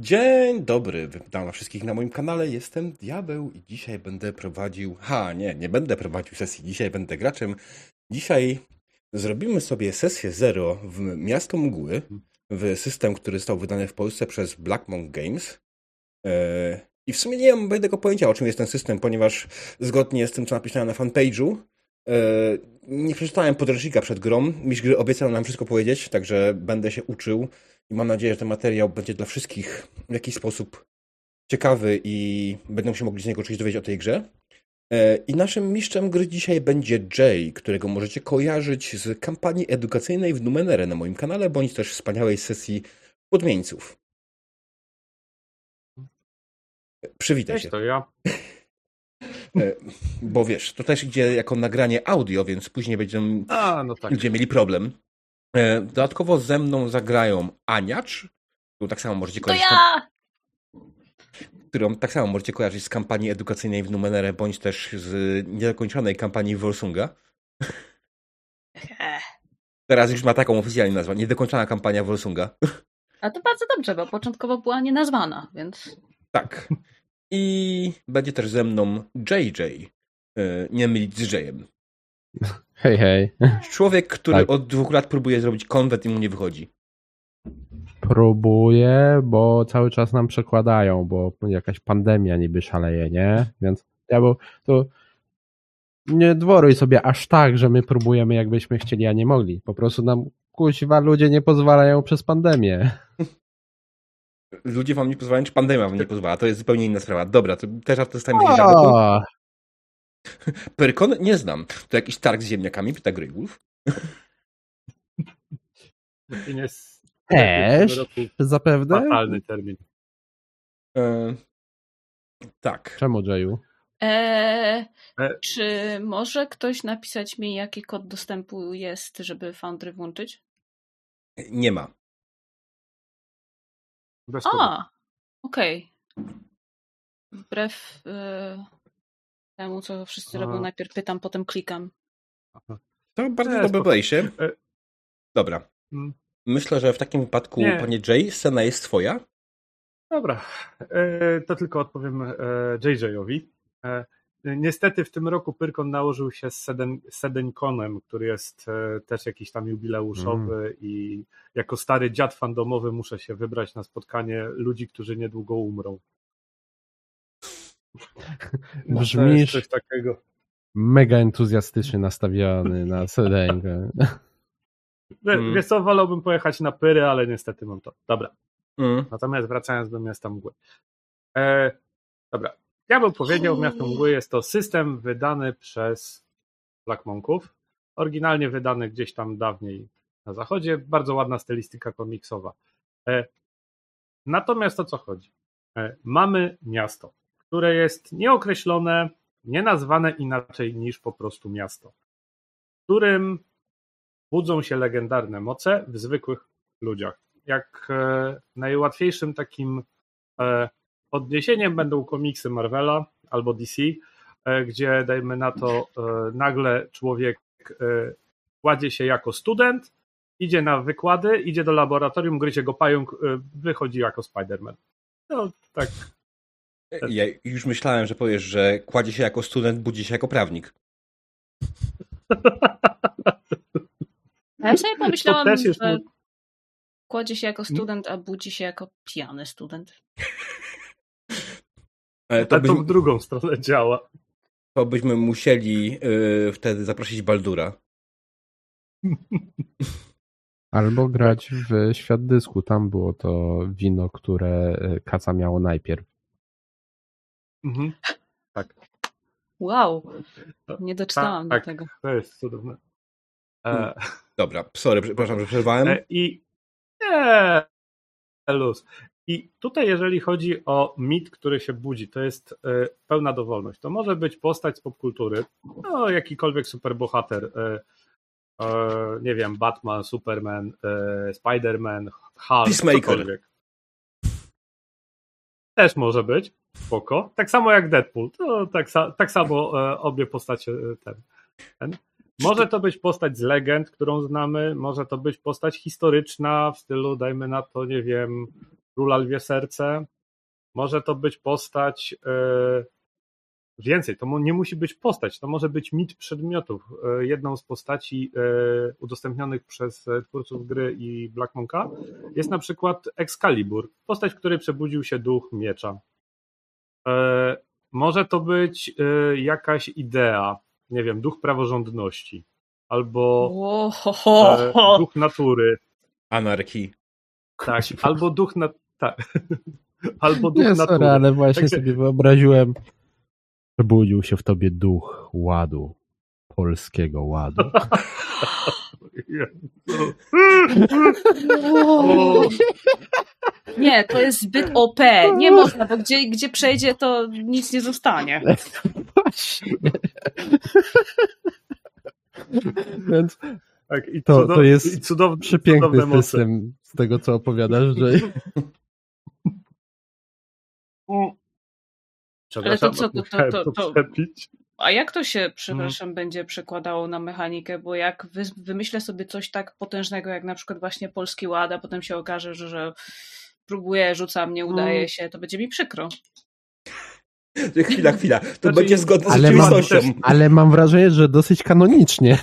Dzień dobry, witam wszystkich na moim kanale, jestem Diabeł i dzisiaj będę prowadził... Ha, nie, nie będę prowadził sesji, dzisiaj będę graczem. Dzisiaj zrobimy sobie sesję zero w Miasto Mgły, w system, który został wydany w Polsce przez Black Monk Games. E, I w sumie nie mam jednego pojęcia, o czym jest ten system, ponieważ zgodnie z tym, co napisałem na fanpage'u, e, nie przeczytałem podręcznika przed grą. Mistrz gry obiecał nam wszystko powiedzieć, także będę się uczył i mam nadzieję, że ten materiał będzie dla wszystkich w jakiś sposób ciekawy i będą się mogli z niego coś dowiedzieć o tej grze. E, I naszym mistrzem gry dzisiaj będzie Jay, którego możecie kojarzyć z kampanii edukacyjnej w Numenere na moim kanale, bądź też wspaniałej sesji podmieńców. Przywitaj Cześć, się. to ja. E, Bo wiesz, to też idzie jako nagranie audio, więc później będziemy, A, no tak. będziemy mieli problem. E, Dodatkowo ze mną zagrają Aniacz, którą tak samo możecie To kojarzyć, ja! którą tak samo możecie kojarzyć z kampanii edukacyjnej w Numenere, bądź też z niedokończonej kampanii Wolsunga. Teraz już ma taką oficjalnie nazwę, niedokończona kampania Wolsunga. A to bardzo dobrze, bo początkowo była nienazwana, więc Tak. I będzie też ze mną JJ. e, Nie mylić z Jayem. Hej, hej. Człowiek, który Tak. od dwóch lat próbuje zrobić konwent i mu nie wychodzi. Próbuję, bo cały czas nam przekładają, bo jakaś pandemia niby szaleje, nie? Więc ja bo to nie dworuj sobie aż tak, że my próbujemy jakbyśmy chcieli, a nie mogli. Po prostu nam kuźwa ludzie nie pozwalają przez pandemię. Ludzie wam nie pozwalają, czy pandemia wam nie pozwala. To jest zupełnie inna sprawa. Dobra, to też dostajemy się żadnego. O, Pyrkon nie znam. To jakiś targ z ziemniakami, pyta Greywolf. Też? zapewne? fatalny termin. E, tak. Czemu, Jayu? eee, E- czy może ktoś napisać mi, jaki kod dostępu jest, żeby Foundry włączyć? Nie ma. Bez. A, okej. Wbrew e, temu, co wszyscy A. robią, najpierw pytam, potem klikam. To bardzo Nie, dobre podejście. E- Dobra. Mm. Myślę, że w takim wypadku, Nie. panie Jay, scena jest twoja. Dobra, e, to tylko odpowiem e, JJ-owi. E, Niestety w tym roku Pyrkon nałożył się z Seden, Sedeńkonem, który jest e, też jakiś tam jubileuszowy i jako stary dziad fandomowy muszę się wybrać na spotkanie ludzi, którzy niedługo umrą. No, Brzmisz coś takiego. mega entuzjastycznie nastawiony na sedenkę. Wie- Mm. Wiesz co, wolałbym pojechać na Pyry, ale niestety mam to. Dobra. Mm. Natomiast wracając do Miasta Mgły. E, dobra. Ja bym powiedział, Miasto Mgły jest to system wydany przez Black Monków. Oryginalnie wydany gdzieś tam dawniej na zachodzie. Bardzo ładna stylistyka komiksowa. E, natomiast o co chodzi? E, mamy miasto, które jest nieokreślone, nienazwane inaczej niż po prostu miasto, w którym budzą się legendarne moce w zwykłych ludziach. Jak e, najłatwiejszym takim e, odniesieniem będą komiksy Marvela albo DC, e, gdzie dajmy na to nagle człowiek kładzie się jako student, idzie na wykłady, idzie do laboratorium, gryzie go pająk, wychodzi jako Spider-Man. No tak. Ja już myślałem, że powiesz, że kładzie się jako student, budzi się jako prawnik. Ja sobie pomyślałam, też jest że kładzie się jako student, a budzi się jako pijany student. E, To, To, to w drugą stronę działa. to byśmy musieli y, wtedy zaprosić Baldura. Albo grać w świat dysku. Tam było to wino, które e, kaca miało najpierw. Mhm. Wow, nie doczytałam tak. do tego. To jest cudowne. E, Dobra, sorry, przepraszam, że przerwałem. E, I nie, luz. I tutaj, jeżeli chodzi o mit, który się budzi, to jest e, pełna dowolność. To może być postać z popkultury, no, jakikolwiek superbohater. e, e, nie wiem, Batman, Superman, Spider-Man, Hulk, Peacemaker. cokolwiek. Też może być, spoko. Tak samo jak Deadpool. To tak, sa- tak samo e, obie postacie e, ten. ten. Może to być postać z legend, którą znamy, może to być postać historyczna w stylu, dajmy na to, nie wiem, Króla Lwie Serce. Może to być postać e, więcej, to nie musi być postać, to może być mit przedmiotów. E, Jedną z postaci e, udostępnionych przez twórców gry i Black Monka jest na przykład Excalibur, postać, w której przebudził się duch miecza. E, Może to być e, jakaś idea, nie wiem, duch praworządności albo e, duch natury, Anarchii. tak, albo duch na, tak. albo duch Nie, natury. sorry, ale właśnie Także- sobie wyobraziłem, przebudził się w tobie duch ładu, polskiego ładu. Nie, to jest zbyt OP. Nie można, bo gdzie, gdzie przejdzie, to nic nie zostanie. Właśnie. Więc tak, i To- cudow- to jest i cudowne, przepiękny system z tego, co opowiadasz, że Przepraszam, co, to- to- musiałem to- to- przepić. A jak to się, Mhm. przepraszam, będzie przekładało na mechanikę? Bo jak wy, wymyślę sobie coś tak potężnego, jak na przykład właśnie Polski Ład, a potem się okaże, że, że próbuję, rzucam, nie udaje Mm. się, to będzie mi przykro. Chwila, chwila. To Znaczy, będzie zgodne z ale mam, rzeczywistością. ale mam wrażenie, że dosyć kanonicznie.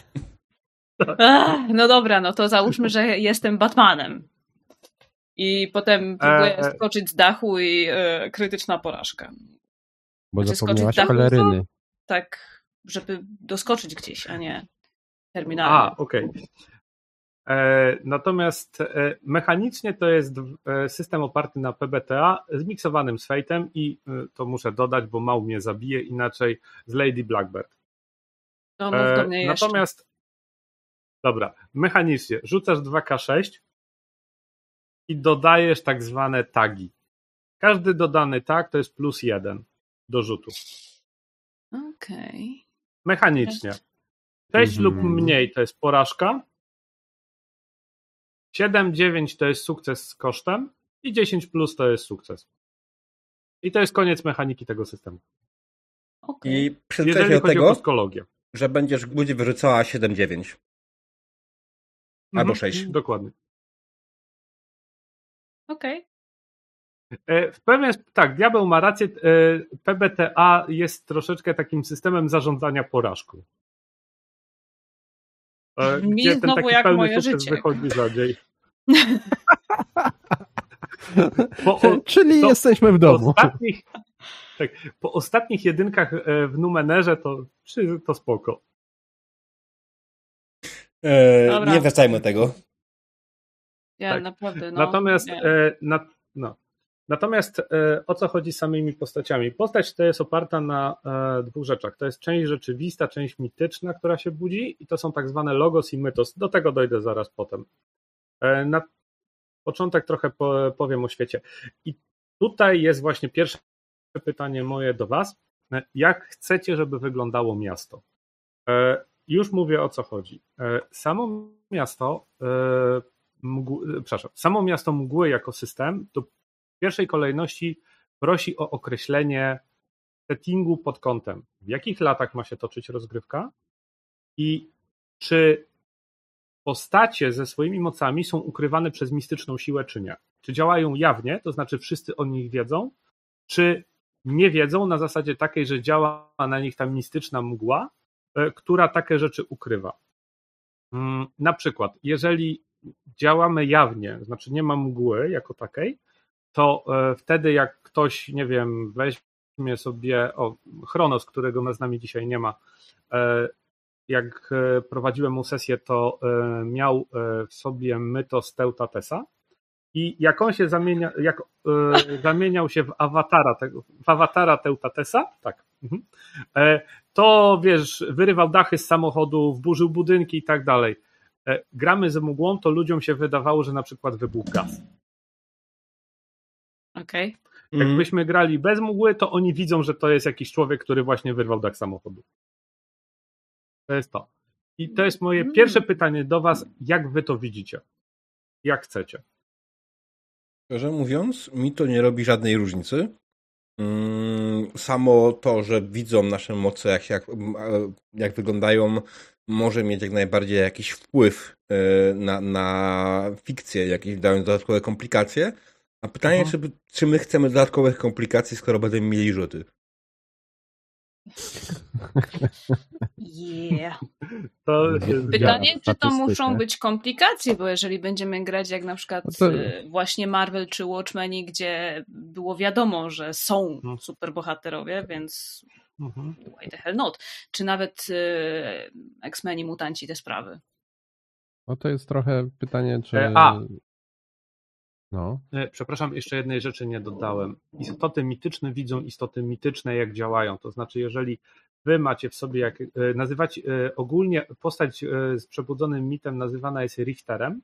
Ach, no dobra, no to załóżmy, że jestem Batmanem. I potem próbuję E, e. skoczyć z dachu i e, krytyczna porażka. Bo Znaczy, zapomniałaś dachu, peleryny. Tak, żeby doskoczyć gdzieś, a nie A, terminalnie. okej. E, Natomiast e, mechanicznie to jest e, system oparty na PBTA zmiksowanym z Fate'em i to muszę dodać, bo mał mnie zabije inaczej z Lady Blackbird. No mów do mnie jeszcze. Natomiast dobra, mechanicznie rzucasz 2K6 i dodajesz tak zwane tagi. Każdy dodany tag to jest plus jeden do rzutu. Okej. Mechanicznie. 6 Mhm. lub mniej to jest porażka. 7, 9 to jest sukces z kosztem i 10 plus to jest sukces. I to jest koniec mechaniki tego systemu. okej. I Jeżeli przyzwyczaj chodzi do o tego, kostkologię. że będziesz będzie wyrzucała 7-9. Albo Mhm, 6. Dokładnie. Okej. E, W pewien tak, diabeł ma rację. e, PBTA jest troszeczkę takim systemem zarządzania porażką. E, Brzmi Gdzie ten znowu taki jak pełny moje życie. wychodzi rzadziej. Po, o, Czyli to- jesteśmy w po, domu. ostatnich, tak, po ostatnich jedynkach e, w Numenerze to, to spoko. E, nie wracajmy do tego. Ja Tak. naprawdę, no. Natomiast, nie. e, na, no. Natomiast e, o co chodzi z samymi postaciami? Postać to jest oparta na e, dwóch rzeczach. To jest część rzeczywista, część mityczna, która się budzi i to są tak zwane logos i mytos. Do tego dojdę zaraz potem. E, na początek trochę po, powiem o świecie. I tutaj jest właśnie pierwsze pytanie moje do Was. Jak chcecie, żeby wyglądało miasto? Już mówię o co chodzi. Samo miasto mgły, przepraszam, samo miasto mgły jako system, to pierwszej kolejności prosi o określenie settingu pod kątem, w jakich latach ma się toczyć rozgrywka i czy postacie ze swoimi mocami są ukrywane przez mistyczną siłę, czy nie. Czy działają jawnie, to znaczy wszyscy o nich wiedzą, czy nie wiedzą na zasadzie takiej, że działa na nich ta mistyczna mgła, e, która takie rzeczy ukrywa. Mm, Na przykład, jeżeli działamy jawnie, znaczy nie ma mgły jako takiej, to e, wtedy jak ktoś, nie wiem, weźmie sobie, o, Chronos, którego z nami dzisiaj nie ma, e, jak e, prowadziłem mu sesję, to miał w sobie mytos Teutatesa i jak on się zamienia, jak zamieniał się w awatara, tego- w awatara Teutatesa, tak, mhm, to wiesz, wyrywał dachy z samochodów, burzył budynki i tak dalej. Gramy ze mgłą, to ludziom się wydawało, że na przykład wybuchł gaz. Okej. Mm. Jakbyśmy grali bez mgły, to oni widzą, że to jest jakiś człowiek, który właśnie wyrwał dach samochodu. To jest to. I to jest moje Mm. pierwsze pytanie do Was, jak Wy to widzicie? Jak chcecie? Szczerze mówiąc, mi to nie robi żadnej różnicy. Mm, Samo to, że widzą nasze moce, jak, jak, jak wyglądają, może mieć jak najbardziej jakiś wpływ e, na, na fikcję, jakieś dając dodatkowe komplikacje, A pytanie, Mhm. czy, czy my chcemy dodatkowych komplikacji, skoro będziemy mieli rzuty? Yeah. Pytanie, czy to muszą być komplikacje, bo jeżeli będziemy grać jak na przykład No to- właśnie Marvel czy Watchmeni, gdzie było wiadomo, że są Mhm. superbohaterowie, więc Mhm. why the hell not? Czy nawet e, X-Meni, mutanci, te sprawy. No to jest trochę pytanie, czy... E, a. No. E, Przepraszam, jeszcze jednej rzeczy nie dodałem. Istoty mityczne widzą istoty mityczne, jak działają. To znaczy, jeżeli wy macie w sobie, jak e, nazywać e, ogólnie postać z przebudzonym mitem nazywana jest Richterem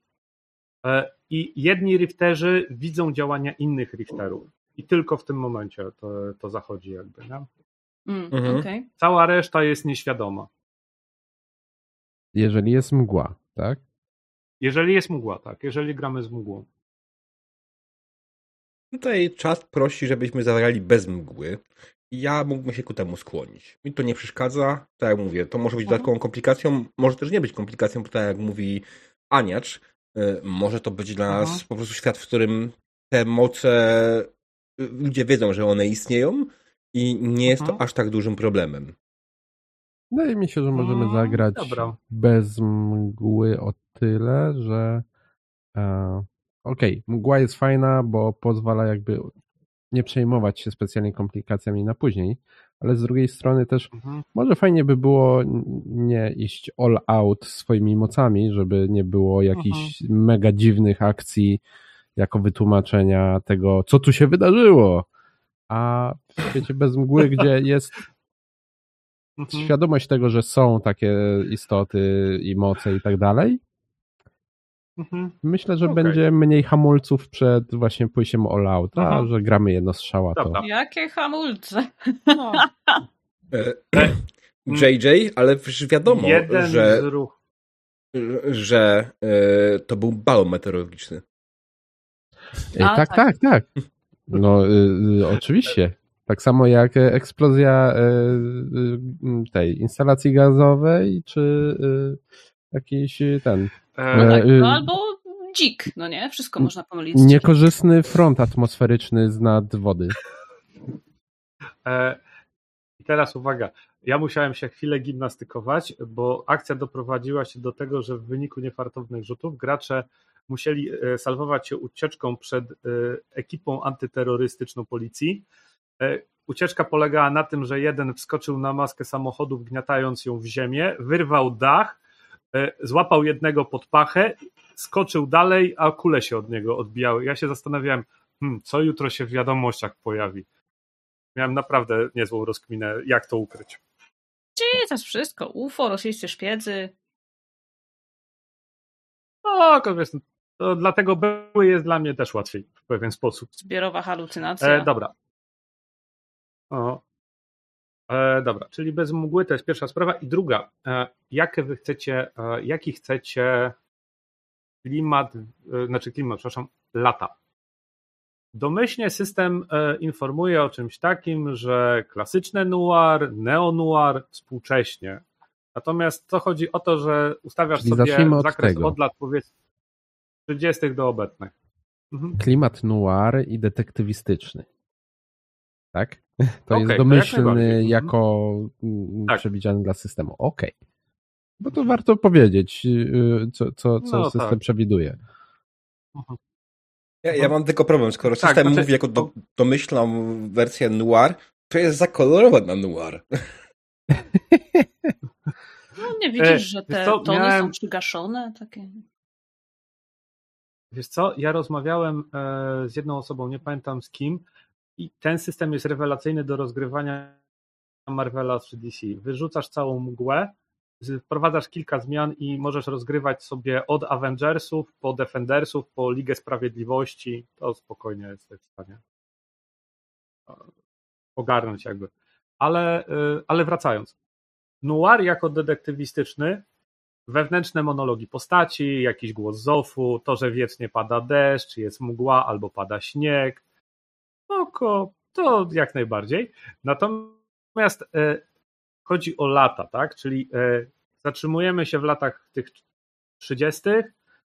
i jedni Richterzy widzą działania innych Richterów. I tylko w tym momencie to, to zachodzi jakby. Nie? Mm, Mhm. okej. Cała reszta jest nieświadoma. Jeżeli jest mgła, tak? Jeżeli jest mgła, tak. Jeżeli gramy z mgłą. Tutaj czas prosi, żebyśmy zagrali bez mgły. Ja mógłbym się ku temu skłonić. Mi to nie przeszkadza. Tak jak mówię, to może być Mhm. dodatkową komplikacją, może też nie być komplikacją, bo tak jak mówi Aniacz, y, może to być dla nas Mhm. po prostu świat, w którym te moce, y, ludzie wiedzą, że one istnieją i nie jest to Mhm. aż tak dużym problemem. Wydaje mi się, że możemy Mm, zagrać dobra. bez mgły o tyle, że e, okej, mgła jest fajna, bo pozwala jakby nie przejmować się specjalnie komplikacjami na później, ale z drugiej strony też Mhm. może fajnie by było nie iść all out swoimi mocami, żeby nie było jakichś mega dziwnych akcji jako wytłumaczenia tego, co tu się wydarzyło. A w świecie bez mgły, gdzie jest Mhm. świadomość tego, że są takie istoty i moce i tak dalej, Mhm. myślę, że Okej. będzie mniej hamulców przed właśnie pójściem all out, a Aha. że gramy jedno strzała, to. Jakie hamulce. E, JJ, ale przecież wiadomo, Jeden że, że e, to był balon meteorologiczny. E, A, tak, tak. tak, tak. No, y, y, oczywiście. Tak samo jak e, eksplozja e, tej instalacji gazowej, czy jakiś ten E, E, Tak, y- no albo dzik, no nie? Wszystko można pomylić. niekorzystny front atmosferyczny z nad wody. E, I teraz uwaga, ja musiałem się chwilę gimnastykować, bo akcja doprowadziła się do tego, że w wyniku niefartownych rzutów gracze musieli e, salwować się ucieczką przed ekipą antyterrorystyczną policji. Ucieczka polegała na tym, że jeden wskoczył na maskę samochodu, wgniatając ją w ziemię, wyrwał dach, złapał jednego pod pachę, skoczył dalej, a kule się od niego odbijały. Ja się zastanawiałem, hmm, co jutro się w wiadomościach pojawi. Miałem naprawdę niezłą rozkminę, jak to ukryć. Jest wszystko? UFO, rosyjscy szpiedzy. No, wiesz, to dlatego były jest dla mnie też łatwiej w pewien sposób. Zbiorowa halucynacja. E, dobra. O. E, dobra, czyli bez mgły to jest pierwsza sprawa. I druga, e, jakie wy chcecie, e, jaki chcecie klimat, znaczy klimat, przepraszam, lata. Domyślnie system informuje o czymś takim, że klasyczne noir, neo-noir, współcześnie. Natomiast to chodzi o to, że ustawiasz Czyli sobie od zakres tego. od lat powiedzmy 30. do obecnych. Mhm. Klimat noir i detektywistyczny. Tak? To to jest jak domyślny najbardziej. Mhm. jako mm, Tak. przewidziany dla systemu. Okej. Bo to warto powiedzieć, y, co, co, co No, system tak. przewiduje. Ja, ja mam tylko problem, skoro Tak, system znaczy- mówi jako do, domyślną wersję noir, to jest za kolorowe na noir. No nie widzisz, E, że te co, tony miałem- są przygaszone? Takie. Wiesz co, ja rozmawiałem e, z jedną osobą, nie pamiętam z kim, i ten system jest rewelacyjny do rozgrywania Marvela czy DC. Wyrzucasz całą mgłę, z- wprowadzasz kilka zmian i możesz rozgrywać sobie od Avengersów po Defendersów, po Ligę Sprawiedliwości. To spokojnie jesteś w stanie ogarnąć jakby. Ale, e, ale wracając. Noir jako detektywistyczny wewnętrzne monologi postaci, jakiś głos Zofu, to, że wiecznie pada deszcz, jest mgła albo pada śnieg. Oko, to jak najbardziej. Natomiast e, chodzi o lata, tak? Czyli e, zatrzymujemy się w latach tych 30.,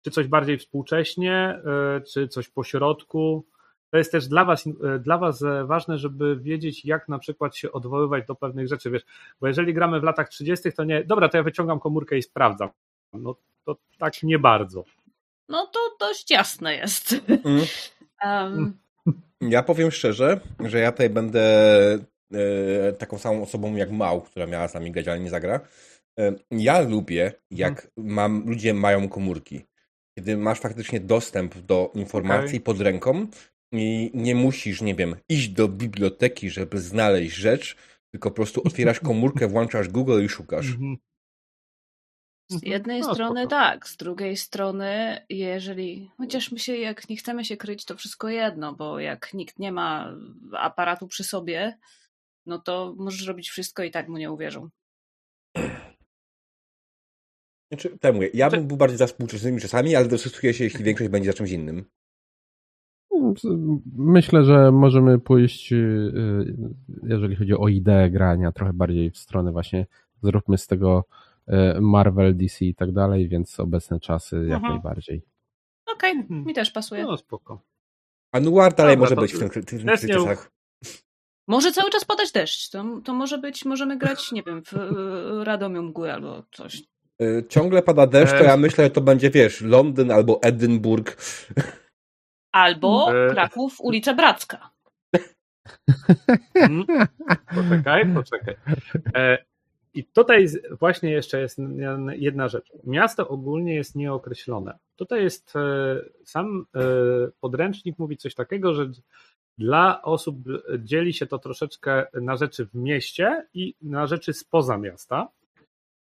czy coś bardziej współcześnie, e, czy coś po środku. to jest też dla was, e, dla was e, ważne, żeby wiedzieć, jak na przykład się odwoływać do pewnych rzeczy, wiesz, bo jeżeli gramy w latach 30., to nie, dobra, to ja wyciągam komórkę i sprawdzam. No to tak nie bardzo. No to dość jasne jest. Mm. Um, Ja powiem szczerze, że ja tutaj będę e, taką samą osobą jak Mał, która miała z nami grać, ale nie zagra. E, ja lubię, jak mam, ludzie mają komórki. Kiedy masz faktycznie dostęp do informacji pod ręką i nie musisz, nie wiem, iść do biblioteki, żeby znaleźć rzecz, tylko po prostu otwierasz komórkę, włączasz Google i szukasz. Mhm. Z jednej No, strony spoko. tak, z drugiej strony, jeżeli, chociaż my się, jak nie chcemy się kryć, to wszystko jedno, bo jak nikt nie ma aparatu przy sobie, no to możesz robić wszystko i tak mu nie uwierzą. Znaczy, tak mówię, ja bym był bardziej za współczesnymi czasami, ale dostosuję się, jeśli większość będzie za czymś innym. Myślę, że możemy pójść, y, jeżeli chodzi o ideę grania, trochę bardziej w stronę właśnie zróbmy z tego y, Marvel, DC i tak dalej, więc obecne czasy jak Mhm. najbardziej. Okej, Mhm. mi też pasuje. No spoko. A Noir dalej Dobra, może to być w, tych czasach. Może cały czas padać deszcz, to, to może być, możemy grać, nie wiem, w e, Radomiu mgły albo coś. Y, Ciągle pada deszcz, to E, ja myślę, że to będzie, wiesz, Londyn albo Edynburg. Albo E. Kraków, ulica Bracka. Mm. Poczekaj, poczekaj. E, I tutaj właśnie jeszcze jest jedna rzecz. Miasto ogólnie jest nieokreślone. Tutaj jest e, sam e, podręcznik mówi coś takiego, że dla osób dzieli się to troszeczkę na rzeczy w mieście i na rzeczy spoza miasta.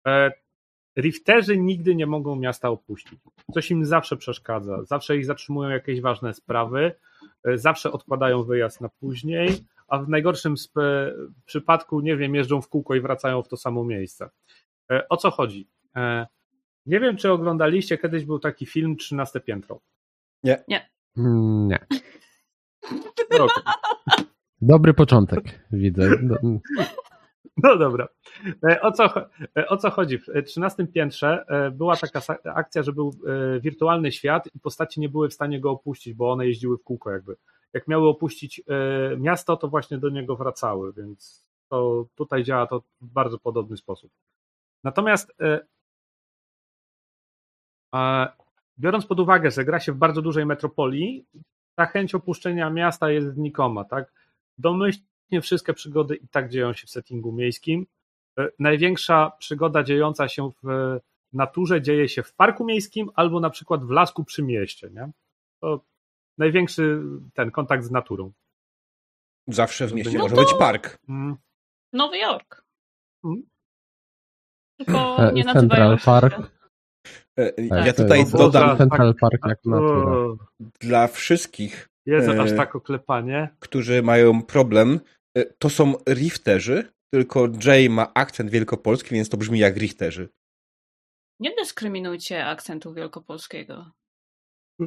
E, Rifterzy nigdy nie mogą miasta opuścić. Coś im zawsze przeszkadza. Zawsze ich zatrzymują jakieś ważne sprawy, zawsze odkładają wyjazd na później, a w najgorszym sp- przypadku, nie wiem, jeżdżą w kółko i wracają w to samo miejsce. E, O co chodzi? E, Nie wiem, czy oglądaliście, kiedyś był taki film 13 piętro. Mm, Nie. Roku. Dobry początek, widzę. Do- No dobra. E, O co, o co chodzi? W e, 13 piętrze była taka akcja, że był wirtualny świat i postaci nie były w stanie go opuścić, bo one jeździły w kółko jakby. Jak miały opuścić e, miasto, to właśnie do niego wracały, więc to tutaj działa to w bardzo podobny sposób. Natomiast e, biorąc pod uwagę, że gra się w bardzo dużej metropolii, ta chęć opuszczenia miasta jest znikoma, tak? Domyślnie wszystkie przygody i tak dzieją się w settingu miejskim. E, Największa przygoda dziejąca się w naturze dzieje się w parku miejskim albo na przykład w lasku przy mieście, nie? To największy ten kontakt z naturą. Zawsze w mieście No może to- być park. Mm, Nowy Jork. Mm. Tylko E, nie Central. Park. E, Tak, Ja tutaj jest dodam Central Park jak natura. dla wszystkich, Jezu, E, aż tak oklepanie. którzy mają problem, e, to są rifterzy, tylko Jay ma akcent wielkopolski, więc to brzmi jak rifterzy. Nie dyskryminujcie akcentu wielkopolskiego.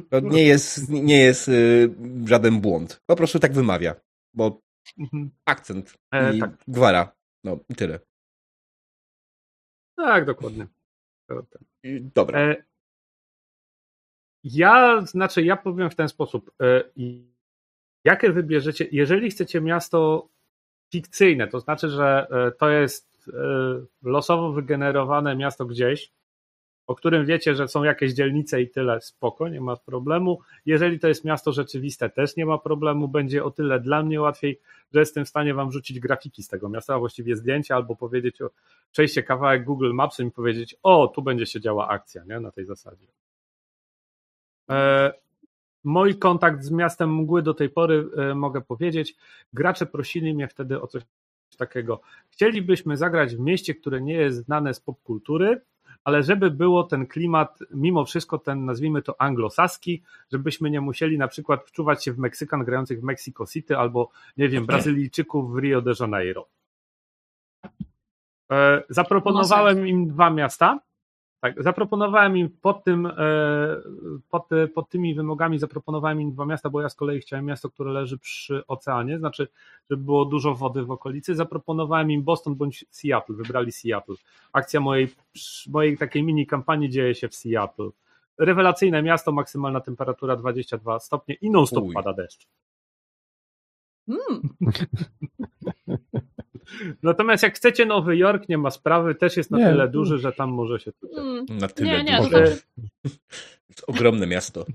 To nie jest, nie jest y, żaden błąd. Po prostu tak wymawia, bo Mhm. akcent E, i tak. gwara. No i tyle. Tak, dokładnie. I Dobra. E, Ja, znaczy, ja powiem w ten sposób. e, Jakie wybierzecie, jeżeli chcecie miasto fikcyjne, to znaczy, że e, to jest e, losowo wygenerowane miasto gdzieś, o którym wiecie, że są jakieś dzielnice i tyle, spoko, nie ma problemu. Jeżeli to jest miasto rzeczywiste, też nie ma problemu, będzie o tyle dla mnie łatwiej, że jestem w stanie wam rzucić grafiki z tego miasta, a właściwie zdjęcia, albo powiedzieć, o, przejście kawałek Google Mapsem i powiedzieć, o, tu będzie się działa akcja, nie, na tej zasadzie. E, Mój kontakt z miastem mgły do tej pory e, mogę powiedzieć. Gracze prosili mnie wtedy o coś takiego. Chcielibyśmy zagrać w mieście, które nie jest znane z popkultury, ale żeby było ten klimat, mimo wszystko ten, nazwijmy to anglosaski, żebyśmy nie musieli na przykład wczuwać się w Meksykan grających w Mexico City albo, nie wiem, Brazylijczyków w Rio de Janeiro. E, Zaproponowałem im dwa miasta. Tak, zaproponowałem im pod tym, e, pod, pod tymi wymogami zaproponowałem im dwa miasta, bo ja z kolei chciałem miasto, które leży przy oceanie, znaczy, żeby było dużo wody w okolicy. Zaproponowałem im Boston bądź Seattle, wybrali Seattle. Akcja mojej, mojej takiej mini kampanii dzieje się w Seattle. Rewelacyjne miasto, maksymalna temperatura 22 stopnie i non-stop Uj. pada deszcz. Mm. Natomiast jak chcecie Nowy Jork, nie ma sprawy, też jest na Nie. tyle duży, że tam może się tutaj. Mm. Na tyle Nie, nie, duże. to E, znaczy, To ogromne miasto.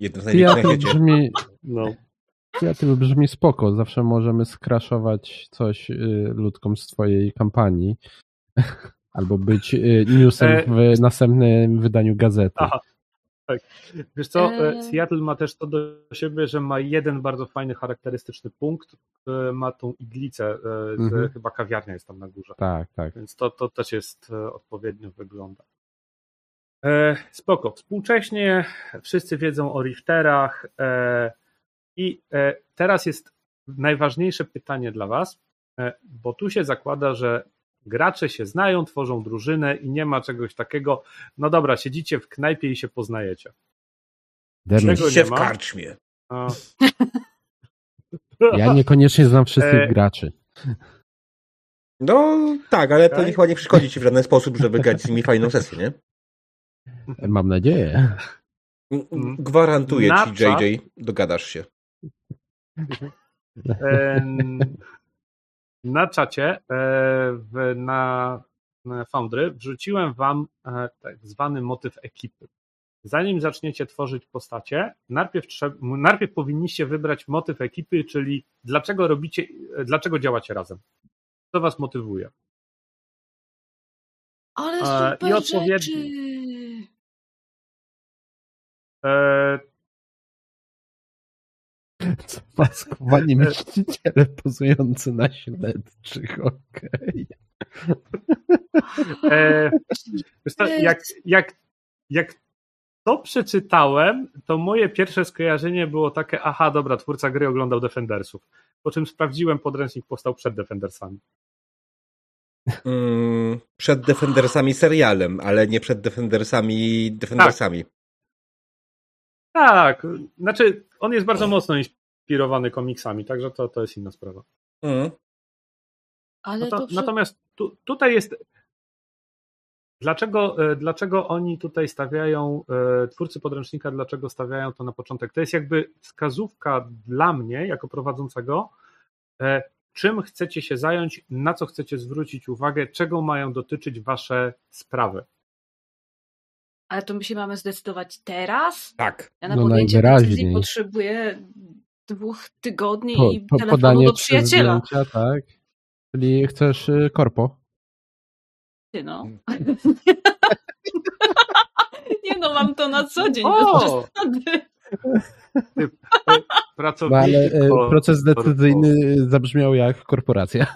Jedno z największych świecie. brzmi, No. Seattle brzmi spoko. Zawsze możemy skraszować coś y, ludkom z twojej kampanii. Albo być y, newsem E, w następnym wydaniu gazety. Aha. Tak. Wiesz co, e. Seattle ma też to do siebie, że ma jeden bardzo fajny, charakterystyczny punkt. e, Ma tą iglicę, e, Mhm. chyba kawiarnia jest tam na górze. Tak, tak. Więc to, to też jest odpowiednio wygląda. Spoko. Współcześnie wszyscy wiedzą o Richterach i teraz jest najważniejsze pytanie dla Was, bo tu się zakłada, że gracze się znają, tworzą drużynę i nie ma czegoś takiego, no dobra, siedzicie w knajpie i się poznajecie. Demy. Czego Się nie w ma? karczmie. A, Ja niekoniecznie znam wszystkich E. graczy. No tak, ale to nie chyba nie przeszkodzi ci w żaden sposób, żeby grać z nimi fajną sesję, nie? Mam nadzieję. Mhm. Gwarantuję Na ci, czat- JJ, dogadasz się. Na czacie e, w, na, Foundry wrzuciłem wam e, tak zwany motyw ekipy. Zanim zaczniecie tworzyć postacie, najpierw, trzeba, najpierw powinniście wybrać motyw ekipy, czyli dlaczego robicie, e, dlaczego działacie razem. Co was motywuje? ale i super odpowiedni. rzeczy. E, Co maskowani myśliciele pozujący na śledczych, okej. e, co, jak, jak, jak to przeczytałem, to moje pierwsze skojarzenie było takie, aha, dobra, twórca gry oglądał Defendersów. Po czym sprawdziłem, podręcznik powstał przed Defendersami. Mm, przed Defendersami serialem, ale nie przed Defendersami Defendersami. Tak, znaczy on jest bardzo mocno inspirowany komiksami, także to, to jest inna sprawa. Mm. Ale Nato- to przy... Natomiast tu, tutaj jest. Dlaczego, e, dlaczego oni tutaj stawiają, e, twórcy podręcznika, dlaczego stawiają to na początek? To jest jakby wskazówka dla mnie, jako prowadzącego, e, czym chcecie się zająć, na co chcecie zwrócić uwagę, czego mają dotyczyć wasze sprawy. Ale to my się mamy zdecydować teraz? Tak. Ja na No podjęcie decyzji potrzebuję dwóch tygodni Po, i po, telefonu podanie do przyjaciela. zdjęcia, tak? Czyli chcesz y, korpo? Ty no. Mm. Nie no, mam to na co dzień, O! bez przesady. No, ale e, proces decyzyjny zabrzmiał jak korporacja.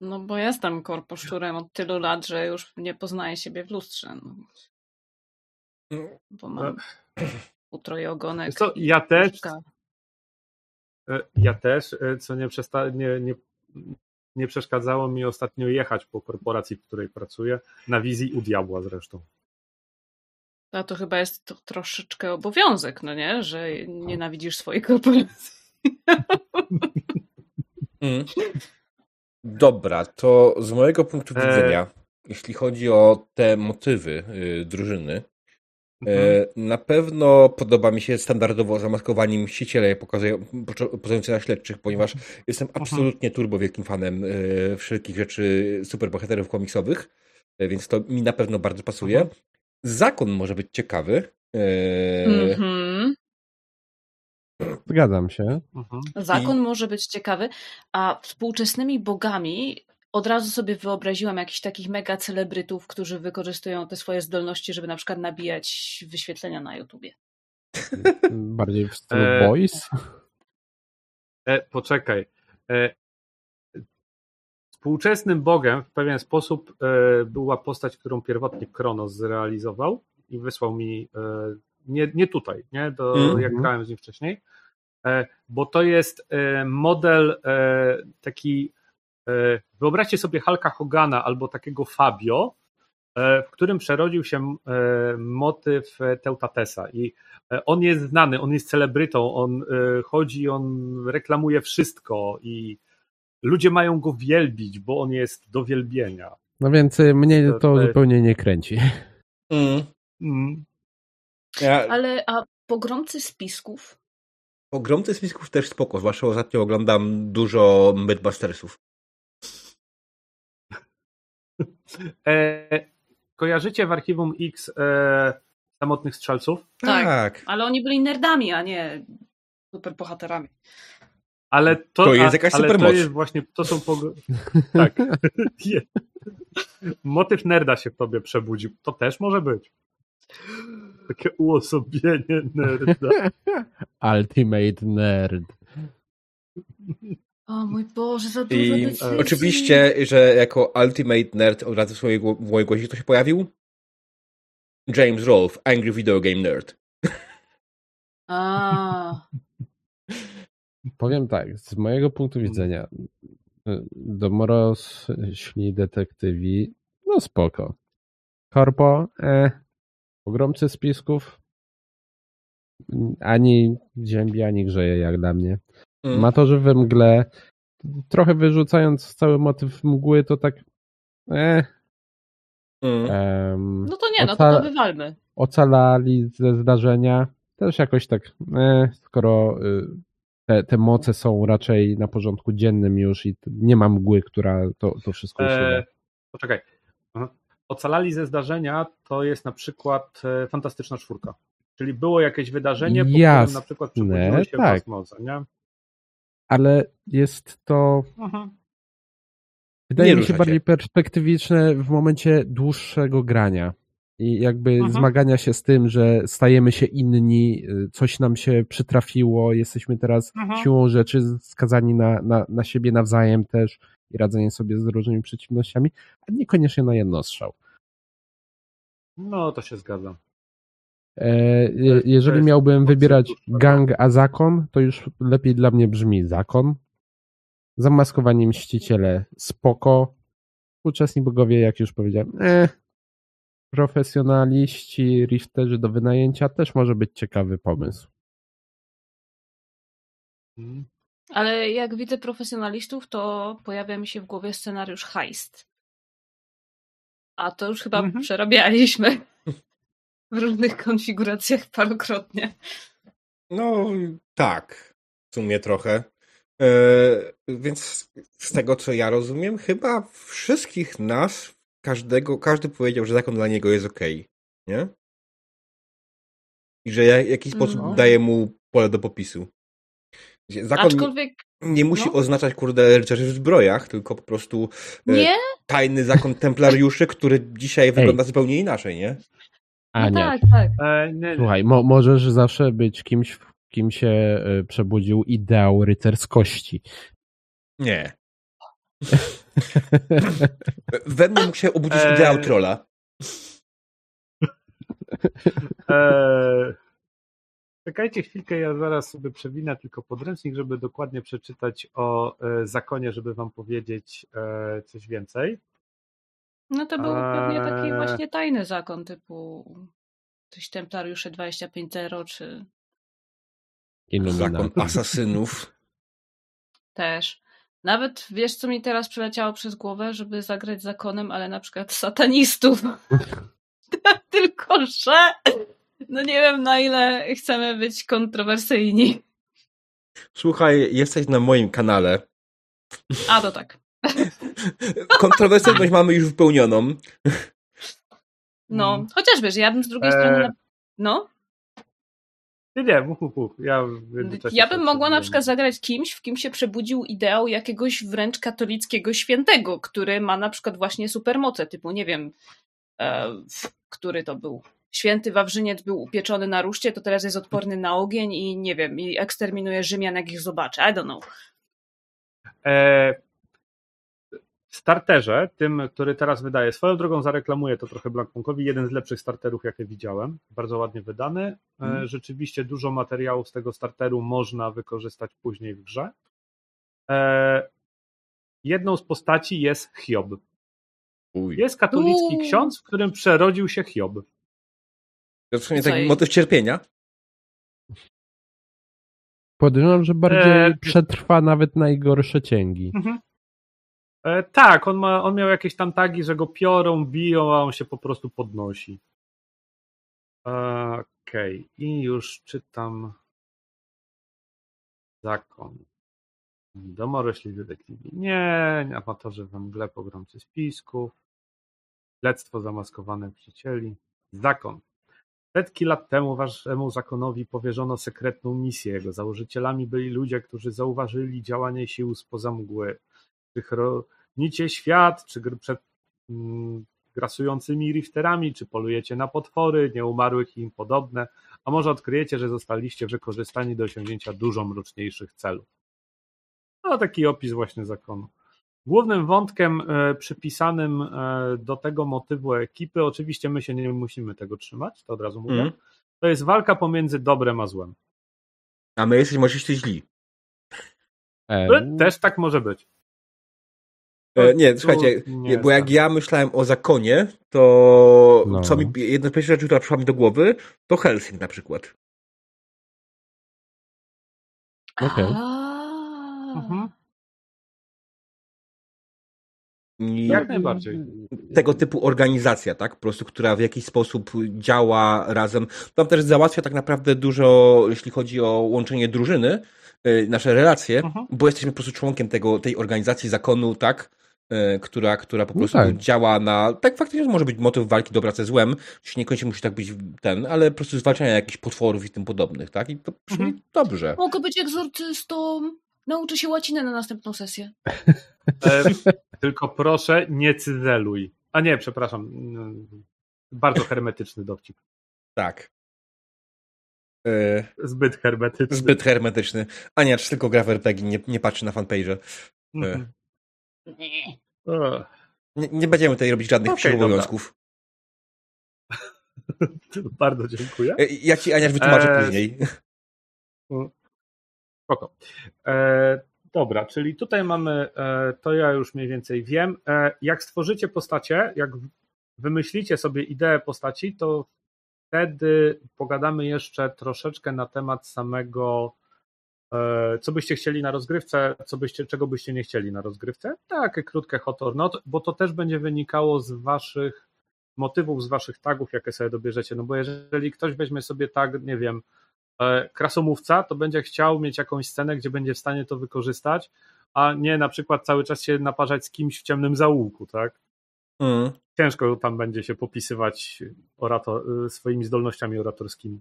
No bo jestem korposzczurem od tylu lat, że już nie poznaję siebie w lustrze. No. Bo mam utroje ogonek. Wiesz co, ja też. E, Ja też, e, co nie, przesta- nie, nie, nie przeszkadzało mi ostatnio jechać po korporacji, w której pracuję, na wizji u diabła zresztą. A to chyba jest to troszeczkę obowiązek, no nie? Że nienawidzisz swojej korporacji. Mm. Dobra, to z mojego punktu E. widzenia, jeśli chodzi o te motywy y, drużyny, Mhm. e, na pewno podoba mi się standardowo zamaskowanie mściciele pozujące na śledczych, ponieważ jestem absolutnie turbo wielkim fanem e, wszelkich rzeczy superbohaterów komiksowych, e, więc to mi na pewno bardzo pasuje. Mhm. Zakon może być ciekawy. e, Mhm. Zgadzam się. Mhm. Zakon może być ciekawy, a współczesnymi bogami od razu sobie wyobraziłam jakichś takich mega celebrytów, którzy wykorzystują te swoje zdolności, żeby na przykład nabijać wyświetlenia na YouTubie. Bardziej w stylu E, boys. E, poczekaj. E, współczesnym bogiem w pewien sposób e, była postać, którą pierwotnie Kronos zrealizował i wysłał mi e, nie, nie tutaj, nie? Do, Mhm. jak grałem z nim wcześniej, e, bo to jest e, model e, taki wyobraźcie sobie Hulka Hogana albo takiego Fabio, e, w którym przerodził się e, motyw e, Teutatesa i e, on jest znany, on jest celebrytą, on e, chodzi, on reklamuje wszystko i ludzie mają go wielbić, bo on jest do wielbienia. No więc mnie To- zupełnie nie kręci. mm. Mm. Ja, Ale a pogromcy spisków? Ogromcy spisków też spoko, zwłaszcza ostatnio oglądam dużo Mythbustersów. E, kojarzycie w archiwum X e, samotnych strzelców? Tak. Tak. Ale oni byli nerdami, a nie superbohaterami. Ale to, To jest a- jakaś ale. To jest właśnie, to są pog- tak. Motyw nerda się w tobie przebudził. To też może być. Takie uosobienie nerda. Ultimate Nerd. O mój Boże, za dużo I definicji. oczywiście, że jako Ultimate Nerd od razu w swojej, gło- w mojej głowie kto się pojawił? James Rolfe, Angry Video Game Nerd. A, Powiem tak, z mojego punktu widzenia y, domorośli detektywi, no spoko. Korpo, e, pogromcy spisków, ani ziębi, ani grzeje jak dla mnie. Mm. Matorzy we mgle, trochę wyrzucając cały motyw mgły, to tak e, Mm. em, no to nie, no to wywalmy. ocalali ze zdarzenia. Też jakoś tak, e, skoro y, te, te moce są raczej na porządku dziennym już i nie ma mgły, która to, to wszystko usuwa. E, poczekaj. Aha. Ocalali ze zdarzenia to jest na przykład e, Fantastyczna Czwórka. Czyli było jakieś wydarzenie, po Jasne, którym na przykład przebudziły się tak. moce, nie? Ale jest to, Mhm. wydaje Nie mi się bardziej perspektywiczne w momencie dłuższego grania. I jakby Mhm. zmagania się z tym, że stajemy się inni, y, coś nam się przytrafiło, jesteśmy teraz Mhm. siłą rzeczy skazani na, na, na siebie nawzajem też i radzenie sobie z różnymi przeciwnościami, a niekoniecznie na jednostrzał. No, to się zgadza. E, je- jest- to jeżeli jest miałbym wybierać dłuższa. gang a zakon, to już lepiej dla mnie brzmi zakon. Zamaskowani mściciele spoko. Współczesni bogowie, jak już powiedziałem, eh. Profesjonaliści, rifterzy do wynajęcia też może być ciekawy pomysł. Mhm. Ale jak widzę profesjonalistów, to pojawia mi się w głowie scenariusz heist. A to już chyba Mhm. przerabialiśmy w różnych konfiguracjach parokrotnie. No tak, w sumie trochę. E, więc z tego co ja rozumiem, chyba wszystkich nas, każdego, każdy powiedział, że zakon dla niego jest okej, nie? I że ja- w jakiś sposób daje mu pole do popisu. Zakon Aczkolwiek nie musi no. oznaczać, kurde, rycerzy w zbrojach, tylko po prostu e, nie, tajny zakon templariuszy, który dzisiaj wygląda zupełnie inaczej, nie? A no nie. tak, tak. E. Słuchaj, mo możesz zawsze być kimś, w kim się y, przebudził ideał rycerskości. Nie. We mnie mógł się obudzić Eee. ideał trolla. E, czekajcie chwilkę, ja zaraz sobie przewinę tylko podręcznik, żeby dokładnie przeczytać o e, zakonie, żeby wam powiedzieć e, coś więcej. No to był pewnie taki Eee. właśnie tajny zakon typu coś Templariusze 25.0 czy Zakon asasynów. też. Nawet wiesz, co mi teraz przeleciało przez głowę, żeby zagrać zakonem, ale na przykład satanistów. Tylko, że no nie wiem na ile chcemy być kontrowersyjni. Słuchaj, jesteś na moim kanale. A to tak. Kontrowersyjność mamy już wypełnioną. No, chociaż wiesz, ja bym z drugiej Eee. strony. Na... No, Nie, nie, mów, mów, mów. Ja, ja bym mogła na przykład zagrać kimś, w kim się przebudził ideał jakiegoś wręcz katolickiego świętego, który ma na przykład właśnie supermoce, typu nie wiem, e, który to był. Święty Wawrzyniec był upieczony na ruszcie, to teraz jest odporny na ogień i nie wiem, i eksterminuje Rzymian, jak ich zobaczy. I don't know. E, starterze, tym, który teraz wydaje, swoją drogą zareklamuję to trochę Blankpunkowi, jeden z lepszych starterów, jakie widziałem, bardzo ładnie wydany. E, rzeczywiście dużo materiałów z tego starteru można wykorzystać później w grze. E, jedną z postaci jest Hiob. Uj. Jest katolicki Uuu. ksiądz, w którym przerodził się Hiob. To w sumie taki motyw cierpienia. Podejrzewam, że bardziej Eee, przetrwa nawet najgorsze cięgi. E, tak, on, ma, on miał jakieś tam tagi, że go piorą, biją, a on się po prostu podnosi. E, Okej, i już czytam. Zakon. Domorośli detektywi. Nie, amatorzy we mgle pogromcy spisków. Śledztwo zamaskowane przycieli. Zakon. Setki lat temu waszemu zakonowi powierzono sekretną misję. Jego założycielami byli ludzie, którzy zauważyli działanie sił spoza mgły. Czy chronicie świat, czy przed mm, grasującymi rifterami, czy polujecie na potwory, nieumarłych i im podobne, a może odkryjecie, że zostaliście wykorzystani do osiągnięcia dużo mroczniejszych celów. No taki opis właśnie zakonu. Głównym wątkiem e, przypisanym e, do tego motywu ekipy, oczywiście my się nie musimy tego trzymać, to od razu mówię, Mhm. to jest walka pomiędzy dobrem a złem. A my jesteśmy oczywiście źli. E, Też tak może być. E, nie, słuchajcie, nie bo jak tak. ja myślałem o zakonie, to No. co mi, jedna z pierwszych rzeczy, która przyszła mi do głowy, to Helsing na przykład. Okej. A. Mhm. Jak najbardziej. tego typu organizacja, tak? Po prostu, która w jakiś sposób działa razem. Tam też załatwia tak naprawdę dużo, jeśli chodzi o łączenie drużyny, y, nasze relacje, Mhm. bo jesteśmy po prostu członkiem tego, tej organizacji zakonu, tak? Y, Która, która po No prostu tak. działa na. Tak, faktycznie może być motyw walki dobra ze złem, czy niekoniecznie musi tak być ten, ale po prostu zwalczania jakichś potworów i tym podobnych, tak? I to brzmi Mhm. dobrze. Mogę być egzorcystą. Nauczę się łaciny na następną sesję. E, tylko proszę, nie cyzeluj. A nie, przepraszam. mm, Bardzo hermetyczny dowcip. Tak. Y, Zbyt hermetyczny. Zbyt hermetyczny. Ania, czy tylko gra w RPG, nie, nie patrzy na fanpage'e. Mhm. Nie. Nie, będziemy tutaj robić żadnych dobra. obowiązków. Bardzo dziękuję. E, Ja ci, Ania, wytłumaczę Eee, później. Spoko. E, dobra, czyli tutaj mamy, e, to ja już mniej więcej wiem. E, jak stworzycie postacie, jak wymyślicie sobie ideę postaci, to wtedy pogadamy jeszcze troszeczkę na temat samego, co byście chcieli na rozgrywce, co byście, czego byście nie chcieli na rozgrywce. Takie krótkie hot or not, bo to też będzie wynikało z waszych motywów, z waszych tagów, jakie sobie dobierzecie. No bo jeżeli ktoś weźmie sobie tag, nie wiem, e, krasomówca, to będzie chciał mieć jakąś scenę, gdzie będzie w stanie to wykorzystać, a nie na przykład cały czas się naparzać z kimś w ciemnym zaułku, tak? Mm. Ciężko tam będzie się popisywać orator, y, swoimi zdolnościami oratorskimi.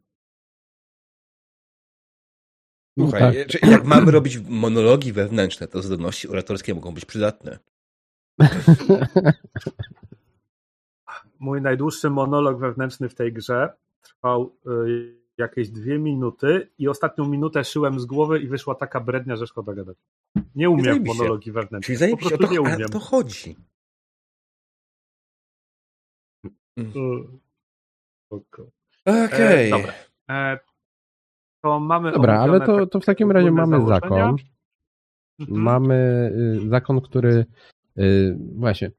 Słuchaj, tak. e, jak mamy robić monologi wewnętrzne, to zdolności oratorskie mogą być przydatne. Mój najdłuższy monolog wewnętrzny w tej grze trwał y, jakieś dwie minuty i ostatnią minutę szyłem z głowy i wyszła taka brednia, że szkoda gadać. Nie umiem zajebiście. monologi wewnętrzne. Czyli Po prostu to, nie umiem. to chodzi. Y, spoko. Okej. E, dobra. E, to mamy Dobra, ale to, to w takim razie mamy zakon. Mhm. Mamy y, zakon, który y, właśnie.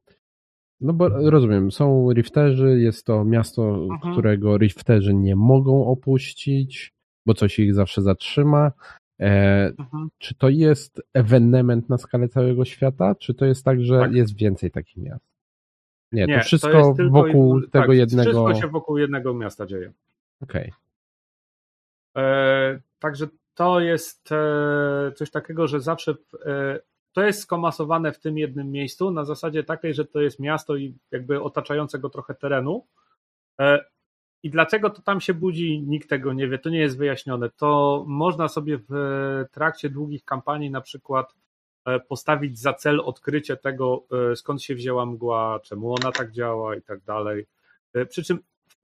No bo rozumiem, są rifterzy, jest to miasto, Mhm. którego rifterzy nie mogą opuścić, bo coś ich zawsze zatrzyma. E, Mhm. czy to jest ewenement na skalę całego świata, czy to jest tak, że Tak. jest więcej takich miast? Nie, Nie, to wszystko tylko wokół tego tak, jednego. Wszystko się wokół jednego miasta dzieje. Okej. E, także to jest e, coś takiego, że zawsze e, to jest skomasowane w tym jednym miejscu na zasadzie takiej, że to jest miasto i jakby otaczającego trochę terenu. E, I dlaczego to tam się budzi, nikt tego nie wie, to nie jest wyjaśnione. To można sobie w trakcie długich kampanii na przykład e, postawić za cel odkrycie tego, e, skąd się wzięła mgła, czemu ona tak działa i tak dalej. E, Przy czym w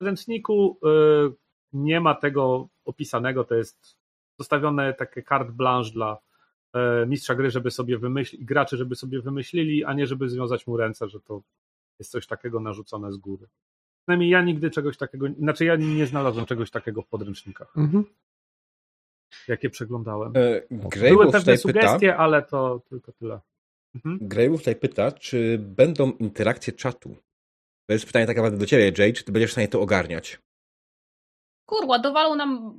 podręczniku e, nie ma tego opisanego, to jest zostawione takie carte blanche dla e, mistrza gry, żeby sobie wymyślić, graczy, żeby sobie wymyślili, a nie żeby związać mu ręce, że to jest coś takiego narzucone z góry. Przynajmniej ja nigdy czegoś takiego, znaczy ja nie znalazłem czegoś takiego w podręcznikach, Mhm. jakie przeglądałem. E, Były pewne tutaj pyta, sugestie, ale to tylko tyle. Mhm. Greywood tutaj pyta, czy będą interakcje czatu? To jest pytanie tak naprawdę do ciebie, Jay, czy ty będziesz w stanie to ogarniać? Kurwa, dowalą nam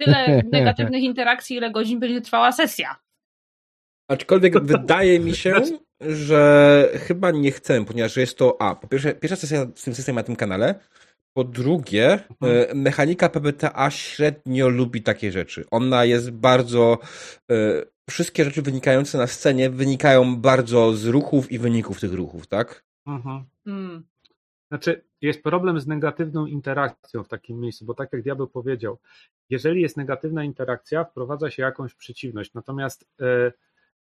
tyle negatywnych interakcji, ile godzin będzie trwała sesja. Aczkolwiek wydaje mi się, że chyba nie chcemy, ponieważ jest to, a, po pierwsze, pierwsza sesja z tym systemem na tym kanale, Po drugie, Mhm. e, mechanika PBTA średnio lubi takie rzeczy. Ona jest bardzo. e, Wszystkie rzeczy wynikające na scenie wynikają bardzo z ruchów i wyników tych ruchów, tak? Mhm. Mm. Znaczy, jest problem z negatywną interakcją w takim miejscu, bo tak jak diabeł powiedział, jeżeli jest negatywna interakcja, wprowadza się jakąś przeciwność. Natomiast e,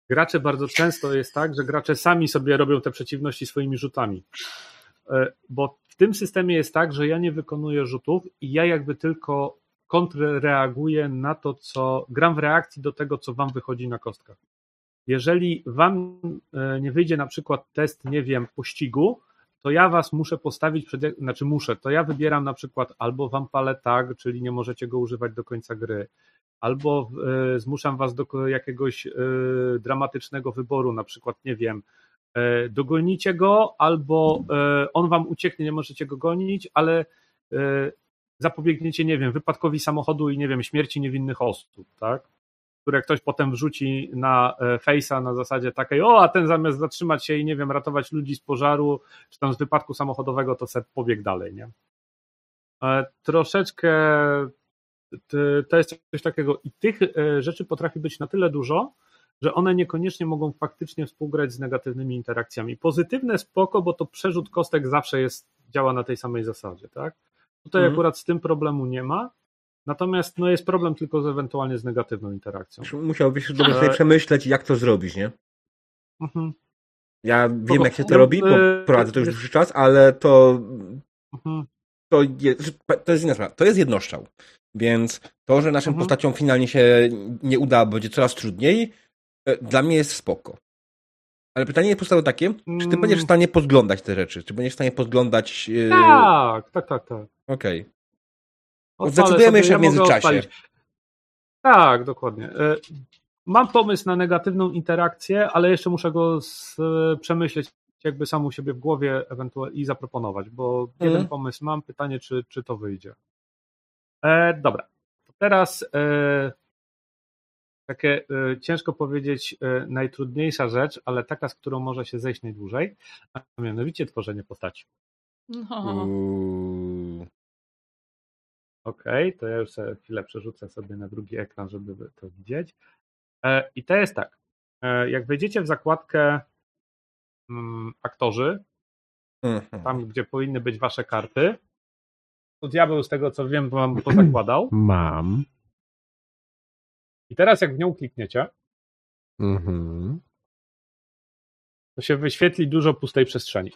gracze bardzo często jest tak, że gracze sami sobie robią te przeciwności swoimi rzutami. E, bo w tym systemie jest tak, że ja nie wykonuję rzutów i ja jakby tylko kontrreaguję na to, co gram w reakcji do tego, co wam wychodzi na kostkach. Jeżeli wam e, nie wyjdzie na przykład test, nie wiem, pościgu, to ja was muszę postawić przed, znaczy muszę, to ja wybieram na przykład albo wam palę tag, czyli nie możecie go używać do końca gry, albo e, zmuszam was do jakiegoś e, dramatycznego wyboru, na przykład, nie wiem, e, dogonicie go, albo on wam ucieknie, nie możecie go gonić, ale zapobiegniecie, nie wiem, wypadkowi samochodu i, nie wiem, śmierci niewinnych osób, tak? Które ktoś potem wrzuci na e, Face'a na zasadzie takiej, o, a ten zamiast zatrzymać się i, nie wiem, ratować ludzi z pożaru, czy tam z wypadku samochodowego, to se pobiegł dalej, nie? E, Troszeczkę to jest coś takiego i tych e, rzeczy potrafi być na tyle dużo, że one niekoniecznie mogą faktycznie współgrać z negatywnymi interakcjami. Pozytywne spoko, bo to przerzut kostek zawsze jest, działa na tej samej zasadzie, tak? Tutaj Mhm. akurat z tym problemu nie ma, natomiast no jest problem tylko z ewentualnie z negatywną interakcją. Musiałbyś dobrze sobie E, przemyśleć, jak to zrobić, nie? Mhm, Ja wiem, jak się to No, robi, bo e, prowadzę to już dłuższy czas, ale to, mhm. to, jest, to jest inna sprawa. To jest jednoszczał. Więc to, że naszym Mhm. postaciom finalnie się nie uda, będzie coraz trudniej, e, dla mnie jest spoko. Ale pytanie jest postawione takie, czy ty Mm. będziesz w stanie podglądać te rzeczy? Czy będziesz w stanie podglądać... e, Tak, tak, tak, tak. Okej. Zdecydujemy jeszcze ja w międzyczasie. odpalić. Tak, dokładnie. E, Mam pomysł na negatywną interakcję, ale jeszcze muszę go z, przemyśleć jakby sam u siebie w głowie ewentualnie i zaproponować, bo Mhm. jeden pomysł mam, pytanie, czy, czy to wyjdzie. E, dobra, teraz e, takie e, ciężko powiedzieć e, najtrudniejsza rzecz, ale taka, z którą może się zejść najdłużej, a mianowicie tworzenie postaci. No. Okej, to ja już sobie chwilę przerzucę sobie na drugi ekran, żeby to widzieć. E, I to jest tak. E, Jak wejdziecie w zakładkę mm, aktorzy, Mhm. tam gdzie powinny być wasze karty, to diabeł z tego co wiem wam pozakładał. Mam. I teraz jak w nią klikniecie, Mhm. to się wyświetli dużo pustej przestrzeni.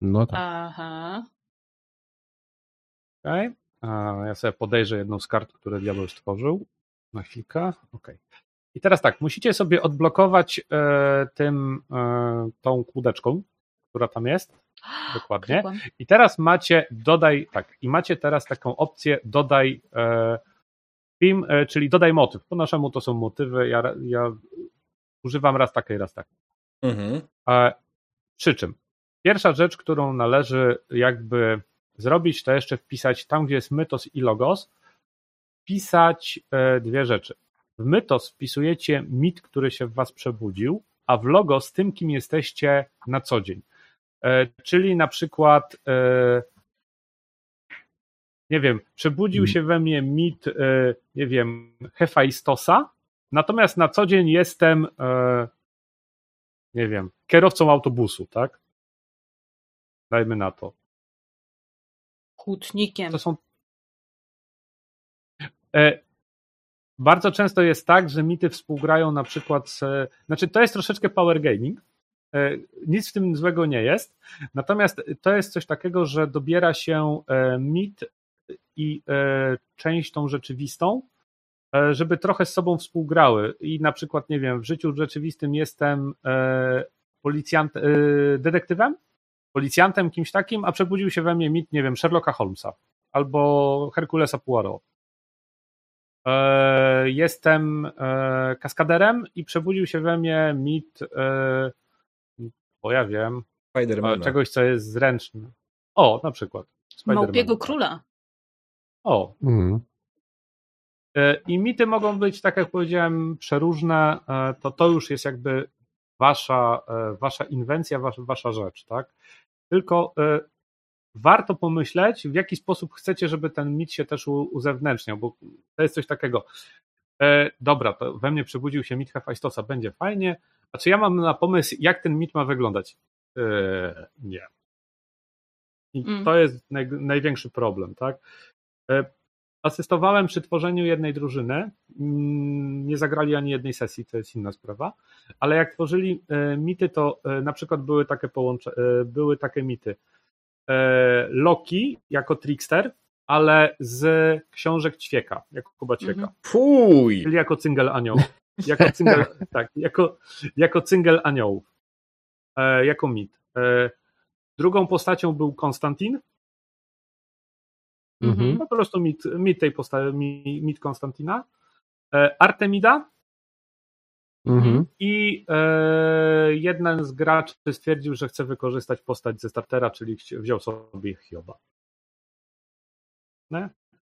No tak. Aha. Okay? Ja sobie podejrzę jedną z kart, które diabeł stworzył. Na chwilkę. Okay. I teraz tak, musicie sobie odblokować e, tym, e, tą kłódeczką, która tam jest. Dokładnie. I teraz macie dodaj, tak, i macie teraz taką opcję dodaj e, film, e, czyli dodaj motyw. Po naszemu to są motywy, ja, ja używam raz takiej, raz takiej. Mhm. E, Przy czym pierwsza rzecz, którą należy jakby zrobić, to jeszcze wpisać tam, gdzie jest mytos i logos, wpisać e, dwie rzeczy. W mytos wpisujecie mit, który się w was przebudził, a w logos tym, kim jesteście na co dzień. E, Czyli na przykład e, nie wiem, przebudził się we mnie mit, nie wiem, Hefaistosa, natomiast na co dzień jestem nie wiem, kierowcą autobusu, tak? Dajmy na to. Hutnikiem. To są. E, bardzo często jest tak, że mity współgrają na przykład z. Znaczy, to jest troszeczkę power gaming. E, nic w tym złego nie jest. Natomiast to jest coś takiego, że dobiera się e, mit i część tą rzeczywistą, żeby trochę z sobą współgrały. I na przykład, nie wiem, w życiu rzeczywistym jestem policjant, detektywem, policjantem, kimś takim, a przebudził się we mnie mit, nie wiem, Sherlocka Holmesa albo Herkulesa Poirot. E, Jestem e, kaskaderem i przebudził się we mnie mit, e, bo ja wiem, Spidermana. czegoś, co jest zręczne. O, na przykład. Małpiego króla. O, Mhm. I mity mogą być, tak jak powiedziałem, przeróżne. To to już jest jakby wasza, wasza inwencja, wasza, wasza rzecz, tak? Tylko e, warto pomyśleć, w jaki sposób chcecie, żeby ten mit się też uzewnętrzniał, bo to jest coś takiego. E, dobra, to we mnie przebudził się mit Hefajstosa, będzie fajnie. A czy ja mam na pomysł, jak ten mit ma wyglądać? E, nie. I Mm. to jest naj, największy problem, tak? E, asystowałem przy tworzeniu jednej drużyny. Mm, Nie zagrali ani jednej sesji, to jest inna sprawa. Ale jak tworzyli e, mity, to e, na przykład były takie połącze, e, były takie mity. Loki jako trickster, ale z książek Ćwieka, jako Kuba Ćwieka. Mhm. Fuj! Czyli jako cyngel aniołów. Jako cyngel, tak, jako, jako cyngel aniołów. Jako mit. Drugą postacią był Konstantin. Mhm. Po prostu mit, mit tej postaci, mit, mit Konstantina. E, Artemida Mhm. i e, jeden z graczy stwierdził, że chce wykorzystać postać ze startera, czyli wziął sobie Hioba. Nie?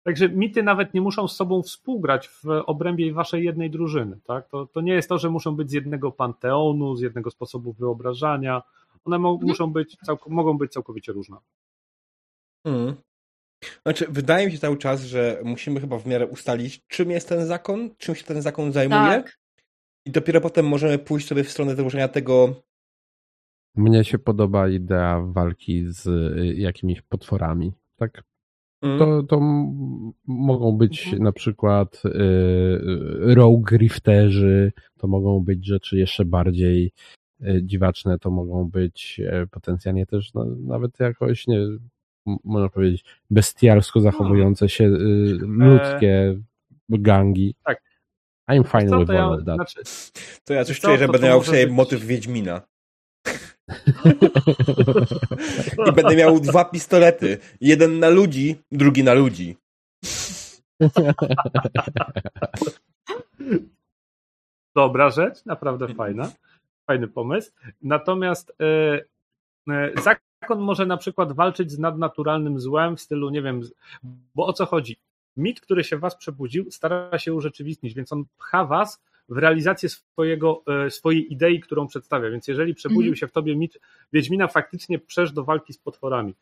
Także mity nawet nie muszą z sobą współgrać w obrębie waszej jednej drużyny. Tak? To, to nie jest to, że muszą być z jednego panteonu, z jednego sposobu wyobrażania. One mo- muszą być, całk- mogą być całkowicie różne. Mm. Znaczy, wydaje mi się cały czas, że musimy chyba w miarę ustalić, czym jest ten zakon, czym się ten zakon zajmuje. Tak. I dopiero potem możemy pójść sobie w stronę założenia tego. Mnie się podoba idea walki z y, jakimiś potworami. Tak, Mm, to, to mogą być Mhm. na przykład y, y, rogue rifterzy, to mogą być rzeczy jeszcze bardziej y, dziwaczne, to mogą być e, potencjalnie też no, nawet jakoś, nie można powiedzieć, bestialsko zachowujące się y, ludzkie gangi. tak. I'm fine Co, with to ja, all of that. znaczy, to ja coś co, czuję, że to będę to miał w sobie być- motyw Wiedźmina. I będę miał dwa pistolety. Jeden na ludzi, drugi na ludzi. dobra rzecz, naprawdę fajna. Fajny pomysł. Natomiast e, e, zakon może na przykład walczyć z nadnaturalnym złem w stylu, nie wiem, bo o co chodzi? Mit, który się w was przebudził, stara się urzeczywistnić, więc on pcha was w realizację swojego, e, swojej idei, którą przedstawia. Więc jeżeli przebudził Mhm. się w tobie mit Wiedźmina, faktycznie przesz do walki z potworami.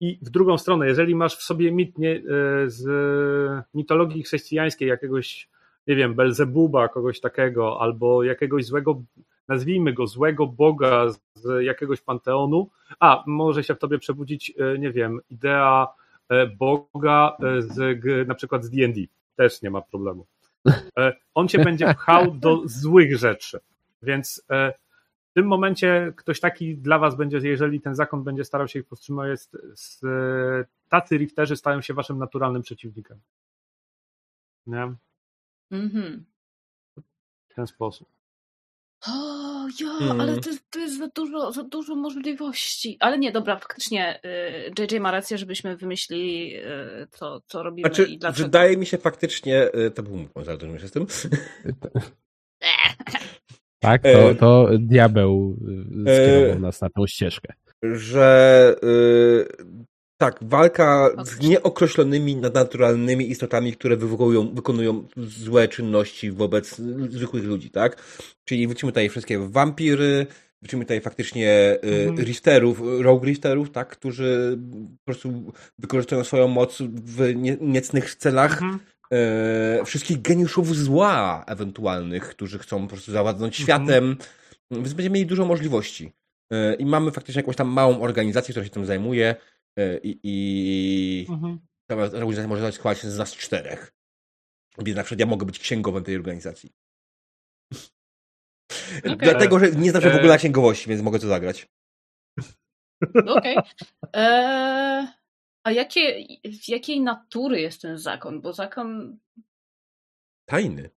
I w drugą stronę, jeżeli masz w sobie mit nie, e, z mitologii chrześcijańskiej, jakiegoś, nie wiem, Belzebuba, kogoś takiego, albo jakiegoś złego, nazwijmy go, złego boga z jakiegoś panteonu, a może się w tobie przebudzić, e, nie wiem, idea e, boga e, z, na przykład z D&D. Też nie ma problemu. On cię będzie pchał do złych rzeczy. Więc w tym momencie ktoś taki dla was będzie, jeżeli ten zakon będzie starał się ich powstrzymać, jest, z, tacy rifterzy stają się waszym naturalnym przeciwnikiem. Nie? Mhm. W ten sposób. O, ja, Mm. ale to, to jest za dużo, za dużo możliwości. Ale nie, dobra, faktycznie y, JJ ma rację, żebyśmy wymyślili, y, co, co robimy Znaczy, i dlaczego. wydaje mi się faktycznie, y, to był mój pomysł, ale to już jestem, Tak, E, to, to diabeł y, skierował e, nas na tą ścieżkę. że y, tak, walka z nieokreślonymi nadnaturalnymi istotami, które wywołują, wykonują złe czynności wobec zwykłych ludzi, tak? Czyli wrócimy tutaj wszystkie wampiry, wrócimy tutaj faktycznie y, Mhm. rifterów, rogue rifterów, tak? Którzy po prostu wykorzystują swoją moc w nie, niecnych celach. Mhm. e, wszystkich geniuszów zła ewentualnych, którzy chcą po prostu zawładnąć Mhm. światem, więc będziemy mieli dużo możliwości. E, I mamy faktycznie jakąś tam małą organizację, która się tym zajmuje i, i Mhm. ta organizacja może składać się z nas czterech. Więc na przykład ja mogę być księgowym tej organizacji. Okej. Dlatego, że nie znam się w E, ogóle na księgowości, więc mogę to zagrać. Okej. Eee, A jakie, jakiej natury jest ten zakon? Bo zakon. Tajny.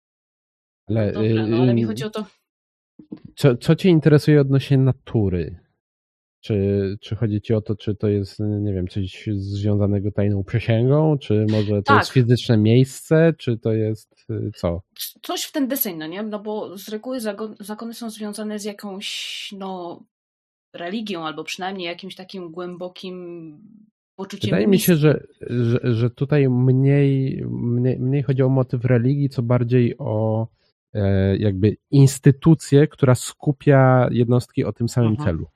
Ale, Dobra, no, ale mi y, chodzi o to. co, co cię interesuje odnośnie natury? Czy, czy chodzi ci o to, czy to jest, nie wiem, coś związanego tajną przysięgą, czy może to Tak. jest fizyczne miejsce, czy to jest y, co? Coś w ten deseń, no nie? No bo z reguły zakony są związane z jakąś, no, religią, albo przynajmniej jakimś takim głębokim poczuciem. Wydaje mi się, że, że, że tutaj mniej, mniej, mniej chodzi o motyw religii, co bardziej o e, jakby instytucję, która skupia jednostki o tym samym Mhm. celu.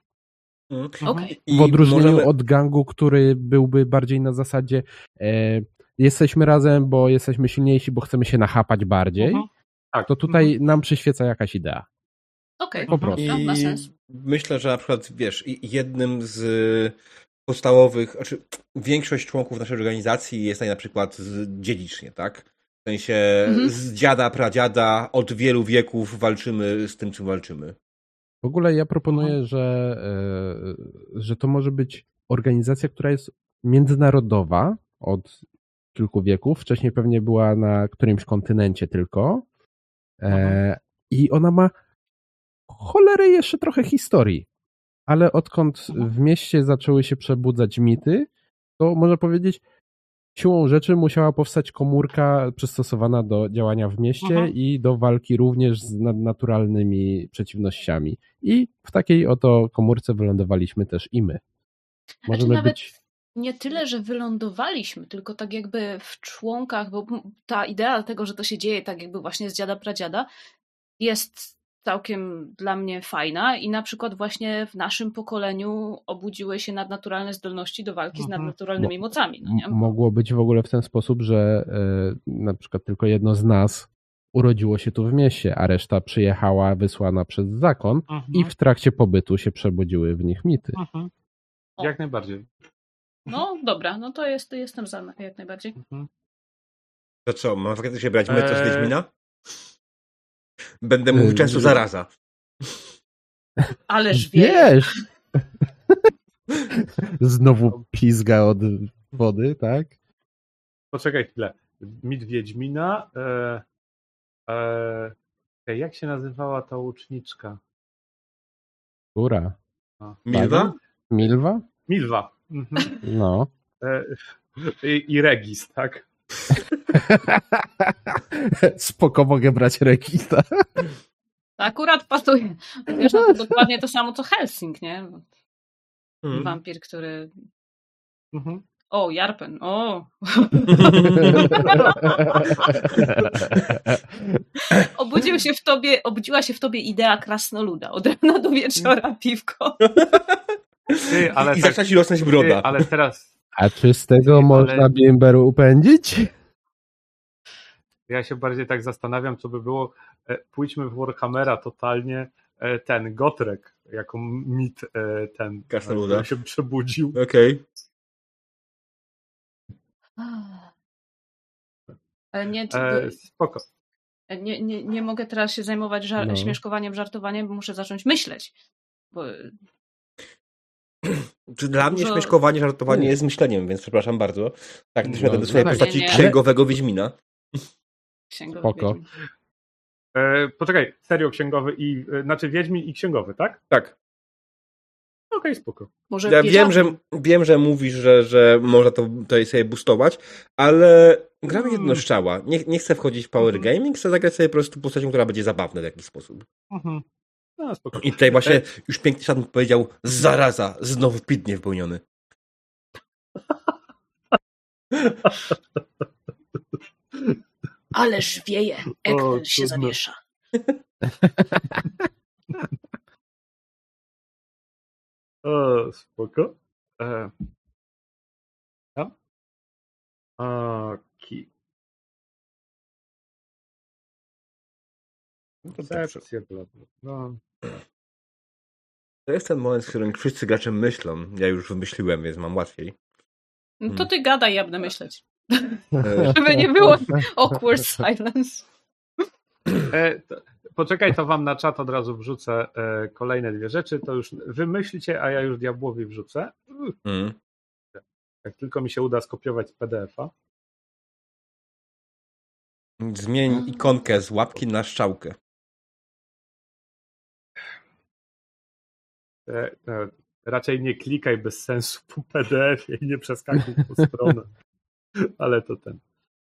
Okej. I W odróżnieniu możemy- od gangu, który byłby bardziej na zasadzie e, jesteśmy razem, bo jesteśmy silniejsi, bo chcemy się nachapać bardziej, Mhm. Tak. to tutaj nam przyświeca jakaś idea. Okej, Po prostu. ma sens. myślę, że na przykład, wiesz, i- jednym z podstawowych, znaczy większość członków naszej organizacji jest tutaj na przykład z- dziedzicznie, tak? W sensie Mhm. z dziada, pradziada od wielu wieków walczymy z tym, czym walczymy. W ogóle ja proponuję, Mhm. że, e, że to może być organizacja, która jest międzynarodowa od kilku wieków. Wcześniej pewnie była na którymś kontynencie tylko. E. I ona ma cholerę jeszcze trochę historii. Ale odkąd w mieście zaczęły się przebudzać mity, to można powiedzieć, siłą rzeczy musiała powstać komórka przystosowana do działania w mieście Mhm. i do walki również z nadnaturalnymi przeciwnościami. I w takiej oto komórce wylądowaliśmy też i my. Możemy Znaczy nawet być. nie tyle, że wylądowaliśmy, tylko tak jakby w członkach, bo ta idea tego, że to się dzieje tak jakby właśnie z dziada pradziada jest całkiem dla mnie fajna i na przykład właśnie w naszym pokoleniu obudziły się nadnaturalne zdolności do walki z Mhm. nadnaturalnymi mocami. No nie? Mogło być w ogóle w ten sposób, że e, na przykład tylko jedno z nas urodziło się tu w mieście, a reszta przyjechała wysłana przez zakon Mhm. i w trakcie pobytu się przebudziły w nich mity. Mhm. Jak najbardziej. No dobra, no to jest, jestem za jak najbardziej. Mhm. To co, mam faktycznie brać metod z Eee. Wiedźmina? Będę mówił Eee, często zaraza. Ależ wie. Wiesz! Znowu pizga od wody, tak? Poczekaj chwilę. Mit Wiedźmina. E, e, ej, jak się nazywała ta łuczniczka? Góra. Milwa? Milwa? Milwa. Mhm. No. E, i, I Regis, tak? Spoko mogę brać rekita. Akurat pasuje. Wiesz, no to dokładnie to samo co Helsing, nie? Hmm. Wampir, który... Mhm. O, Jarpen, o! Obudził się w tobie, obudziła się w tobie idea krasnoluda. Od rana do wieczora piwko. Ty, ale I tak, zaczyna ci rosnąć ty, broda. ale teraz A czy z tego Ale- można bimberu upędzić? ja się bardziej tak zastanawiam, co by było. E, pójdźmy w Warhammera totalnie. E, ten Gotrek, jako mit e, ten, który się przebudził. Okej. Ale nie, E, spoko. nie, nie, nie mogę teraz się zajmować żar- No. śmieszkowaniem, żartowaniem, bo muszę zacząć myśleć. Bo Czy dla mnie Dużo- śmieszkowanie, żartowanie Nie. jest myśleniem, więc przepraszam bardzo. Tak, też No, miałem do swojej tak. postaci Nie, nie. księgowego Wiedźmina. księgowy Spoko. Wiedźmin. E, poczekaj, serio księgowy i, e, znaczy Wiedźmin i księgowy, tak? Tak. Okej, spoko. Może Ja wiem, że, wiem, że mówisz, że, że można to tutaj sobie boostować, ale gram Mm. jedno szczała. Nie, nie chcę wchodzić w power Mhm. gaming, chcę zagrać sobie po prostu postacią, która będzie zabawna w jakiś sposób. Mhm. No. I tutaj właśnie E, już piękny szatan powiedział, zaraza, znowu pit niewypełniony. Ależ wieje, Eknel się cudne. zamiesza. O, spoko. E, ja? Okej. No to jest ten moment, w którym wszyscy gracze myślą. Ja już wymyśliłem, więc mam łatwiej. No to Hmm. ty gadaj, ja będę myśleć. E, Żeby nie było awkward silence. E, to, poczekaj, to wam na czat od razu wrzucę e, kolejne dwie rzeczy. To już wymyślicie, a ja już diabłowi wrzucę. mm. Jak tylko mi się uda skopiować z PDF-a. Zmień ikonkę z łapki na strzałkę. Raczej nie klikaj bez sensu po PDF-ie i nie przeskakuj po stronę. Ale to ten.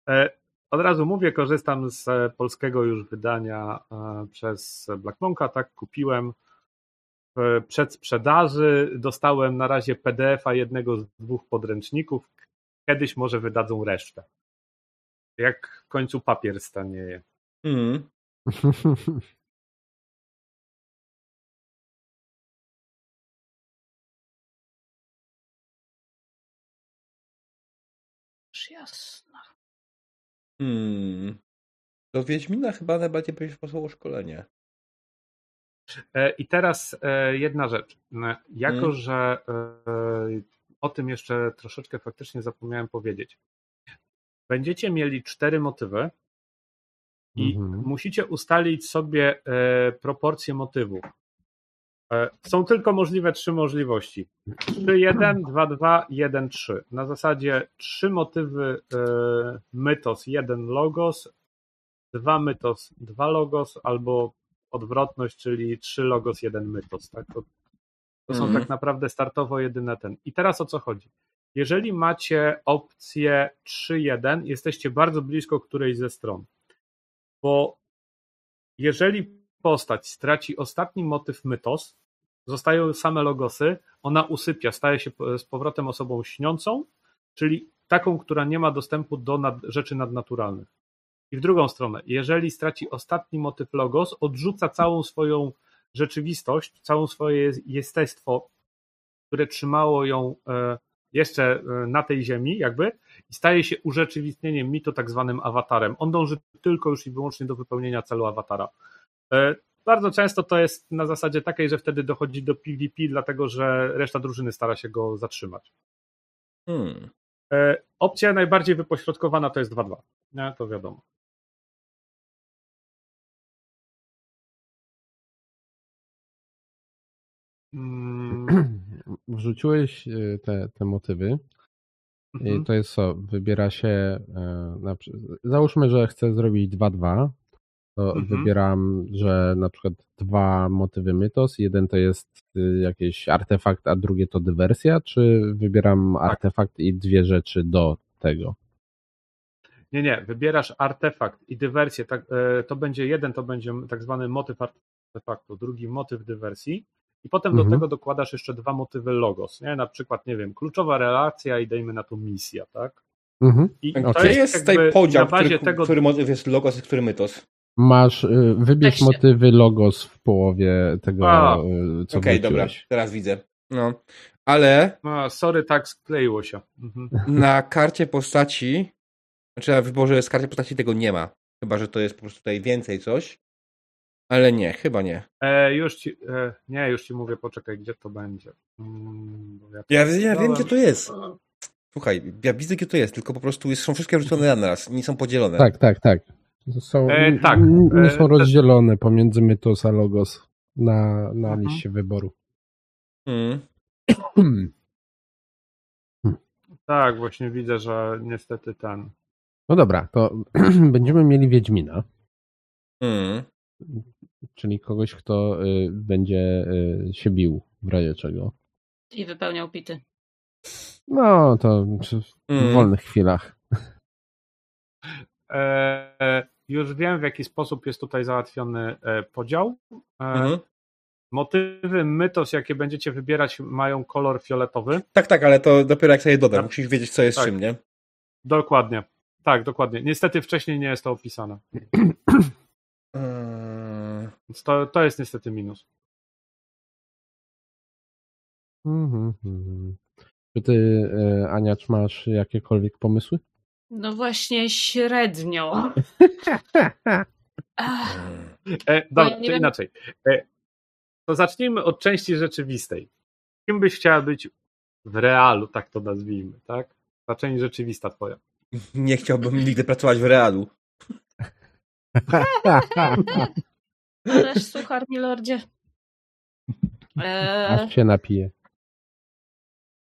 E, od razu mówię, korzystam z e, polskiego już wydania e, przez Black Monka, tak kupiłem w przedsprzedaży. Dostałem na razie PDF-a jednego z dwóch podręczników. Kiedyś może wydadzą resztę. Jak w końcu papier stanieje. Mm. jasna. Hmm. Do Wiedźmina chyba najbardziej by się pasowało szkolenie. E, I teraz e, jedna rzecz. E, Jako, Mm. że o tym jeszcze troszeczkę faktycznie zapomniałem powiedzieć. Będziecie mieli cztery motywy i Mhm. musicie ustalić sobie proporcje motywów. E, Są tylko możliwe trzy możliwości. 3-1, 2-2, 1-3. Na zasadzie trzy motywy e, mytos, jeden logos, dwa mytos, dwa logos, albo odwrotność, czyli trzy logos, jeden mytos. Tak? To, to są Mhm. tak naprawdę startowo jedyne ten. I teraz o co chodzi? Jeżeli macie opcję 3-1, jesteście bardzo blisko którejś ze stron. Bo jeżeli postać straci ostatni motyw mytos, zostają same logosy, ona usypia, staje się po- z powrotem osobą śniącą, czyli taką, która nie ma dostępu do nad, rzeczy nadnaturalnych. I w drugą stronę, jeżeli straci ostatni motyw logos, odrzuca całą swoją rzeczywistość, całą swoje jestestwo, które trzymało ją e, jeszcze e, na tej ziemi, jakby, i staje się urzeczywistnieniem mitu, tak zwanym awatarem. On dąży tylko już i wyłącznie do wypełnienia celu awatara. E, Bardzo często to jest na zasadzie takiej, że wtedy dochodzi do PvP, dlatego że reszta drużyny stara się go zatrzymać. Hmm. E, Opcja najbardziej wypośrodkowana to jest 2-2. Nie, to wiadomo. Mm, Wrzuciłeś y, te, te motywy. I mhm. to jest co? Wybiera się. e, załóżmy, że chcę zrobić 2-2. To Mhm. wybieram, że na przykład dwa motywy mytos. Jeden to jest y, jakiś artefakt, a drugie to dywersja, czy wybieram Tak. artefakt i dwie rzeczy do tego? Nie, nie, wybierasz artefakt i dywersję. Tak, e, to będzie jeden, to będzie tak zwany motyw artefaktu, drugi motyw dywersji. I potem do Mhm. tego dokładasz jeszcze dwa motywy logos. Nie? Na przykład, nie wiem, kluczowa relacja i dajmy na to misja, tak? Mhm. I A to Gdzie jest jakby tutaj podział, na bazie który, tego. który motyw jest logos, a który mytos? Masz, y, wybierz Tekście. motywy logos w połowie tego, A, y, co Okej, dobra, wrzuciłeś. teraz widzę. No, ale No, sorry, tak skleiło się. Mhm. na karcie postaci, znaczy na wyborze z karty postaci tego nie ma. Chyba, że to jest po prostu tutaj więcej coś. Ale nie, chyba nie. E, już ci, e, nie, już ci mówię, poczekaj, gdzie to będzie. Mm, ja to Ja, ja wiem, gdzie to jest. Słuchaj, ja widzę, gdzie to jest, tylko po prostu jest, są wszystkie wrzucone na raz, nie są podzielone. Tak, tak, tak. Są, E, tak, Nie e, są te- rozdzielone pomiędzy mytos a logos na, na Mhm. liście wyboru. Mm. Tak, właśnie widzę, że niestety ten. No dobra, to będziemy mieli Wiedźmina, Mm. czyli kogoś, kto y, będzie y, się bił w razie czego. I wypełniał pity. No, to w Mm. wolnych chwilach. E, już wiem, w jaki sposób jest tutaj załatwiony e, podział. E, Mhm. Motywy mytos, jakie będziecie wybierać, mają kolor fioletowy. Tak, tak, ale to dopiero jak sobie dodam. Tak. Musisz wiedzieć, co jest Tak. czym, nie? Dokładnie. Tak, dokładnie. Niestety wcześniej nie jest to opisane. Mm. Więc to, to jest niestety minus. Mhm, mhm. Czy ty, Ania, czy masz jakiekolwiek pomysły? No właśnie średnio. E, dobra, ja wiem- inaczej. E, to zacznijmy od części rzeczywistej. Kim byś chciała być w realu, tak to nazwijmy, tak? Ta część rzeczywista twoja. Nie chciałbym nigdy pracować w realu. ależ suchar, milordzie. Eee, Aż się napije.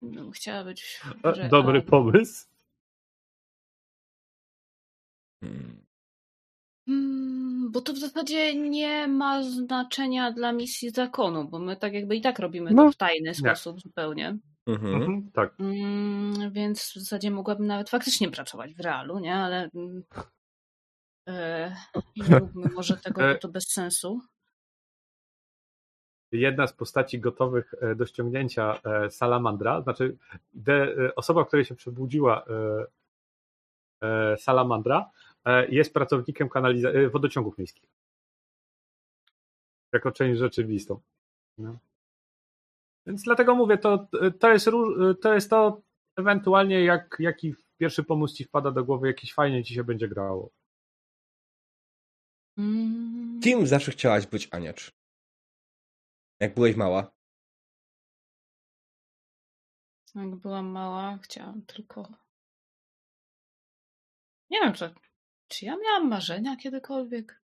no, chciała być w E, realu. Dobry pomysł. Mm. Hmm, bo to w zasadzie nie ma znaczenia dla misji zakonu, bo my tak jakby i tak robimy No. to w tajny sposób zupełnie. Mhm. Mhm, tak. Mm, więc w zasadzie mogłabym nawet faktycznie pracować w realu, nie? Ale mm, e, nie róbmy może tego, bo to bez sensu. Jedna z postaci gotowych e, do ściągnięcia e, salamandra, znaczy de, e, osoba, której się przebudziła e, e, salamandra, e, jest pracownikiem kanaliza- e, wodociągów miejskich. Jako część rzeczywistą. No. Więc dlatego mówię, to, to, jest, to jest to ewentualnie jak, jaki pierwszy pomysł ci wpada do głowy, jakiś fajnie ci się będzie grało? Mm, Kim zawsze chciałaś być, Aniacz? Jak byłeś mała? Jak byłam mała, chciałam tylko. Nie wiem, czy, czy ja miałam marzenia kiedykolwiek.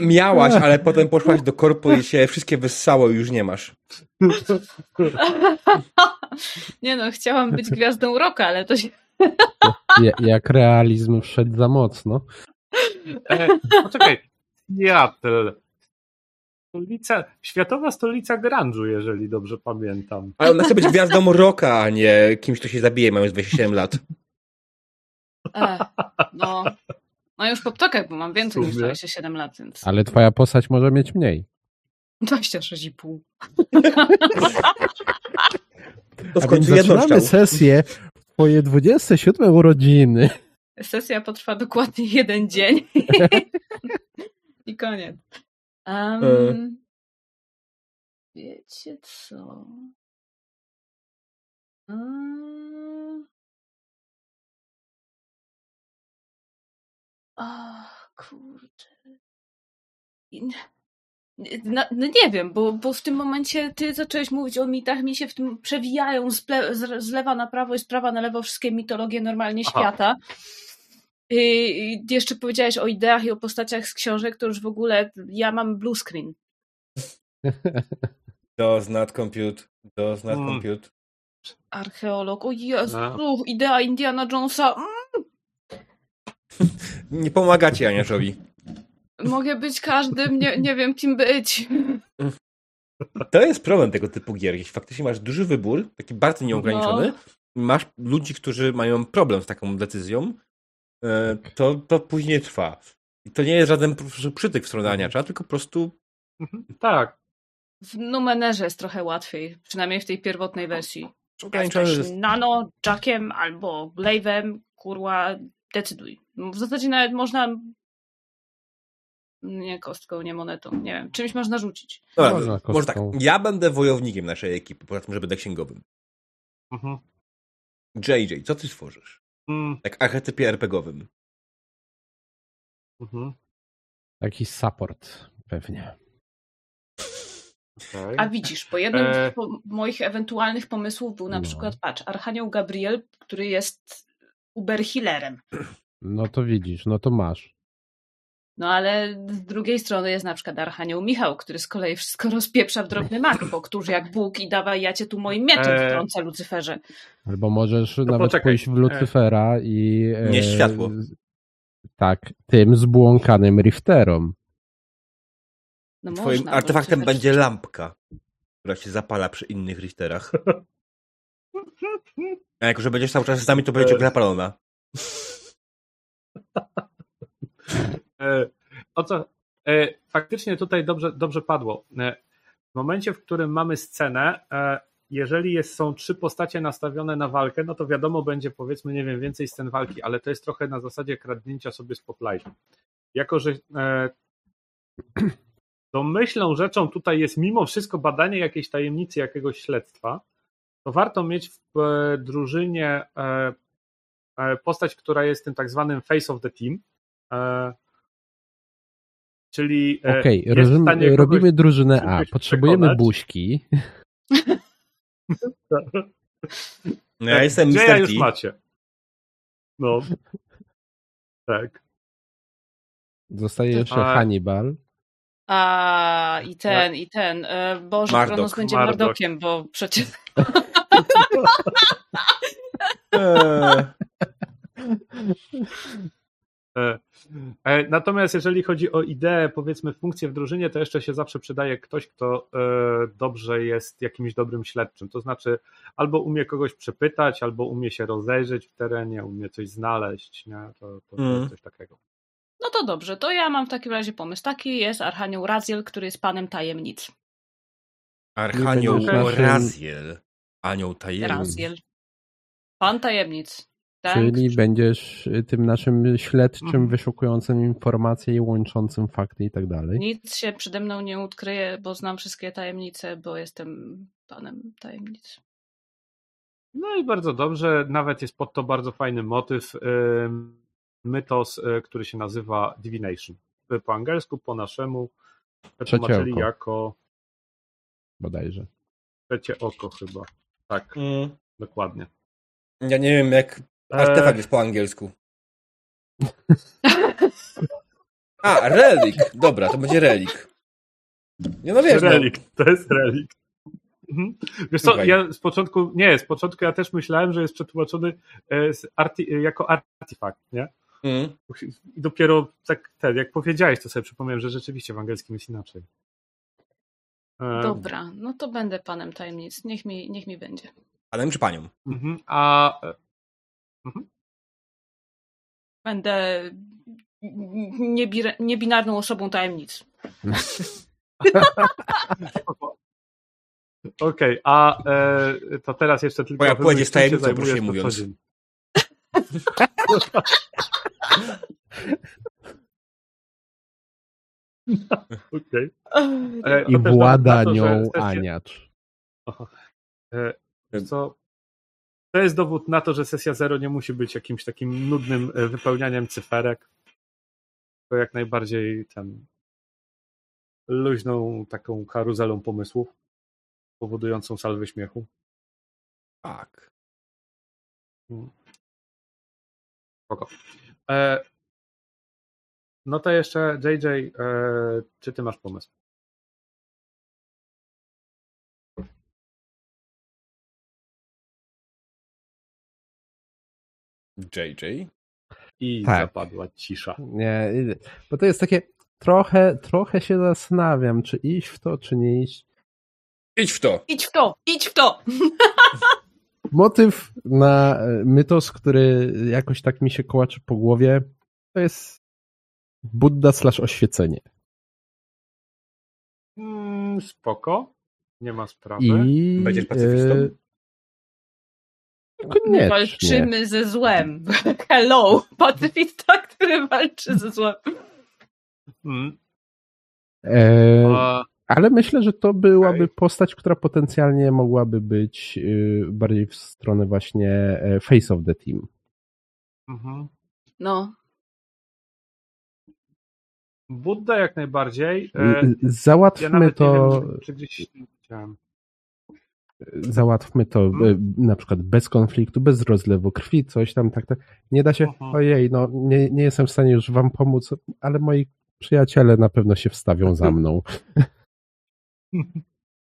Miałaś, ale potem poszłaś do korpo i się wszystkie wyssało i już nie masz. Nie no, chciałam być gwiazdą roka, ale to się. Ja- Jak realizm wszedł za mocno. E, poczekaj, Seattle. Stolica, światowa stolica grunge'u, jeżeli dobrze pamiętam. Ale ona chce być gwiazdą rocka, a nie kimś, kto się zabije, mając 27 lat. E, no. No już po ptokach, bo mam więcej niż sumie. 27 lat, więc Ale twoja postać może mieć mniej. 26,5. To w A końcu więc zaczynamy sesję w twoje 27 urodziny. Sesja potrwa dokładnie jeden dzień. I koniec. Um, E. Wiecie co? Um, Ach, kurczę. No, no nie wiem, bo, bo w tym momencie ty zacząłeś mówić o mitach, mi się w tym przewijają z, ple, z, z lewa na prawo i z prawa na lewo wszystkie mitologie normalnie Aha. świata. I, I jeszcze powiedziałeś o ideach i o postaciach z książek, to już w ogóle ja mam blue screen. Does not compute. Does not Mm. compute. Archeolog, o Jezu, No. idea Indiana Jonesa. Mm, Nie pomagacie Aniaczowi. mogę być każdym, nie, nie wiem kim być. To jest problem tego typu gier. Jeśli faktycznie masz duży wybór, taki bardzo nieograniczony, masz ludzi, którzy mają problem z taką decyzją, e, to, to później trwa. I to nie jest żaden przytyk w stronę Aniacza, tylko po prostu Mhm, Tak. W Numenerze jest trochę łatwiej, przynajmniej w tej pierwotnej wersji. ograniczony jest. nano, jackiem albo glaive'em, kurwa, decyduj. W zasadzie nawet można nie kostką, nie monetą, nie wiem, czymś można rzucić. Dobra, Można może tak. Ja będę wojownikiem naszej ekipy, poza tym, że będę księgowym. Mhm. JJ, co ty stworzysz? Mm, Tak archetypie RPGowym. mhm. Taki support pewnie. Okej. A widzisz, bo jednym E. z po- moich ewentualnych pomysłów był na No. przykład, patrz, Archanioł Gabriel, który jest uberhealerem. No to widzisz, no to masz. No ale z drugiej strony jest na przykład Archanioł Michał, który z kolei wszystko rozpieprza w drobny mak, bo któż jak Bóg i dawaj ja cię tu moim mieczem E. wtrącę Lucyferze. Albo możesz nawet poczekaj. pójść w Lucyfera i... e, Nieść światło. Tak, tym zbłąkanym Rifterom. No Twoim można, artefaktem Lucyfer- będzie lampka, która się zapala przy innych Richterach. A jako, że będziesz cały czas z nami, to będzie ciągle zapalona. E, o co? E, faktycznie tutaj dobrze, dobrze padło. E, w momencie, w którym mamy scenę, e, jeżeli jest, są trzy postacie nastawione na walkę, no to wiadomo, będzie powiedzmy, nie wiem, więcej scen walki, ale to jest trochę na zasadzie kradnięcia sobie spotlightu. Jako, że e, domyślną rzeczą tutaj jest mimo wszystko badanie jakiejś tajemnicy, jakiegoś śledztwa, to warto mieć w e, drużynie e, e, postać, która jest tym tak zwanym face of the team. Czyli Okej, rozum- stanie kogoś- robimy drużynę A. Potrzebujemy przekonać. buźki. No, ja jestem Gdzie ja Mr. już macie. No. Tak. Zostaje jeszcze A- Hannibal. A i ten, i ten. Boże, Marduk, Kronos będzie. Mardokiem, bo przecież Natomiast jeżeli chodzi o ideę, powiedzmy, funkcję w drużynie, to jeszcze się zawsze przydaje ktoś, kto e, dobrze jest jakimś dobrym śledczym. To znaczy, albo umie kogoś przepytać, albo umie się rozejrzeć w terenie, umie coś znaleźć. Nie? To, to, Mm. jest coś takiego. No to dobrze, to ja mam w takim razie pomysł. Taki jest Archanioł Raziel, który jest panem tajemnic. Archanioł Raziel. Anioł tajemnic. Raziel. Pan tajemnic. Tak? Czyli będziesz y, tym naszym śledczym, Mhm. wyszukującym informacje i łączącym fakty i tak dalej. Nic się przede mną nie odkryje, bo znam wszystkie tajemnice, bo jestem panem tajemnic. No i bardzo dobrze, nawet jest pod to bardzo fajny motyw, mytos, y, który się nazywa Divination. Po angielsku, po naszemu Trzecie tłumaczyli oko. jako Bodajże. trzecie oko chyba. Tak, Mm. dokładnie. Ja nie wiem, jak artefakt jest po angielsku. A, relik. Dobra, to będzie relik. Nie no wiesz, no, relik, to jest relik. Mhm. Wiesz co, ja z początku, nie, z początku ja też myślałem, że jest przetłumaczony e, z arti, jako artefakt, nie? mm, I dopiero tak, ten, jak powiedziałeś, to sobie przypomniałem, że rzeczywiście w angielskim jest inaczej. E, Dobra, no to będę panem tajemnic. Niech mi, niech mi będzie. panem czy panią? mhm. A e, Będę niebir- niebinarną osobą tajemnic. Okej, a e, to teraz jeszcze tylko. Moja płeć jest tajemnicą, proszę mówiąc. Okej. E, I to włada to, nią sesja- Aniacz. E, co? To jest dowód na to, że sesja zero nie musi być jakimś takim nudnym e, wypełnianiem cyferek. To jak najbardziej ten luźną taką karuzelą pomysłów powodującą salwy śmiechu. Tak. Spoko. E, no to jeszcze JJ, e, czy ty masz pomysł? JJ? I Tak. zapadła cisza. Nie, bo to jest takie trochę, trochę się zastanawiam, czy iść w to, czy nie iść. Idź w to! Idź w to! Idź w to! Motyw na mytos, który jakoś tak mi się kołaczy po głowie, to jest Buddha slash oświecenie. Mm, spoko. Nie ma sprawy. I Będziesz pacyfistą? e, Niekoniecznie. Walczymy ze złem. Hello! Pacyfista, który walczy ze złem. Mm, E, a, ale myślę, że to byłaby Okej. postać, która potencjalnie mogłaby być y, bardziej w stronę właśnie e, face of the team. mhm. No, Budda jak najbardziej. E, Y, ja Załatwmy nawet to, wiem, czy załatwmy to Mhm. y, na przykład bez konfliktu, bez rozlewu krwi, coś tam, tak, tak. Nie da się, Mhm. ojej, no nie, nie jestem w stanie już wam pomóc, ale moi przyjaciele na pewno się wstawią za mną.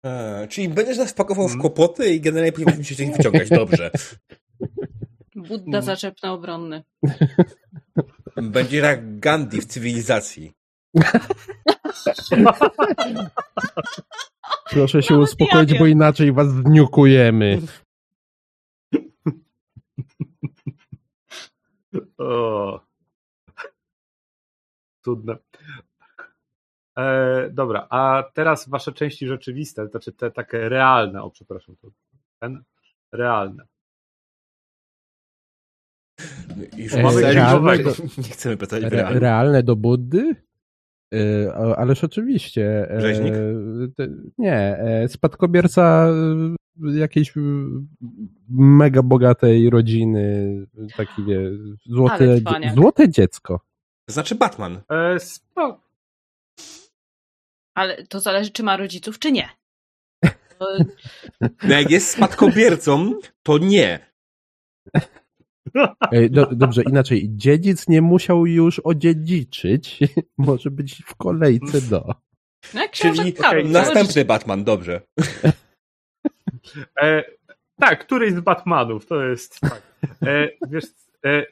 E, czyli będziesz nas pakował w Mm. kłopoty i generalnie później musimy się z nich wyciągać. Dobrze. Budda Mhm. zaczepny obronny. Będzie jak Gandhi w cywilizacji. Proszę się Nawet uspokoić, ja bo inaczej was zniukujemy. O. Cudne. E, dobra, a teraz wasze części rzeczywiste, znaczy te takie realne, o przepraszam, to ten realne. Już E, mamy realne nie, do- nie chcemy pytać Re, realne do Buddy? E, Ależ oczywiście. e, Rzeźnik? Nie, e, spadkobierca jakiejś mega bogatej rodziny, taki wie, złote, złote dziecko. Znaczy Batman. E, spo, Ale to zależy, czy ma rodziców, czy nie. To- No jak jest spadkobiercą, to nie. Do, dobrze, inaczej. Dziedzic nie musiał już odziedziczyć. Może być w kolejce do. No Czyli Karol, następny Batman, dobrze. e, tak, któryś z Batmanów, to jest tak. E, wiesz, e,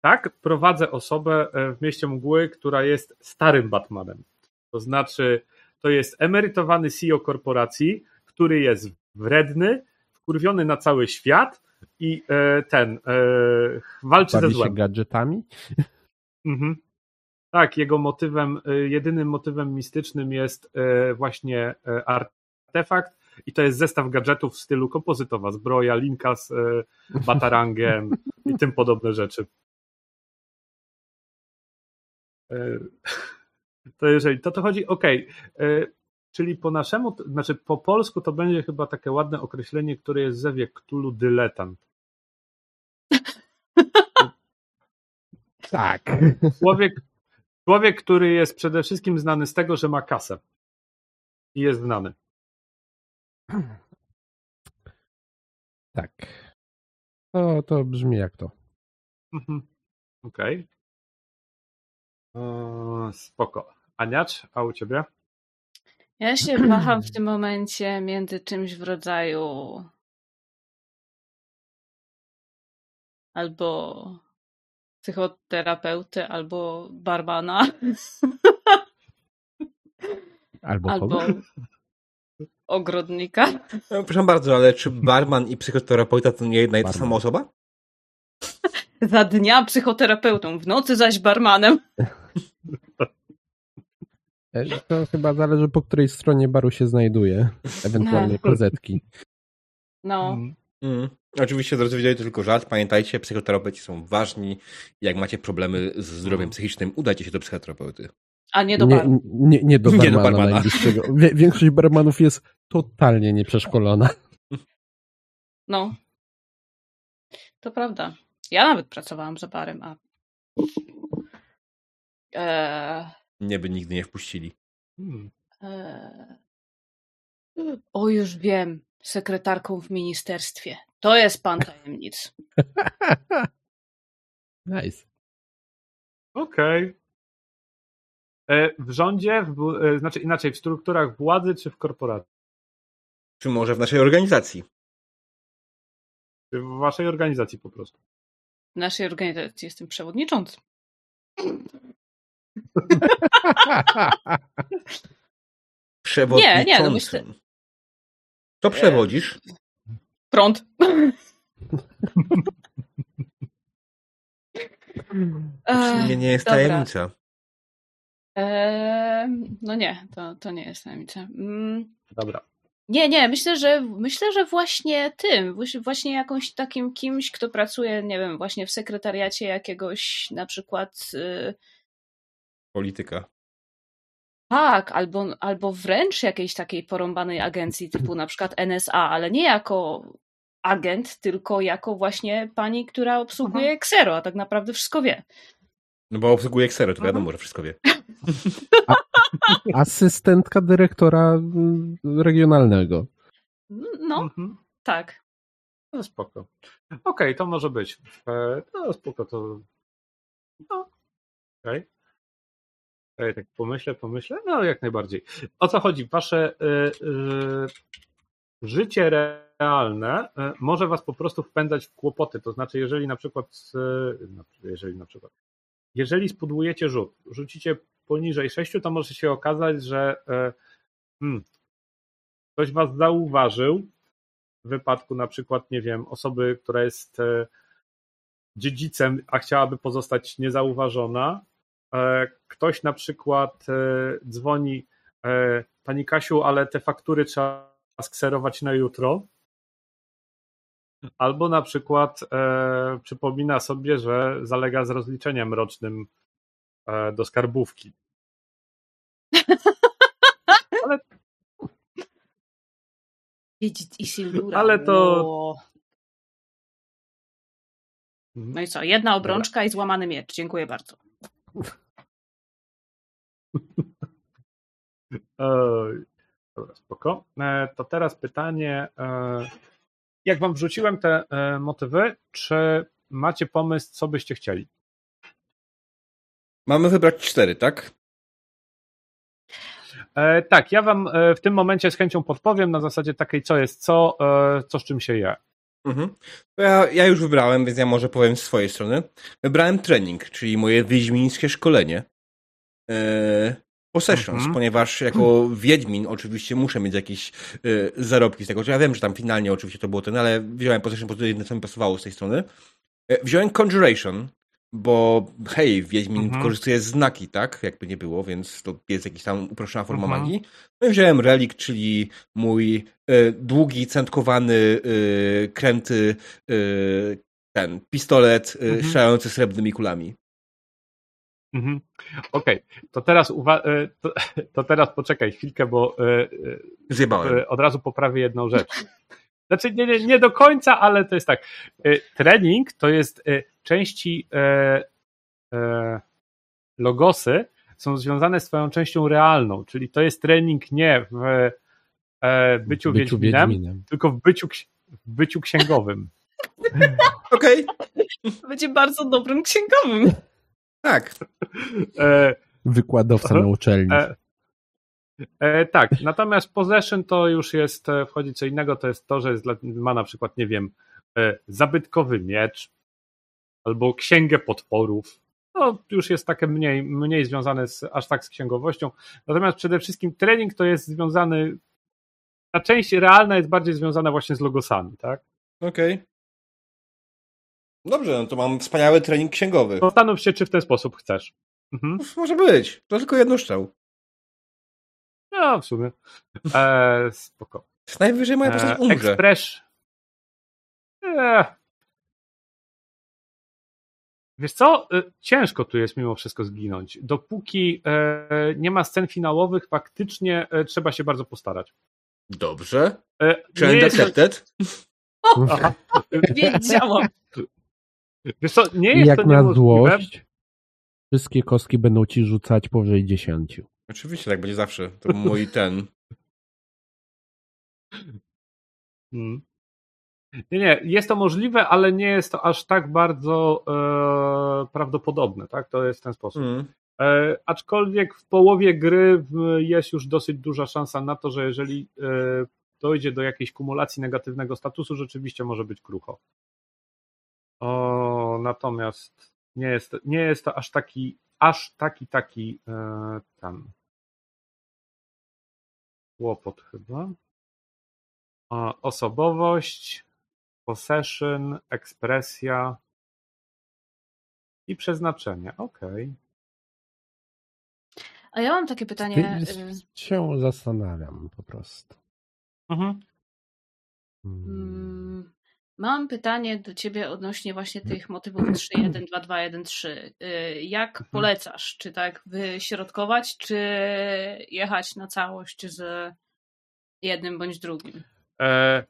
tak, prowadzę osobę e, w mieście mgły, która jest starym Batmanem. To znaczy, to jest emerytowany CEO korporacji, który jest wredny, wkurwiony na cały świat i e, ten e, walczy ze Bawi się złem. gadżetami. Mhm. Tak, jego motywem, y, jedynym motywem mistycznym jest y, właśnie y, artefakt i to jest zestaw gadżetów w stylu kompozytowa, zbroja, linka z batarangiem i tym podobne rzeczy. To jeżeli to, to chodzi, okej, y, Czyli po naszemu, znaczy po polsku to będzie chyba takie ładne określenie, które jest zewie Cthulhu dyletant. Tak. Człowiek, człowiek, który jest przede wszystkim znany z tego, że ma kasę. I jest znany. Tak. To, to brzmi jak to. Mhm. Okej. Eee, Spoko. Aniacz, a u ciebie? Ja się waham w tym momencie między czymś w rodzaju albo psychoterapeuty, albo barmana, Albo, albo ogrodnika. No, proszę bardzo, ale czy barman i psychoterapeuta to nie jedna i ta sama osoba? Za dnia psychoterapeutą, w nocy zaś barmanem. E, To chyba zależy po której stronie baru się znajduje. Ewentualnie No. klozetki. No. Mm. Oczywiście, drodzy widzowie, to tylko żart. Pamiętajcie, psychoterapeuci są ważni. Jak macie problemy z zdrowiem psychicznym, udajcie się do psychoterapeuty. a nie do Nie, baru. nie, nie do Nie barmana, do barmana. większość barmanów jest totalnie nieprzeszkolona. No. To prawda. Ja nawet pracowałam za barem, a. Eee, Nie by nigdy nie wpuścili. Hmm. eee. O, już wiem. Sekretarką w ministerstwie. To jest pan tajemnic. Nice. Okej. E, W rządzie, w, e, znaczy inaczej, w strukturach władzy czy w korporacji? Czy może w naszej organizacji? Czy w waszej organizacji po prostu? W naszej organizacji jestem przewodniczącym. Przewodniczącym. Nie, nie, no myślę- To przewodzisz? Prąd. Sumie nie jest dobra. tajemnica. Eee, no nie, to, to nie jest tajemnica. Mm, Dobra. Nie, nie, myślę, że myślę, że właśnie tym, właś- właśnie jakąś takim kimś, kto pracuje, nie wiem, właśnie w sekretariacie jakiegoś na przykład y, Polityka. tak, albo, albo wręcz jakiejś takiej porąbanej agencji typu na przykład NSA, ale nie jako agent, tylko jako właśnie pani, która obsługuje Xero, a tak naprawdę wszystko wie. No bo obsługuje Xero, to Mhm. wiadomo, że wszystko wie. Asystentka dyrektora mm, regionalnego. No, Mhm. tak. No spoko. Okej, to może być. E, No spoko, to... No. Okej. Okay. Tak pomyślę, pomyślę. No jak najbardziej. O co chodzi? Wasze y, y, życie realne y, może was po prostu wpędzać w kłopoty. To znaczy, jeżeli na przykład, y, na- jeżeli na przykład, jeżeli spudłujecie rzut, rzucicie poniżej 6, to może się okazać, że y, hmm, ktoś was zauważył, w wypadku na przykład, nie wiem, osoby, która jest e, dziedzicem, a chciałaby pozostać niezauważona. E, Ktoś na przykład e, dzwoni, e, Pani Kasiu, ale te faktury trzeba skserować na jutro. Albo na przykład e, przypomina sobie, że zalega z rozliczeniem rocznym e, do skarbówki. Isildura. Ale to-. No i co? Jedna obrączka i złamany miecz. Dziękuję bardzo. Dobra, spoko. E, To teraz pytanie. e, Jak wam wrzuciłem te e, motywy, czy macie pomysł, co byście chcieli? Mamy wybrać cztery, tak? E, Tak, ja wam w tym momencie z chęcią podpowiem na zasadzie takiej, co jest co, e, co z czym się je. Mhm. To ja, ja już wybrałem, więc ja może powiem z swojej strony. Wybrałem trening, czyli moje wiedźmińskie szkolenie. Eee, possessions, Mhm. ponieważ jako wiedźmin oczywiście muszę mieć jakieś e, zarobki z tego. Ja wiem, że tam finalnie oczywiście to było ten, ale wziąłem possession, po prostu jedyne co mi pasowało z tej strony. E, wziąłem conjuration, bo hej, wiedźmin Mhm. wykorzystuje znaki, tak? Jakby nie było, więc to jest jakaś tam uproszczona forma Mhm. magii. No i wziąłem relik, czyli mój e, długi, centkowany, e, kręty, e, ten pistolet e, Mhm. strzelający srebrnymi kulami. Mhm. Okej, to teraz uwa- e, to, to teraz poczekaj chwilkę, bo e, e, Zjebałem. od razu poprawię jedną rzecz. Znaczy nie, nie, nie do końca, ale to jest tak. Trening to jest części logosy są związane z twoją częścią realną, czyli to jest trening nie w e, byciu, wiedźminem, tylko w byciu, w byciu księgowym. Okej, Będzie bardzo dobrym księgowym. Tak. E, Wykładowca na uczelni. E, e, tak, natomiast possession to już jest, e, wchodzi co innego, to jest to, że jest, dla- ma na przykład, nie wiem, e, zabytkowy miecz albo księgę potworów. No, już jest takie mniej, mniej związane z, aż tak z księgowością. Natomiast przede wszystkim trening to jest związany, ta część realna jest bardziej związana właśnie z logosami, tak? Okej. Dobrze, no to mam wspaniały trening księgowy. Zastanów się, czy w ten sposób chcesz. Mhm. Może być. To tylko jedno strzał. No, w sumie. E, spoko. Najwyżej moja E, postać umrze. Express. Eee. Wiesz co? E, Ciężko tu jest mimo wszystko zginąć. Dopóki e, nie ma scen finałowych, faktycznie e, trzeba się bardzo postarać. Dobrze. E, Challenge jest accepted. aha, Wiedziałam. Wiesz co, nie I jest jak to na złość, wszystkie kostki będą ci rzucać powyżej 10. Oczywiście, tak będzie zawsze. To mój ten. Mm. Nie, nie, jest to możliwe, ale nie jest to aż tak bardzo e, prawdopodobne, tak? To jest w ten sposób. Mm. E, aczkolwiek w połowie gry jest już dosyć duża szansa na to, że jeżeli e, dojdzie do jakiejś kumulacji negatywnego statusu, rzeczywiście może być krucho. O, natomiast nie jest, nie jest to aż taki, aż taki, taki e, tam łopot chyba. O, osobowość, possession, ekspresja i przeznaczenie. Okej. A ja mam takie pytanie. y, Się zastanawiam po prostu. Mhm. Hmm. Mam pytanie do ciebie odnośnie właśnie tych motywów 3.1, 2.2, 1.3. Y, Jak Mhm. polecasz? Czy tak wyśrodkować, czy jechać na całość z jednym bądź drugim? E,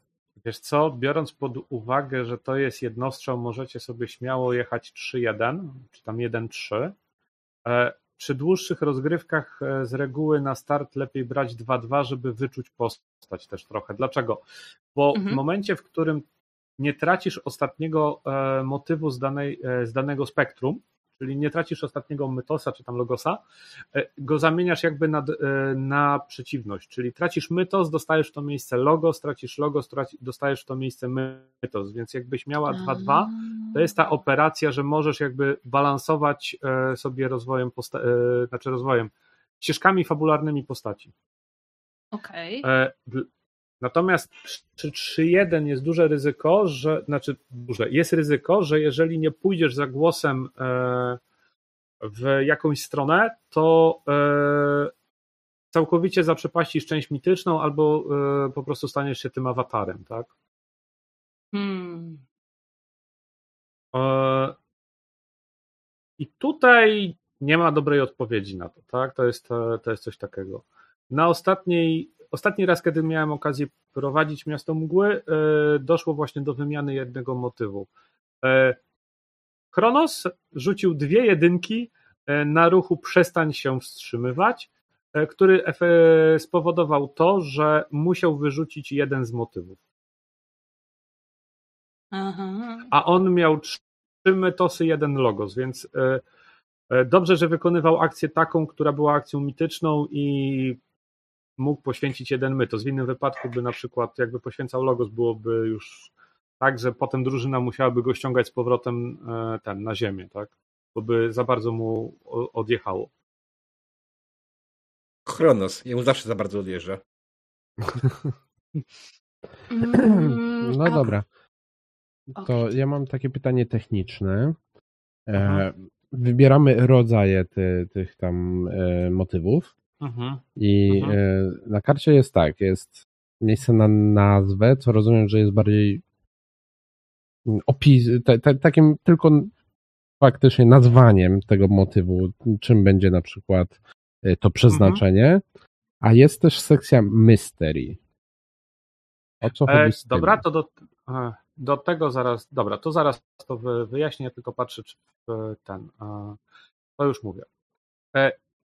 wiesz co, biorąc pod uwagę, że to jest jednostrzał, możecie sobie śmiało jechać 3-1, czy tam 1-3. E, przy dłuższych rozgrywkach e, z reguły na start lepiej brać 2-2, żeby wyczuć postać też trochę. Dlaczego? Bo Mhm. w momencie, w którym nie tracisz ostatniego e, motywu z, danej, e, z danego spektrum, czyli nie tracisz ostatniego mytosa czy tam logosa, e, go zamieniasz jakby na, na przeciwność, czyli tracisz mytos, dostajesz to miejsce logos, tracisz logos, traci, dostajesz to miejsce mytos, więc jakbyś miała 2-2, to jest ta operacja, że możesz jakby balansować sobie rozwojem, posta- znaczy rozwojem, ścieżkami fabularnymi postaci. Okej. Dl- Natomiast przy 3.1 jest duże ryzyko, że, znaczy duże, jest ryzyko, że jeżeli nie pójdziesz za głosem e, w jakąś stronę, to e, całkowicie zaprzepaścisz część mityczną albo e, po prostu staniesz się tym awatarem, tak? Hmm. I tutaj nie ma dobrej odpowiedzi na to, tak? To jest, to jest coś takiego. Na ostatniej, ostatni raz, kiedy miałem okazję prowadzić Miasto Mgły, e, doszło właśnie do wymiany jednego motywu. E, Kronos rzucił dwie jedynki e, na ruchu przestań się wstrzymywać, który spowodował to, że musiał wyrzucić jeden z motywów. Aha. a on miał trzy mytosy, jeden logos, więc dobrze, że wykonywał akcję taką, która była akcją mityczną i mógł poświęcić jeden mytos. W innym wypadku by na przykład jakby poświęcał logos, byłoby już tak, że potem drużyna musiałaby go ściągać z powrotem e, ten, na ziemię, tak? Bo by za bardzo mu odjechało. Chronos. Jemu zawsze za bardzo odjeżdża. Mm, No dobra. To ja mam takie pytanie techniczne. Aha. E, wybieramy rodzaje ty, tych tam e, motywów Mhm. i Mhm. e, na karcie jest tak, jest miejsce na nazwę, co rozumiem, że jest bardziej mm, opis, te, te, takim tylko faktycznie nazwaniem tego motywu, czym będzie na przykład y, to przeznaczenie, a jest też sekcja mystery. O co E, chodzi z tym? dobra, to do, e, do tego zaraz, dobra, to zaraz to wy- wyjaśnię, tylko patrzę, czy w ten, e, to już mówię.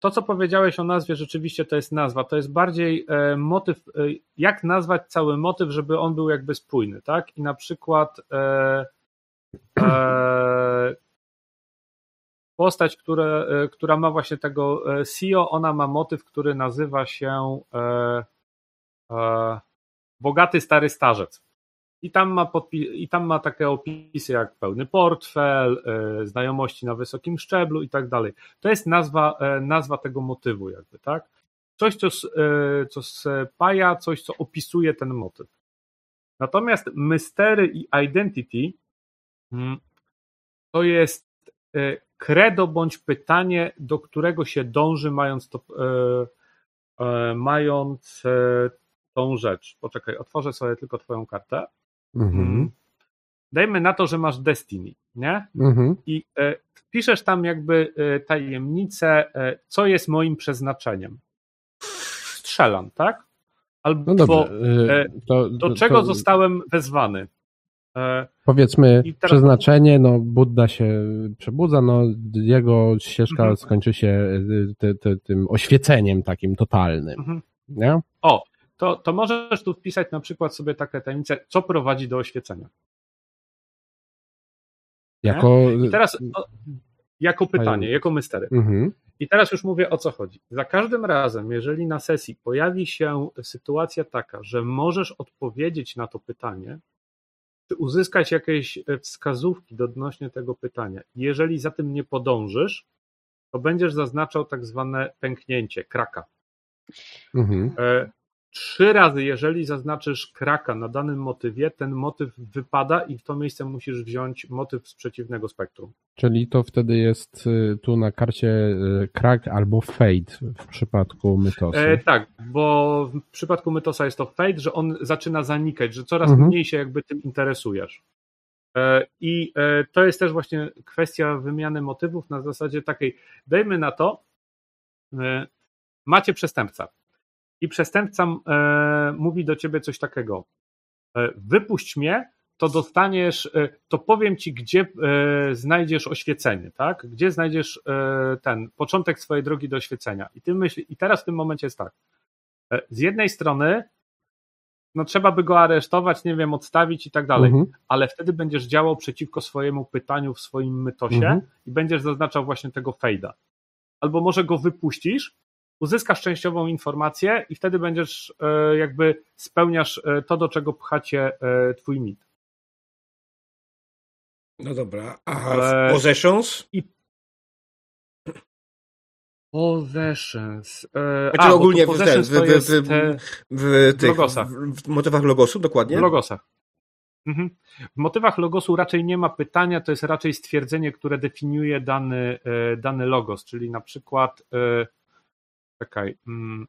To, co powiedziałeś o nazwie, rzeczywiście to jest nazwa, to jest bardziej e, motyw, e, jak nazwać cały motyw, żeby on był jakby spójny, tak? I na przykład e, e, postać, która, e, która ma właśnie tego CEO, ona ma motyw, który nazywa się e, Bogaty Stary Starzec. I tam, ma podpi- I tam ma takie opisy jak pełny portfel, e, znajomości na wysokim szczeblu i tak dalej. To jest nazwa, e, nazwa tego motywu, jakby, tak? Coś, co, e, co spaja, coś, co opisuje ten motyw. Natomiast mystery i identity mm, to jest e, credo bądź pytanie, do którego się dąży, mając to, mając tą rzecz. Poczekaj, otworzę sobie tylko Twoją kartę. Mhm. Mm. Dajmy na to, że masz Destiny, nie? Mhm. I e, wpiszesz tam jakby e, tajemnicę, e, co jest moim przeznaczeniem. Strzelam, tak? Albo No y, e, to, do to- czego to zostałem wezwany. Powiedzmy, teraz- przeznaczenie, no Budda się przebudza, no jego ścieżka Mhm. skończy się y, ty, ty, tym oświeceniem takim totalnym, mhm. nie? To, to możesz tu wpisać na przykład sobie takie tajemnice, co prowadzi do oświecenia. Jako... I teraz o, jako pytanie, jako mystery. Mhm. I teraz już mówię o co chodzi. Za każdym razem, jeżeli na sesji pojawi się sytuacja taka, że możesz odpowiedzieć na to pytanie, czy uzyskać jakieś e, wskazówki odnośnie tego pytania. Jeżeli za tym nie podążysz, to będziesz zaznaczał tak zwane pęknięcie, kraka. Mhm. Trzy razy, jeżeli zaznaczysz kraka na danym motywie, ten motyw wypada i w to miejsce musisz wziąć motyw z przeciwnego spektrum. Czyli to wtedy jest y, tu na karcie y, crack albo fade w przypadku mytosu. E, tak, bo w przypadku Mytosa jest to fade, że on zaczyna zanikać, że coraz Mhm. mniej się jakby tym interesujesz. E, I e, to jest też właśnie kwestia wymiany motywów na zasadzie takiej, dajmy na to, e, macie przestępca i przestępca e, mówi do ciebie coś takiego, e, wypuść mnie, to dostaniesz, e, to powiem ci, gdzie e, znajdziesz oświecenie, tak? Gdzie znajdziesz e, ten początek swojej drogi do oświecenia. I ty myśl, i teraz w tym momencie jest tak. E, Z jednej strony, no trzeba by go aresztować, nie wiem, odstawić i tak dalej, Mhm. ale wtedy będziesz działał przeciwko swojemu pytaniu w swoim mytosie Mhm. i będziesz zaznaczał właśnie tego fejda. Albo może go wypuścisz, uzyskasz częściową informację i wtedy będziesz e, jakby spełniasz e, to, do czego pchacie e, twój mit. No dobra. A Possessions? Possessions. E, Znaczy a, ogólnie w, possessions w, w, w, tych, logosach. w, motywach logosu, dokładnie? W logosach. Mhm. W motywach logosu raczej nie ma pytania, to jest raczej stwierdzenie, które definiuje dany, dany logos, czyli na przykład czekaj. mm,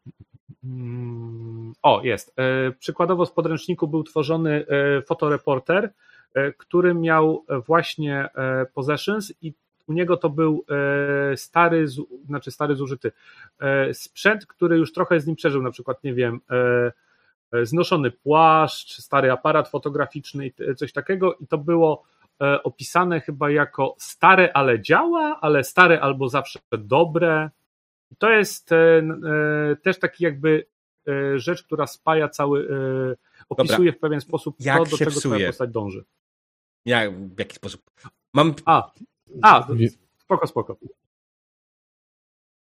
mm, O, jest. E, Przykładowo z podręczniku był tworzony e, fotoreporter, e, który miał właśnie possessions i u niego to był stary, znaczy stary zużyty sprzęt, który już trochę z nim przeżył, na przykład, nie wiem, znoszony płaszcz, stary aparat fotograficzny coś takiego i to było opisane chyba jako stare, ale działa, ale stare albo zawsze dobre. I to jest e, e, też taki jakby e, rzecz, która spaja cały, e, opisuje w pewien sposób Jak to, do się czego psuje? twoja postać dąży. Jak, w jaki sposób? Mam, A, a, spoko, spoko.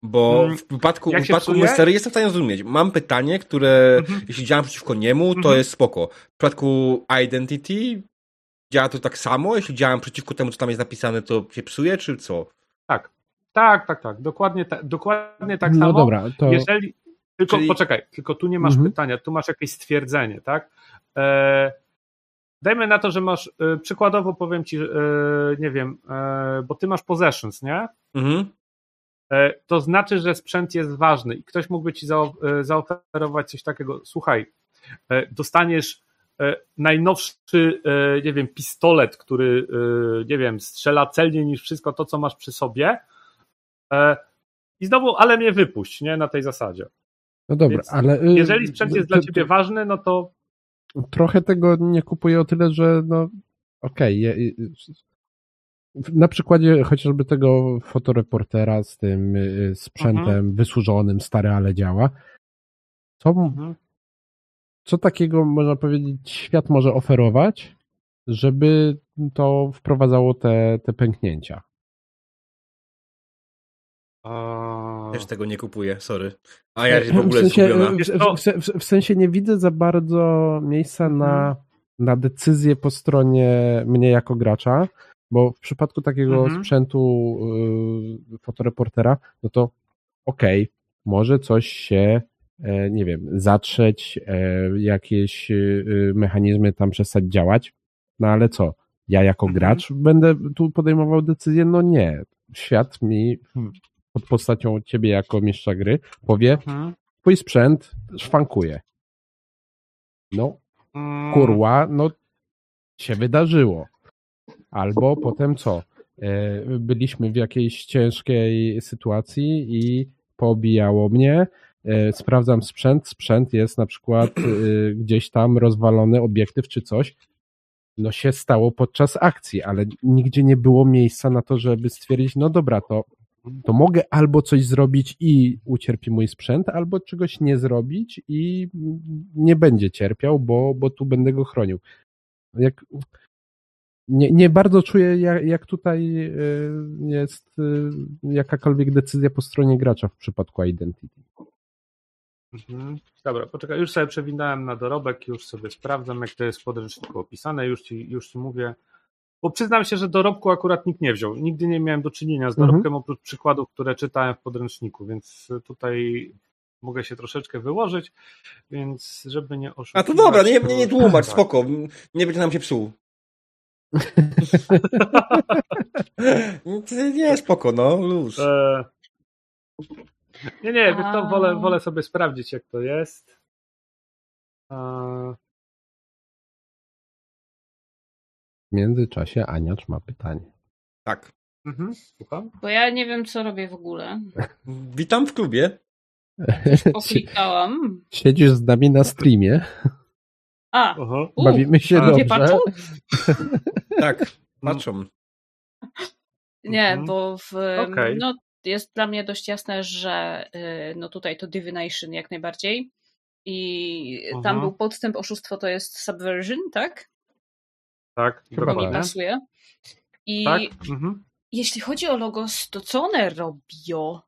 bo Mm, w przypadku, w jak się przypadku psuje? Mystery jestem w stanie zrozumieć. Mam pytanie, które Mhm. jeśli działam przeciwko niemu, to Mhm. jest spoko. W przypadku Identity działa to tak samo? Jeśli działam przeciwko temu, co tam jest napisane, to się psuje, czy co? Tak, tak, tak, tak. Dokładnie, ta, dokładnie tak no samo. dobra, to Jeżeli. Tylko Czyli- poczekaj, tylko tu nie masz Mhm. pytania, tu masz jakieś stwierdzenie, tak? E, dajmy na to, że masz. E, przykładowo powiem ci, e, nie wiem, e, bo ty masz possessions, nie? Mhm. E, to znaczy, że sprzęt jest ważny i ktoś mógłby ci zao- e, zaoferować coś takiego. Słuchaj, e, dostaniesz e, najnowszy, e, nie wiem, pistolet, który, e, nie wiem, strzela celniej niż wszystko to, co masz przy sobie. E, I znowu, ale mnie wypuść, nie, na tej zasadzie. No dobra, Więc ale. y, Jeżeli sprzęt jest dla to- ciebie ważny, no to trochę tego nie kupuję o tyle, że no okej. y, w- na przykładzie chociażby tego fotoreportera z tym y, sprzętem Mhm. wysłużonym, stary, ale działa. Co, Mhm. co takiego, można powiedzieć, świat może oferować, żeby to wprowadzało te, te pęknięcia? A, Też tego nie kupuję, sorry. A ja w W ogóle sensie, zgubiona. w, Wiesz w, w, w, sensie nie widzę za bardzo miejsca na, Mhm. na decyzję po stronie mnie jako gracza, bo w przypadku takiego Mhm. sprzętu y, fotoreportera, no to okej, może coś się, e, nie wiem, zatrzeć, e, jakieś y, y, mechanizmy tam przestać działać, no ale co? Ja jako Mhm. gracz będę tu podejmował decyzję? No nie. Świat mi pod postacią ciebie jako mistrza gry powie, mhm. twój sprzęt szwankuje. No, Mm, kurwa, no się wydarzyło. Albo potem co? E, Byliśmy w jakiejś ciężkiej sytuacji i pobijało mnie. E, Sprawdzam sprzęt. Sprzęt jest na przykład e, gdzieś tam rozwalony obiektyw czy coś. No się stało podczas akcji, ale nigdzie nie było miejsca na to, żeby stwierdzić, no dobra, to to mogę albo coś zrobić i ucierpi mój sprzęt, albo czegoś nie zrobić i nie będzie cierpiał, bo, bo tu będę go chronił. Jak, nie, nie bardzo czuję, jak, jak tutaj y, jest y, jakakolwiek decyzja po stronie gracza w przypadku Identity. Mhm. Dobra, poczekaj, już sobie przewinąłem na dorobek, już sobie sprawdzam, jak to jest w podręczniku opisane, już ci, już ci mówię. Bo przyznam się, że dorobku akurat nikt nie wziął. Nigdy nie miałem do czynienia z dorobkiem Mhm. oprócz przykładów, które czytałem w podręczniku, więc tutaj mogę się troszeczkę wyłożyć, więc żeby nie A oszukiwać... to dobra, nie, nie, nie tłumacz, tak. spoko. Nie będzie nam się psuł. nie, spoko, no, luz. E... Nie, nie, to A. wolę, wolę sobie sprawdzić, jak to jest. E... W międzyczasie Aniacz ma pytanie. Tak. Mhm, słucham. Bo ja nie wiem, co robię w ogóle. Witam w klubie. Poklikałam. Siedzisz z nami na streamie, A, Aha. u, bawimy się a dobrze. patrzą? Tak, patrzą. Nie, Mhm. bo w, Okej. no, jest dla mnie dość jasne, że y, no tutaj to divination jak najbardziej. I tam był podstęp, oszustwo to jest subversion, tak? Tak, Chyba To mi dokładnie. pasuje. I Tak? Mhm. jeśli chodzi o logos, to co one robią?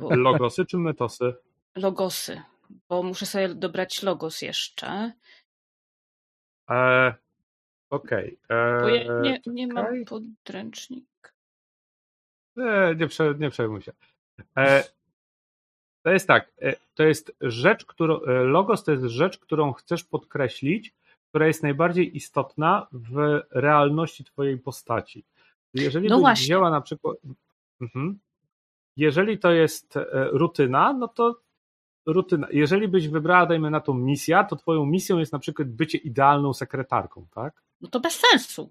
Bo- Logosy czy metosy? logosy, bo muszę sobie dobrać logos jeszcze. E, Okej. Bo e, ja nie, nie mam podręcznik. Nie, nie, prze, nie przejmuj się. E, to jest tak, e, to jest rzecz, którą, e, logos to jest rzecz, którą chcesz podkreślić, która jest najbardziej istotna w realności twojej postaci. Jeżeli No byś wzięła na przykład, mhm. jeżeli to jest e, rutyna, no to rutyna. Jeżeli byś wybrała, dajmy na to misję, to twoją misją jest na przykład bycie idealną sekretarką, tak? No to bez sensu.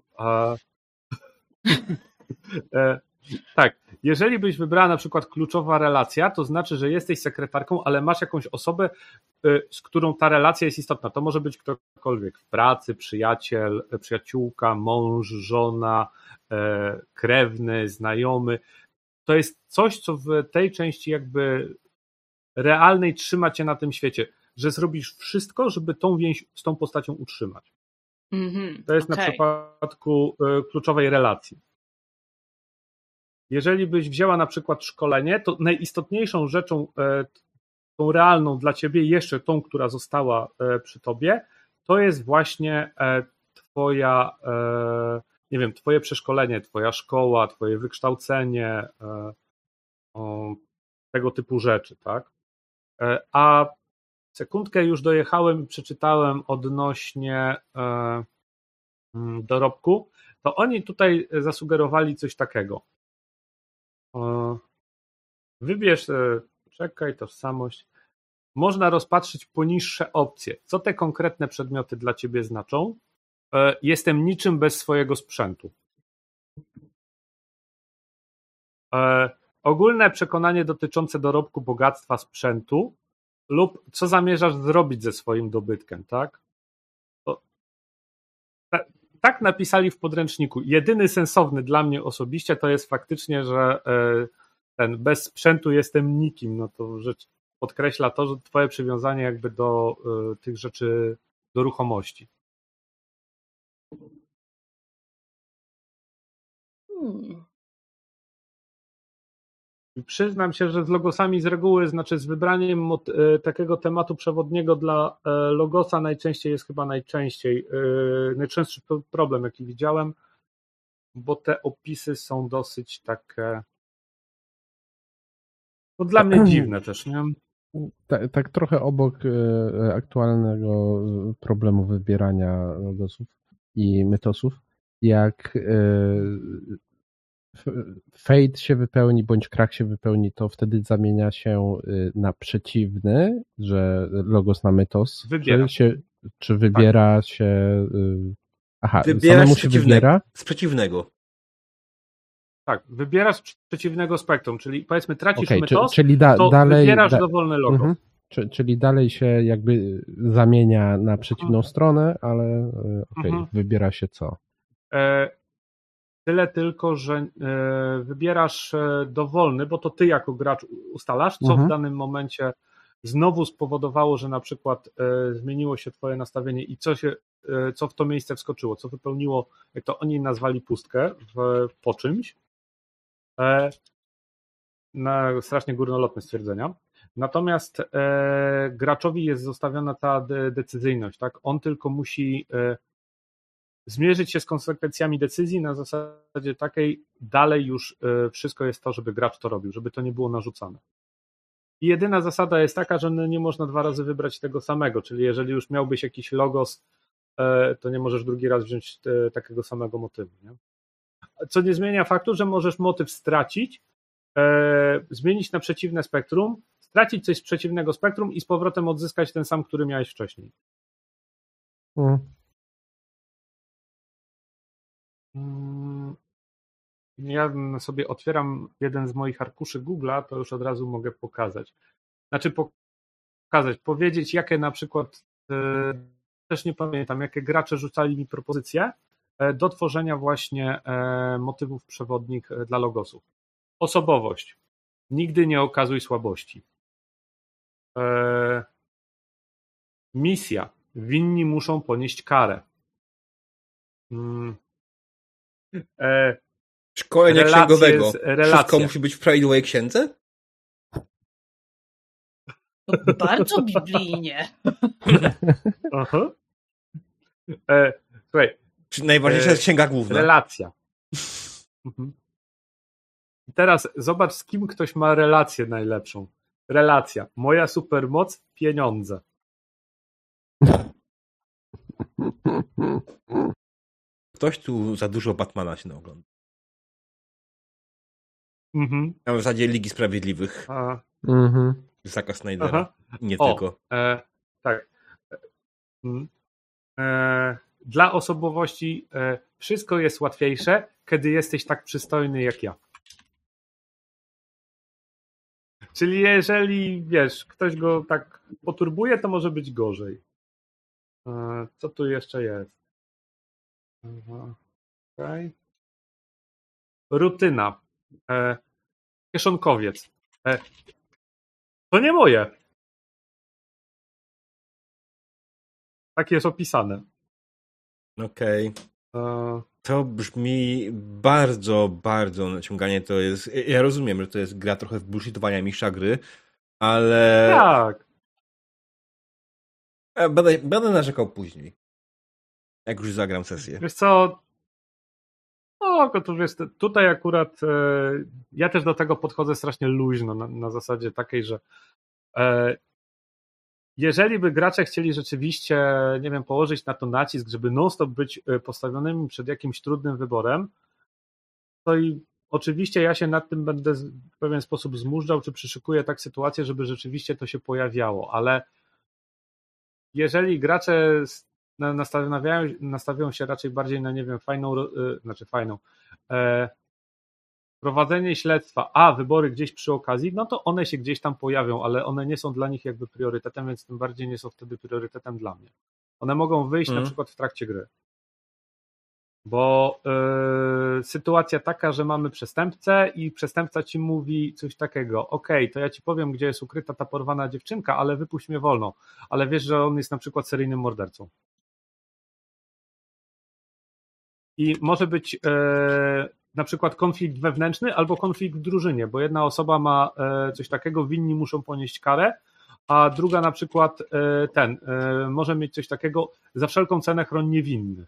E, tak, jeżeli byś wybrała na przykład kluczowa relacja, to znaczy, że jesteś sekretarką, ale masz jakąś osobę, e, z którą ta relacja jest istotna. To może być ktokolwiek w pracy, przyjaciel, e, przyjaciółka, mąż, żona, e, krewny, znajomy. To jest coś, co w tej części jakby realnej trzyma cię na tym świecie, że zrobisz wszystko, żeby tą więź z tą postacią utrzymać. Mhm, To jest na okej. przypadku e, kluczowej relacji. Jeżeli byś wzięła na przykład szkolenie, to najistotniejszą rzeczą, e, tą realną dla ciebie, jeszcze tą, która została e, przy tobie, to jest właśnie e, twoja, nie wiem, twoje przeszkolenie, twoja szkoła, twoje wykształcenie, tego typu rzeczy, tak? A sekundkę już dojechałem i przeczytałem odnośnie mm, dorobku, to oni tutaj zasugerowali coś takiego. Wybierz, e, czekaj, tożsamość. można rozpatrzyć poniższe opcje. Co te konkretne przedmioty dla ciebie znaczą? E, jestem niczym bez swojego sprzętu. E, ogólne przekonanie dotyczące dorobku bogactwa sprzętu lub co zamierzasz zrobić ze swoim dobytkiem, tak? Tak napisali w podręczniku. Jedyny sensowny dla mnie osobiście to jest faktycznie, że e, ten bez sprzętu jestem nikim. No to rzecz podkreśla to, że twoje przywiązanie jakby do e, tych rzeczy, do ruchomości. Hmm. Przyznam się, że z logosami z reguły, znaczy z wybraniem e, takiego tematu przewodniego dla e, logosa najczęściej jest chyba najczęściej, e, najczęstszy problem, jaki widziałem, bo te opisy są dosyć takie no dla mnie dziwne też, nie? Tak, tak trochę obok aktualnego problemu wybierania logosów i mytosów, jak fade się wypełni, bądź krak się wypełni, to wtedy zamienia się y, na przeciwny, że logos na mytos. Wybiera. Czy, się, czy wybiera tak. się. Y, aha, wybiera samemu się wybiera? Z przeciwnego. Tak, wybierasz z przeciwnego spektrum, czyli powiedzmy tracisz okay, mytos, czyli da, to dalej, wybierasz da, dowolny logo. Mhm. Czyli dalej się jakby zamienia na przeciwną mhm. stronę, ale y, okej, okay, mhm. wybiera się co? E, Tyle tylko, że e, wybierasz e, dowolny, bo to ty jako gracz ustalasz, co mhm. w danym momencie znowu spowodowało, że na przykład e, zmieniło się twoje nastawienie i co, się, co w to miejsce wskoczyło, co wypełniło, jak to oni nazwali pustkę w, po czymś. Na strasznie górnolotne stwierdzenia. Natomiast e, graczowi jest zostawiona ta de decyzyjność, tak? On tylko musi e, zmierzyć się z konsekwencjami decyzji na zasadzie takiej, dalej już e, wszystko jest to, żeby gracz to robił, żeby to nie było narzucane. I jedyna zasada jest taka, że nie można dwa razy wybrać tego samego, czyli jeżeli już miałbyś jakiś logos, e, to nie możesz drugi raz wziąć e, takiego samego motywu. Nie? Co nie zmienia faktu, że możesz motyw stracić, zmienić na przeciwne spektrum, stracić coś z przeciwnego spektrum i z powrotem odzyskać ten sam, który miałeś wcześniej. Hmm. Mm, ja sobie otwieram jeden z moich arkuszy Google'a, to już od razu mogę pokazać. Znaczy pokazać, powiedzieć, jakie na przykład, e, też nie pamiętam, jakie gracze rzucali mi propozycje e, do tworzenia właśnie e, motywów przewodnik dla logosów. Osobowość. Nigdy nie okazuj słabości. Misja. Winni muszą ponieść karę. E, Szkolenia księgowego. Wszystko musi być w prawidłowej księdze? To bardzo biblijnie. Aha. E, słuchaj. Czy najważniejsza e, jest księga główna? Relacja. Mhm. Teraz zobacz, z kim ktoś ma relację najlepszą. Relacja. Moja supermoc, pieniądze. Ktoś tu za dużo Batmana się ogląda. Mhm. Na zasadzie Ligi Sprawiedliwych. A. Mhm. Zaka Snydera. Nie o, tylko. E, tak. E, dla osobowości e, wszystko jest łatwiejsze, kiedy jesteś tak przystojny jak ja. Czyli jeżeli, wiesz, ktoś go tak poturbuje, to może być gorzej. E, co tu jeszcze jest? Okay. Rutyna. E, kieszonkowiec. E, to nie moje. Tak jest opisane. Okej. Okay. E, to brzmi bardzo, bardzo naciąganie. To jest. Ja rozumiem, że to jest gra trochę w bullshitowania mistrza gry, ale. Tak. E, będę, będę narzekał później. Jak już zagram sesję. Wiesz co, no, to wiesz, tutaj akurat e, ja też do tego podchodzę strasznie luźno, na, na zasadzie takiej, że e, jeżeli by gracze chcieli rzeczywiście, nie wiem, położyć na to nacisk, żeby non-stop być e, postawionymi przed jakimś trudnym wyborem, to i Oczywiście ja się nad tym będę w pewien sposób zmużdżał, czy przyszykuję tak sytuację, żeby rzeczywiście to się pojawiało, ale jeżeli gracze nastawiają, nastawią się raczej bardziej na, nie wiem, fajną, y, znaczy fajną, e, prowadzenie śledztwa, a wybory gdzieś przy okazji, no to one się gdzieś tam pojawią, ale one nie są dla nich jakby priorytetem, więc tym bardziej nie są wtedy priorytetem dla mnie. One mogą wyjść na przykład w trakcie gry. Bo yy, sytuacja taka, że mamy przestępcę i przestępca ci mówi coś takiego, ok, to ja ci powiem, gdzie jest ukryta ta porwana dziewczynka, ale wypuść mnie wolno. Ale wiesz, że on jest na przykład seryjnym mordercą. I może być e, na przykład konflikt wewnętrzny albo konflikt w drużynie, bo jedna osoba ma e, coś takiego, winni muszą ponieść karę, a druga na przykład e, ten może mieć coś takiego, za wszelką cenę chroń niewinny.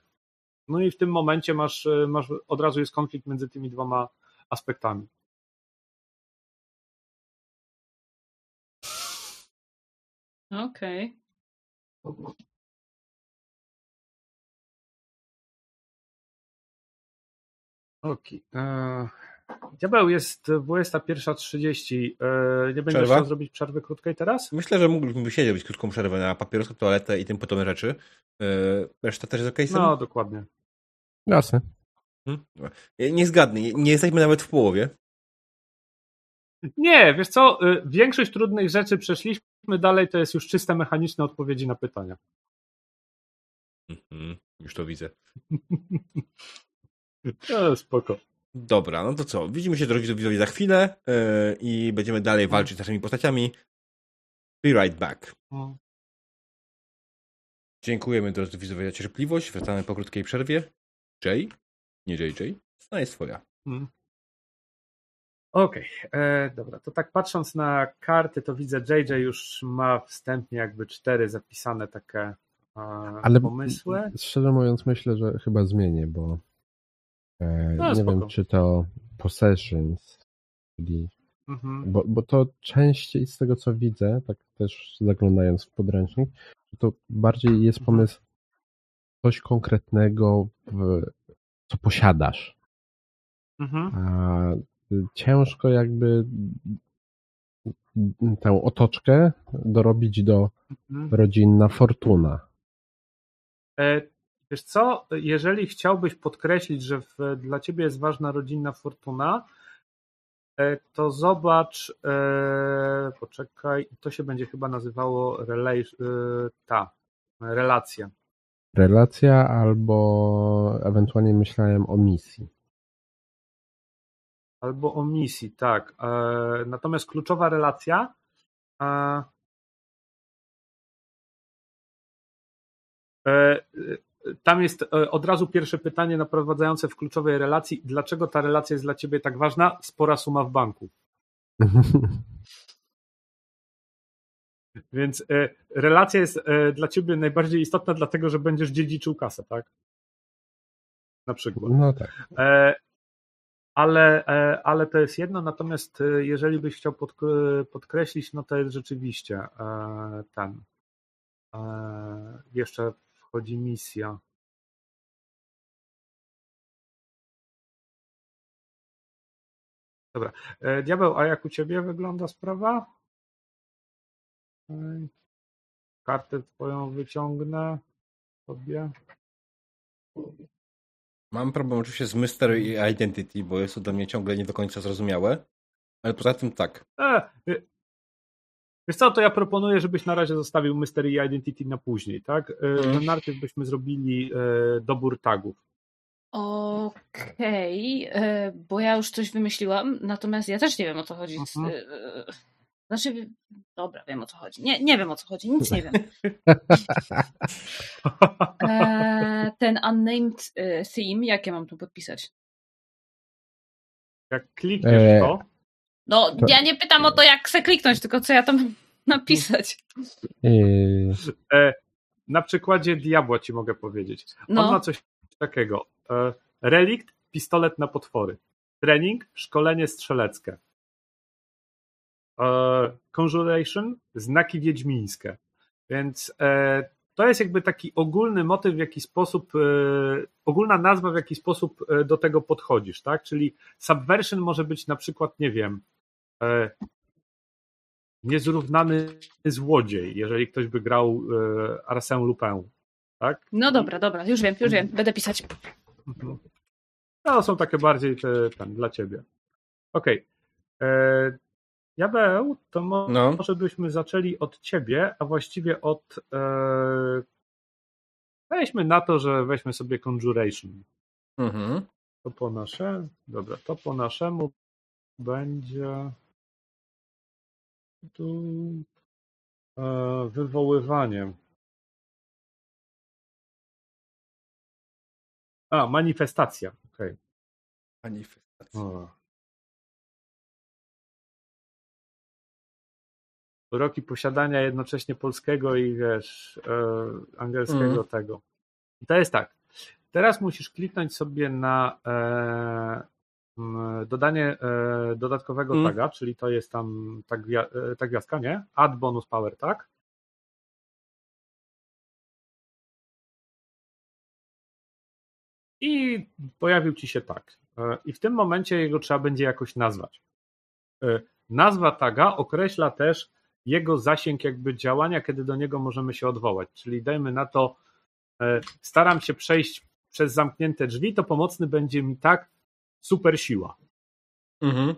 No i w tym momencie masz, masz od razu jest konflikt między tymi dwoma aspektami. Okej. Okay. Okej. Okay. Diabeł jest 21.30. E, nie będziesz chciał zrobić przerwy krótkiej teraz? Myślę, że mógłbym siedzieć krótką przerwę na papierosa, toaletę i tym podobne rzeczy. E, reszta też jest okej? Okay no, dokładnie. Jasne. Hmm? Nie zgadnij, nie jesteśmy nawet w połowie. Nie, wiesz co, e, większość trudnych rzeczy przeszliśmy dalej, to jest już czyste mechaniczne odpowiedzi na pytania. Mhm, już to widzę. No, spoko. Dobra, no to co? Widzimy się, drodzy widzowie, za chwilę yy, i będziemy dalej walczyć z naszymi postaciami. Be right back. No. Dziękujemy, drodzy widzowie, za cierpliwość. Wracamy po krótkiej przerwie. Jay? Nie JJ? Strona jest twoja. Hmm. Okej, okay. E, dobra, to tak patrząc na karty, to widzę, JJ już ma wstępnie jakby cztery zapisane takie e, Ale pomysły. Szczerze mówiąc, myślę, że chyba zmienię, bo no, nie spoko. wiem, czy to Possessions, czyli mhm. bo, bo to częściej z tego, co widzę, tak też zaglądając w podręcznik, to bardziej jest mhm. pomysł coś konkretnego, w, co posiadasz. Mhm. A ciężko jakby tę otoczkę dorobić do mhm. rodzinna fortuna. E, Wiesz co, jeżeli chciałbyś podkreślić, że w, dla ciebie jest ważna rodzinna fortuna, e, to zobacz, e, poczekaj, to się będzie chyba nazywało relation, e, ta, relacja. Relacja albo ewentualnie myślałem o misji. Albo o misji, tak. E, natomiast kluczowa relacja e, e, tam jest e, od razu pierwsze pytanie naprowadzające w kluczowej relacji. Dlaczego ta relacja jest dla ciebie tak ważna? Spora suma w banku. Więc e, relacja jest e, dla ciebie najbardziej istotna, dlatego że będziesz dziedziczył kasę, tak? Na przykład. No tak. Ale, ale to jest jedno, natomiast jeżeli byś chciał podkreślić, no to jest rzeczywiście ten jeszcze misja Dobra. E, Diabeł, a jak u ciebie wygląda sprawa? Kartę twoją wyciągnę sobie. Mam problem oczywiście z Mystery i Identity, bo jest to dla mnie ciągle nie do końca zrozumiałe. Ale poza tym tak. E, Wiesz co, to ja proponuję, żebyś na razie zostawił Mystery Identity na później, tak? Mm. Najpierw byśmy zrobili e, dobór tagów. Okej, okay, e, bo ja już coś wymyśliłam, natomiast ja też nie wiem o co chodzi. Mhm. Znaczy, dobra, wiem o co chodzi. Nie, nie wiem o co chodzi, nic nie wiem. Ten unnamed theme, jakie mam tu podpisać? Jak klikniesz to, no, to... ja nie pytam o to, jak chcę kliknąć, tylko co ja tam napisać. E, na przykładzie Diabła ci mogę powiedzieć. No. On ma coś takiego. E, relikt, pistolet na potwory. Trening, szkolenie strzeleckie. E, conjuration, znaki wiedźmińskie. Więc to jest jakby taki ogólny motyw, w jaki sposób, e, ogólna nazwa, w jaki sposób e, do tego podchodzisz, tak? Czyli subversion może być na przykład, nie wiem, e, niezrównany złodziej, jeżeli ktoś by grał e, Arsène Lupin, tak? No dobra, dobra, już wiem, już wiem. Będę pisać. Mhm. No, są takie bardziej te, ten, dla ciebie. Okej. Okay. Jabeł, to mo- No. może byśmy zaczęli od ciebie, a właściwie od. E, weźmy na to, że weźmy sobie Conjuration. Mhm. To po nasze. Dobra, to po naszemu będzie. E, wywoływanie. A, manifestacja. Okej. Manifestacja. O. Uroki posiadania jednocześnie polskiego i wiesz, e, angielskiego Mhm. tego. I to jest tak. Teraz musisz kliknąć sobie na e, dodanie e, dodatkowego Mhm. taga, czyli to jest tam ta, gwia, e, ta gwiazdka, nie? Add bonus power, tak? I pojawił ci się tak. I w tym momencie jego trzeba będzie jakoś nazwać. Nazwa taga określa też jego zasięg jakby działania, kiedy do niego możemy się odwołać. Czyli dajmy na to, staram się przejść przez zamknięte drzwi, to pomocny będzie mi tak super siła. Mhm.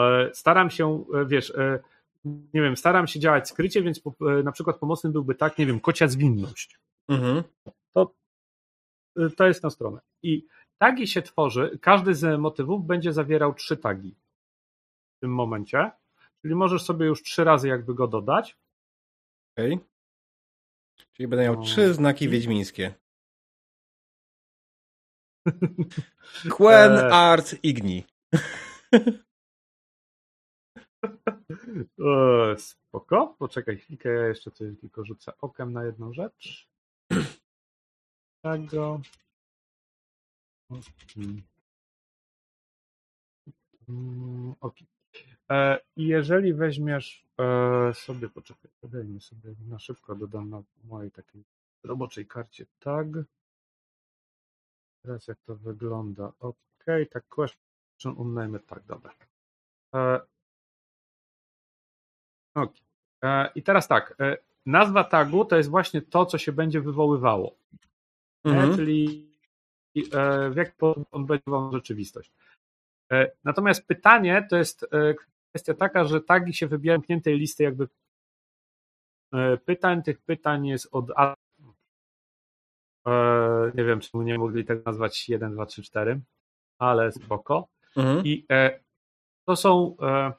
E, Staram się, e, wiesz, e, nie wiem, staram się działać skrycie, więc na przykład pomocny byłby tak, nie wiem, kocia zwinność. Mhm. Y, to jest na stronę. I tagi się tworzy, każdy z motywów będzie zawierał trzy tagi w tym momencie, czyli możesz sobie już trzy razy jakby go dodać. Okej. Czyli będę miał O. trzy znaki wiedźmińskie. Quen, E. Art, Igni. Spoko, poczekaj chwilkę, ja jeszcze coś tylko rzucę okiem na jedną rzecz. Tego. Mm. Mm, okej. E, I jeżeli weźmiesz e, sobie, poczekaj, podejmę sobie na szybko, dodam na mojej takiej roboczej karcie tag. Teraz jak to wygląda? Ok, tak question unname tak, dobra. E, ok. E, I teraz tak, e, nazwa tagu to jest właśnie to, co się będzie wywoływało? Mhm. czyli w jaki sposób on będzie wam rzeczywistość. Natomiast pytanie to jest kwestia taka, że tagi się wybiera zamkniętej listy jakby pytań, tych pytań jest od A- nie wiem, czemu nie mogli tak nazwać 1, 2, 3, 4, ale spoko. Mhm. I e, to są. E,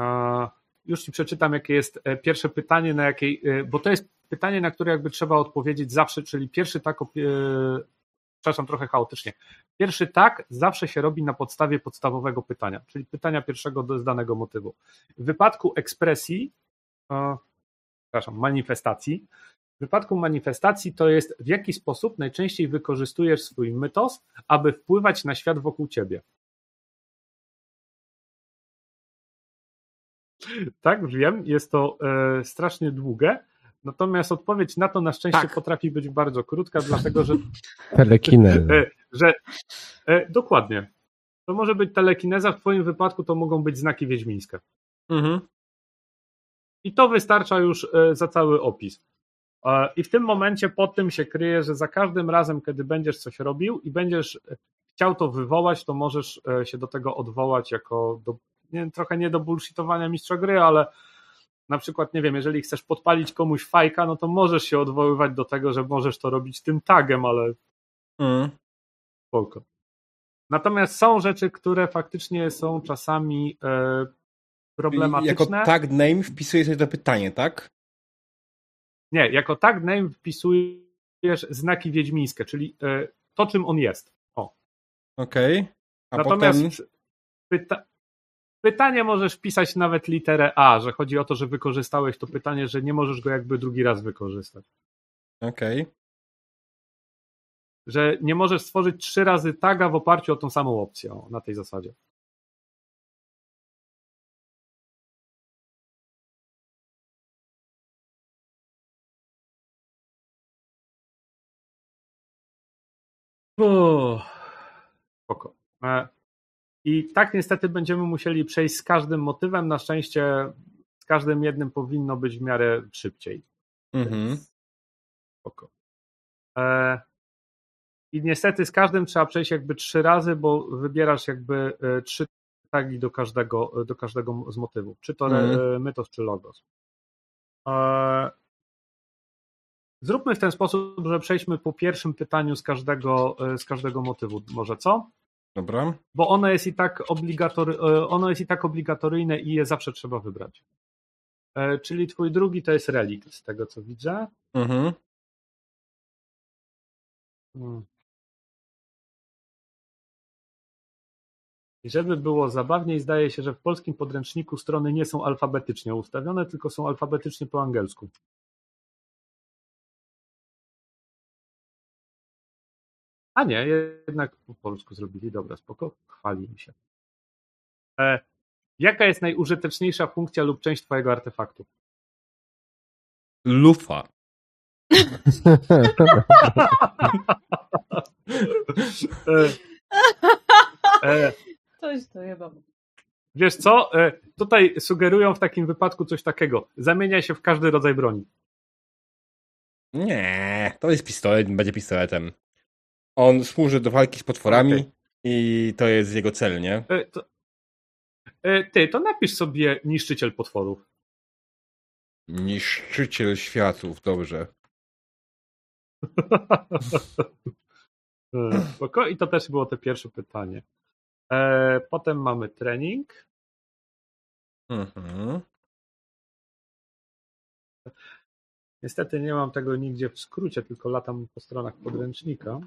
e, już ci przeczytam, jakie jest e, pierwsze pytanie, na jakiej. E, bo to jest pytanie, na które jakby trzeba odpowiedzieć zawsze, czyli pierwszy tak. E, przepraszam, trochę chaotycznie. Pierwszy tak zawsze się robi na podstawie podstawowego pytania, czyli pytania pierwszego do- z danego motywu. W wypadku ekspresji, e, przepraszam, manifestacji, w wypadku manifestacji to jest w jaki sposób najczęściej wykorzystujesz swój mytos, aby wpływać na świat wokół ciebie. Tak, wiem, jest to e, strasznie długie, natomiast odpowiedź na to na szczęście Tak. potrafi być bardzo krótka, dlatego że, Telekineza. e, że e, dokładnie, to może być telekineza, w twoim wypadku to mogą być znaki wiedźmińskie. Mhm. I to wystarcza już e, za cały opis. E, I w tym momencie pod tym się kryje, że za każdym razem, kiedy będziesz coś robił i będziesz chciał to wywołać, to możesz e, się do tego odwołać jako do, nie, trochę nie do bullshitowania mistrza gry, ale na przykład, nie wiem, jeżeli chcesz podpalić komuś fajka, no to możesz się odwoływać do tego, że możesz to robić tym tagem, ale Mhm. spoko. Natomiast są rzeczy, które faktycznie są czasami e, problematyczne. Jako tag name wpisuję sobie to pytanie, tak? Nie, jako tag name wpisujesz znaki wiedźmińskie, czyli e, to, czym on jest. O. Okej. A Natomiast potem... pyta- pytanie możesz wpisać nawet literę A, że chodzi o to, że wykorzystałeś to pytanie, że nie możesz go jakby drugi raz wykorzystać. Okej. Że nie możesz stworzyć trzy razy taga w oparciu o tą samą opcję, o, na tej zasadzie. Spoko. E, I tak niestety będziemy musieli przejść z każdym motywem. Na szczęście z każdym jednym powinno być w miarę szybciej. Mhm. Spoko. E, I niestety z każdym trzeba przejść jakby trzy razy, bo wybierasz jakby e, trzy tagi do każdego, do każdego z motywów. Czy to Mhm. mytos, czy logos. Zróbmy w ten sposób, że przejdźmy po pierwszym pytaniu z każdego, e, z każdego motywu. Może co? Dobra. Bo ono jest i tak obligatory, e, ono jest i tak obligatoryjne i je zawsze trzeba wybrać. E, Czyli twój drugi to jest relikt, z tego co widzę. Mhm. Hmm. I żeby było zabawniej, zdaje się, że w polskim podręczniku strony nie są alfabetycznie ustawione, tylko są alfabetycznie po angielsku. A nie, jednak po polsku zrobili. Dobra, spoko, chwali mi się. E, jaka jest najużyteczniejsza funkcja lub część twojego artefaktu? Lufa. E, e, Coś to chyba. wiesz co? E, tutaj sugerują w takim wypadku coś takiego. Zamienia się w każdy rodzaj broni. Nie, to jest pistolet, będzie pistoletem. On służy do walki z potworami Okej. i to jest jego cel, nie? E, to, e, ty, to napisz sobie niszczyciel potworów. Niszczyciel światów, dobrze. E, Spoko. I to też było to pierwsze pytanie. E, potem mamy trening. Mhm. Niestety nie mam tego nigdzie w skrócie, tylko latam po stronach podręcznika.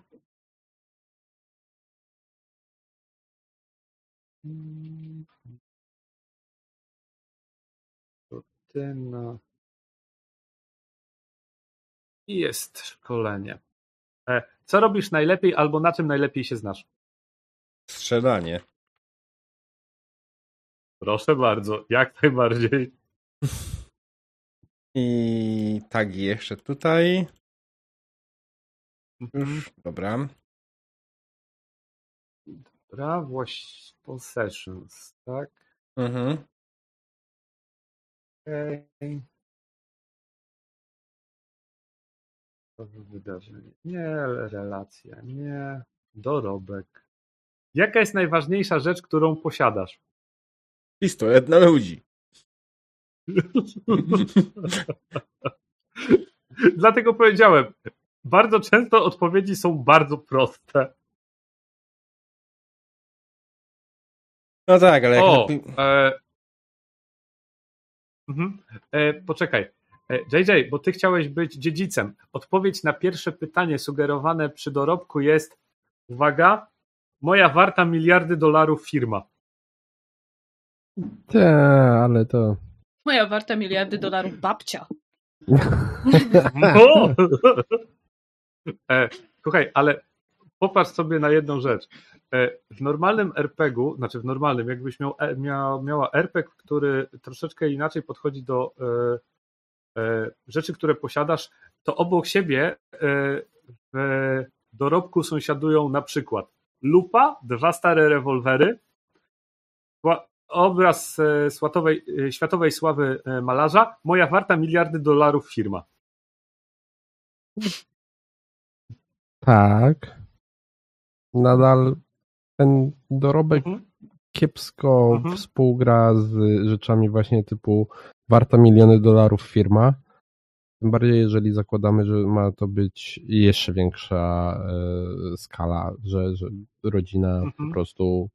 Rutyna. I jest szkolenie. E, Co robisz najlepiej albo na czym najlepiej się znasz? Strzelanie. Proszę bardzo, jak najbardziej. I tak jeszcze tutaj. Już, dobra. Dobra, właśnie possessions, tak? Mhm. Okej. Nowe wydarzenie. Nie, relacja. Nie. Dorobek. Jaka jest najważniejsza rzecz, którą posiadasz? Pistolet na ludzi. Dlatego powiedziałem, bardzo często odpowiedzi są bardzo proste. No tak, ale jak... O, e... mhm. e, poczekaj. E, JJ, bo ty chciałeś być dziedzicem. Odpowiedź na pierwsze pytanie sugerowane przy dorobku jest uwaga, moja warta miliardy dolarów firma. Te, ale to. Moja warta miliardy dolarów babcia. O! e, słuchaj, ale popatrz sobie na jedną rzecz. E, w normalnym RPG-u, znaczy w normalnym, jakbyś miał, e, mia, miała RPG, który troszeczkę inaczej podchodzi do e, e, rzeczy, które posiadasz, to obok siebie e, w dorobku sąsiadują na przykład lupa, dwa stare rewolwery, obraz e, światowej, e, światowej sławy malarza, moja warta miliardy dolarów firma. Tak. Nadal ten dorobek Mhm. kiepsko Mhm. współgra z rzeczami właśnie typu warta miliony dolarów firma. Tym bardziej, jeżeli zakładamy, że ma to być jeszcze większa e, skala, że, że rodzina Mhm. po prostu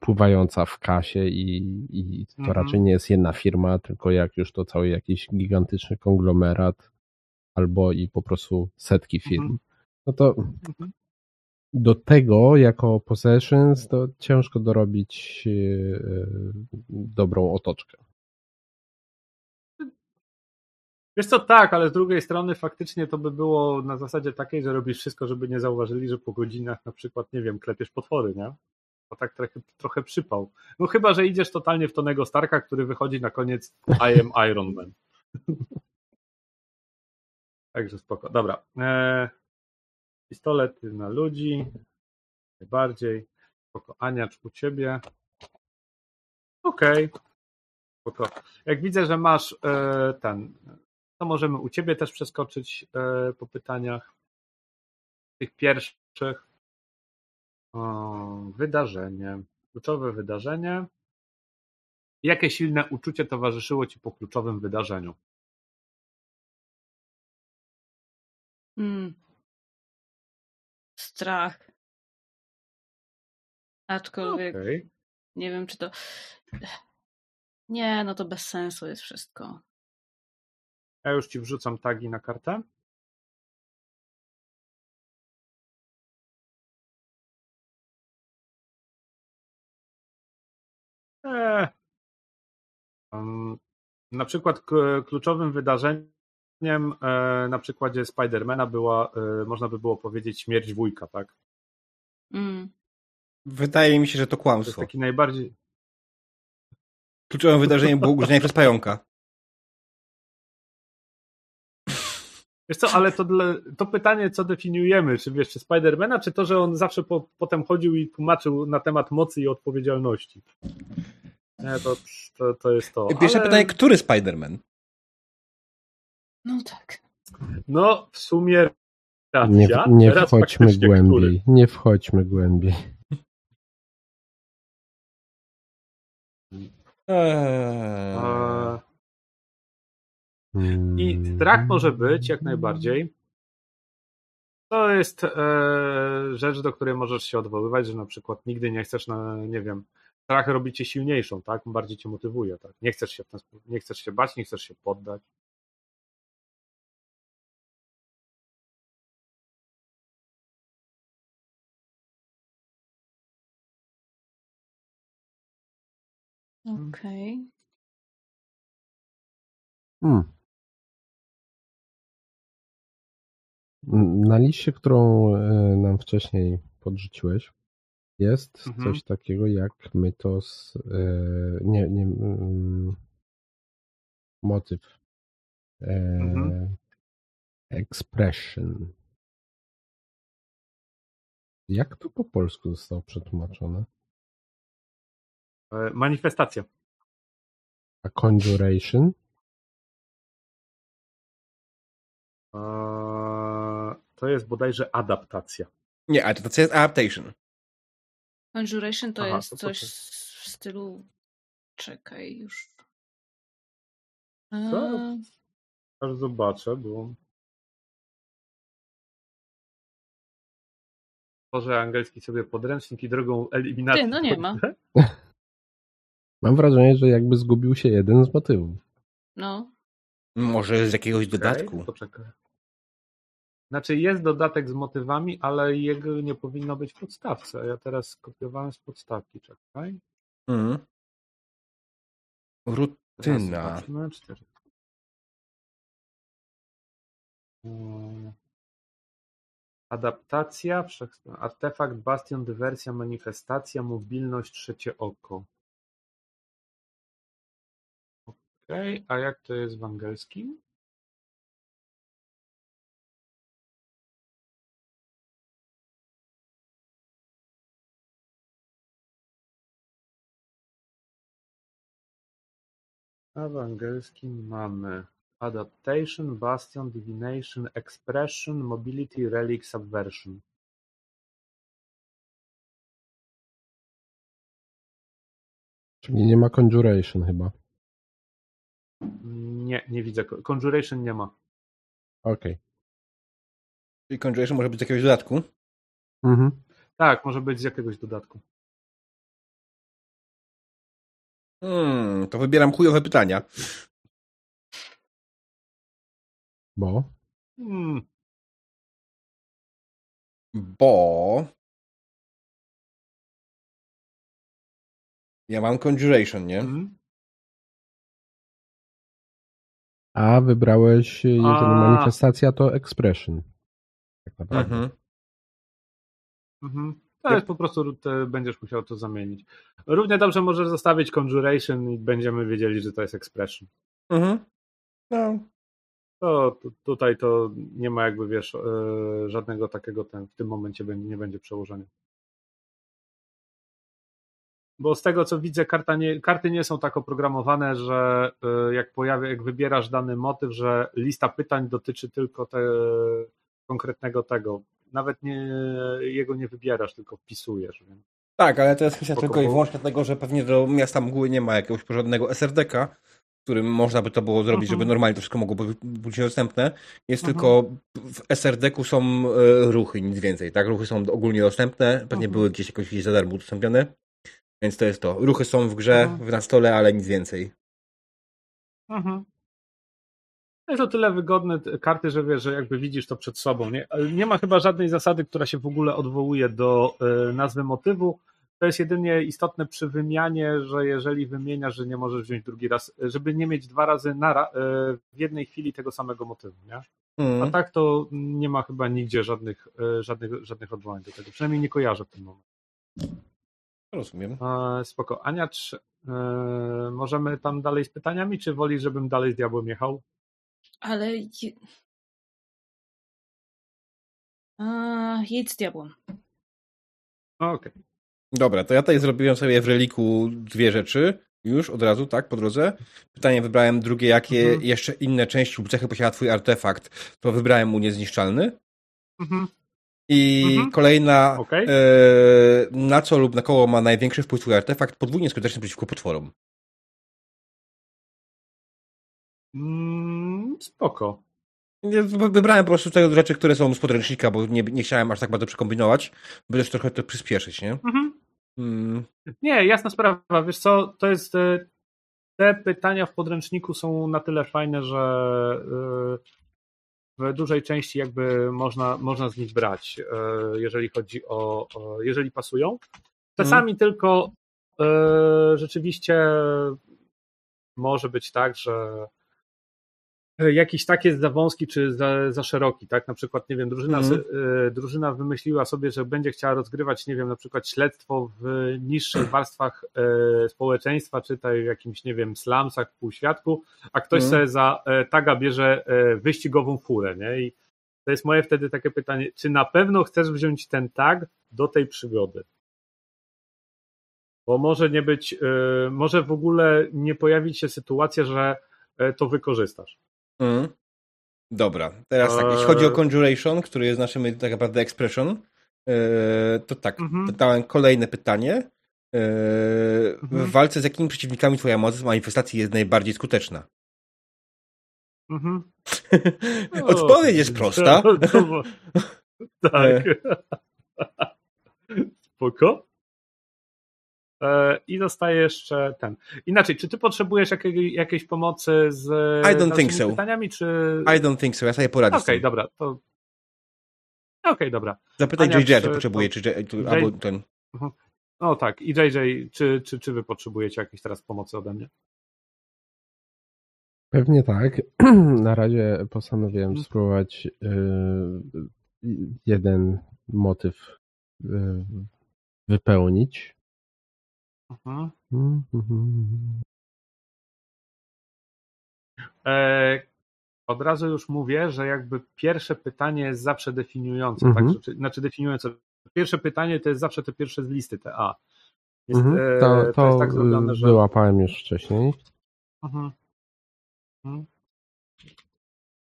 pływająca w kasie i, i to Mhm. raczej nie jest jedna firma, tylko jak już to cały jakiś gigantyczny konglomerat albo i po prostu setki firm. Mhm. No to Mhm. Do tego jako possessions to ciężko dorobić e, dobrą otoczkę. Wiesz co, tak, ale z drugiej strony faktycznie to by było na zasadzie takiej, że robisz wszystko, żeby nie zauważyli, że po godzinach na przykład, nie wiem, klepiesz potwory, nie? To tak trochę, trochę przypał. No chyba, że idziesz totalnie w Tonego Starka, który wychodzi na koniec I am Iron Man. Także spoko. Dobra. Eee, Pistolety na ludzi. Najbardziej. Spoko. Aniacz u ciebie. Okej. Spoko. Jak widzę, że masz e, ten, to możemy u ciebie też przeskoczyć e, po pytaniach. Tych pierwszych. O, wydarzenie. Kluczowe wydarzenie. Jakie silne uczucie towarzyszyło ci po kluczowym wydarzeniu? Mm. Strach. Aczkolwiek Okej. nie wiem, czy to. Nie, no to bez sensu jest wszystko. Ja już ci wrzucam tagi na kartę. Eee. Um, na przykład kluczowym wydarzeniem e, na przykładzie Spidermana była, e, można by było powiedzieć, śmierć wujka, tak? Mm. Wydaje mi się, że to To jest kłamstwo. taki najbardziej. Kluczowym wydarzeniem było ugryzienie przez pająka. Wiesz co, ale to, dla, to pytanie, co definiujemy, czy wiesz, czy Spidermana, czy to, że on zawsze po, potem chodził i tłumaczył na temat mocy i odpowiedzialności. Nie, to, to, to jest to. Pierwsze Ale, pytanie, który Spider-Man? No tak. No, w sumie racja. Nie, nie Teraz wchodźmy głębiej. Nie wchodźmy głębiej. Eee... Który. I strach może być jak najbardziej. To jest e, rzecz, do której możesz się odwoływać, że na przykład nigdy nie chcesz, na, nie wiem, strach robi cię silniejszą, tak? Bardziej cię motywuje, tak? Nie chcesz się nie chcesz się bać, nie chcesz się poddać. Okej. Hmm. Na liście, którą e, nam wcześniej podrzuciłeś, jest Mhm. coś takiego jak mytos, e, nie, nie, mm, motyw, e, Mhm. expression. Jak to po polsku zostało przetłumaczone? E, manifestacja. A conjuration? To jest bodajże adaptacja. Nie, to jest adaptation. Conjuration to Aha, jest to- coś to- w stylu. Czekaj już. Co? Eee, Aż zobaczę, bo. Tworzę angielski sobie podręcznik i drogą eliminacji. Ty, no nie ma. Mam wrażenie, że jakby zgubił się jeden z motywów. No. Może z jakiegoś dodatku. Poczekaj. Znaczy jest dodatek z motywami, ale jego nie powinno być w podstawce. a Ja teraz skopiowałem z podstawki. Czekaj. Teraz Rutyna. zobaczmy. Cztery. Mm. Adaptacja, artefakt, bastion, dywersja, manifestacja, mobilność, trzecie oko. Okej, a jak to jest w angielskim? A w angielskim mamy Adaptation, Bastion, Divination, Expression, Mobility, Relic, Subversion. Czyli nie ma conjuration chyba. Nie, nie widzę. Conjuration nie ma. Okej. Czyli Conjuration może być z jakiegoś dodatku. Mhm. Tak, może być z jakiegoś dodatku. Hmm, to wybieram chujowe pytania. Bo? Hmm. Bo... Ja mam Conjuration, nie? Mhm. A wybrałeś, jeżeli A. manifestacja, to expression. Tak naprawdę. Mhm. Mhm. To jest po prostu, będziesz musiał to zamienić. Równie dobrze możesz zostawić Conjuration i będziemy wiedzieli, że to jest Expression. Mhm. No. To tu- tutaj to nie ma jakby, wiesz, e, żadnego takiego ten, w tym momencie nie będzie przełożenia. Bo z tego co widzę, nie, karty nie są tak oprogramowane, że e, jak pojawia, jak wybierasz dany motyw, że lista pytań dotyczy tylko te, konkretnego tego. Nawet nie, jego nie wybierasz, tylko wpisujesz. Więc. Tak, ale to jest kwestia tylko i wyłącznie tego, że pewnie do miasta mgły nie ma jakiegoś porządnego SRD-ka, w którym można by to było zrobić, Mhm. żeby normalnie to wszystko mogło być- dostępne. Jest Mhm. tylko w SRD-ku są e, ruchy, nic więcej, tak? Ruchy są ogólnie dostępne, pewnie Mhm. były gdzieś jakoś gdzieś za darmo udostępnione. Więc to jest to. Ruchy są w grze, Mhm. na stole, ale nic więcej. Mhm. Jest to tyle wygodne karty, że wiesz, że jakby widzisz to przed sobą. Nie, nie ma chyba żadnej zasady, która się w ogóle odwołuje do e, nazwy motywu. To jest jedynie istotne przy wymianie, że jeżeli wymieniasz, że nie możesz wziąć drugi raz, e, żeby nie mieć dwa razy nara, e, w jednej chwili tego samego motywu. Nie? A Mhm. tak to nie ma chyba nigdzie żadnych, żadnych, żadnych odwołań do tego. Przynajmniej nie kojarzę w tym momencie. Rozumiem. E, Spoko. Ania, czy, e, możemy tam dalej z pytaniami, czy woli, żebym dalej z diabłem jechał? Ale. Je... A, jedź z diabłem. Okej. Dobra, to ja tutaj zrobiłem sobie w reliku dwie rzeczy. Już od razu, tak, po drodze. Pytanie wybrałem drugie, jakie Mhm. jeszcze inne części lub cechy posiada twój artefakt. To wybrałem mu niezniszczalny. Mhm. I Mhm. kolejna, Okej. e, na co lub na koło ma największy wpływ twój artefakt, podwójnie skuteczny przeciwko potworom. Mm, spoko. Wybrałem po prostu te rzeczy, które są z podręcznika, bo nie, nie chciałem aż tak bardzo przekombinować, by też trochę to przyspieszyć, nie? Mhm. Mm, Nie, jasna sprawa. Wiesz co, to jest. e, Te pytania w podręczniku są na tyle fajne, że e, w dużej części jakby można, można z nich brać, e, jeżeli chodzi o. jeżeli pasują. Czasami tylko e, rzeczywiście może być tak, że jakiś tak jest za wąski czy za, za szeroki, tak? Na przykład, nie wiem, drużyna, y, drużyna wymyśliła sobie, że będzie chciała rozgrywać, nie wiem, na przykład śledztwo w niższych warstwach y, społeczeństwa, czytaj w jakimś, nie wiem, slumsach, półświadku, a ktoś Mhm. sobie za e, taga bierze e, wyścigową furę, nie? I to jest moje wtedy takie pytanie, czy na pewno chcesz wziąć ten tag do tej przygody? Bo może nie być, y, może w ogóle nie pojawić się sytuacja, że e, to wykorzystasz. Mm. Dobra, teraz tak, jeśli chodzi o Conjuration, który jest naszym tak naprawdę expression, e, to tak, Mhm. dodałem kolejne pytanie. E, Mhm. W walce z jakimi przeciwnikami twoja moc manifestacji jest najbardziej skuteczna? Mhm. Odpowiedź jest prosta. Tak. Spoko. E, I dostaję jeszcze ten. Inaczej, czy ty potrzebujesz jakiej, jakiejś pomocy z I don't think so. pytaniami, czy... I don't think so, ja sobie poradzę Okej, tym. dobra, to... Okej, dobra. Zapytaj Ania, JJ, czy potrzebuje, to- czy, albo ten... No tak, i JJ, czy, czy, czy wy potrzebujecie jakiejś teraz pomocy ode mnie? Pewnie tak. Na razie postanowiłem Mhm. spróbować y, jeden motyw y, wypełnić. Mhm. E, od razu już mówię, że jakby pierwsze pytanie jest zawsze definiujące, Mhm. tak? Znaczy definiujące. Pierwsze pytanie to jest zawsze te pierwsze z listy, te A. Jest, Mhm. e, To, to to jest tak zrobione, że. wyłapałem już wcześniej. Mhm. Mhm.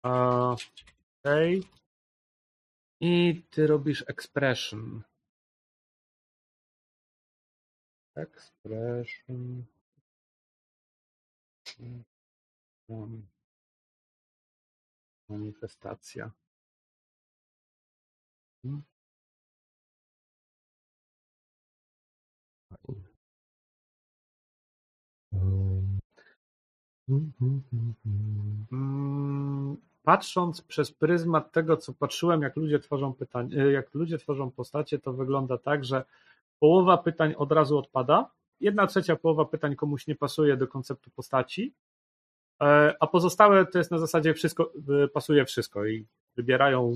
A, Okej. I ty robisz expression. Expression. Um, Manifestacja. Hmm. Mm, Patrząc przez pryzmat tego, co patrzyłem, jak ludzie tworzą pytań, y, jak ludzie tworzą postacie, to wygląda tak, że połowa pytań od razu odpada, jedna trzecia połowa pytań komuś nie pasuje do konceptu postaci, e, a pozostałe to jest na zasadzie wszystko, y, pasuje wszystko i wybierają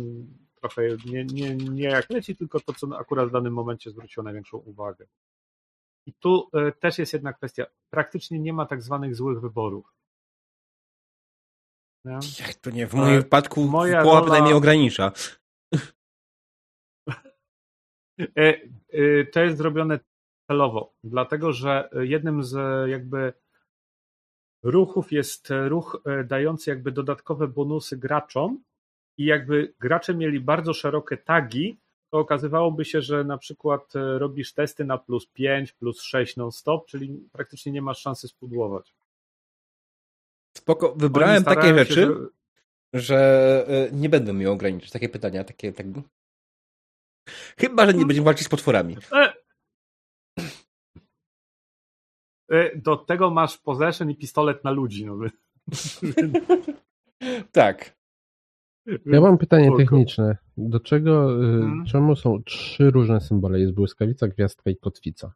trochę nie, nie, nie jak leci, tylko to, co akurat w danym momencie zwróciło największą uwagę. I tu e, też jest jedna kwestia. Praktycznie nie ma tak zwanych złych wyborów. Nie? Jak to nie, w moim wypadku moja połowa rola- mnie ogranicza. E, e, To jest zrobione celowo, dlatego że jednym z jakby ruchów jest ruch e, dający jakby dodatkowe bonusy graczom i jakby gracze mieli bardzo szerokie tagi, to okazywałoby się, że na przykład robisz testy na plus 5, plus 6 non-stop, czyli praktycznie nie masz szansy spudłować. Spoko, wybrałem takie rzeczy, że- że nie będę miał ograniczyć. Takie pytania, takie tak. Chyba, że nie będziemy walczyć z potworami. E! E, Do tego masz possession i pistolet na ludzi. No. Tak. Ja mam pytanie techniczne. Do czego, Mhm. czemu są trzy różne symbole? Jest błyskawica, gwiazdka i kotwica.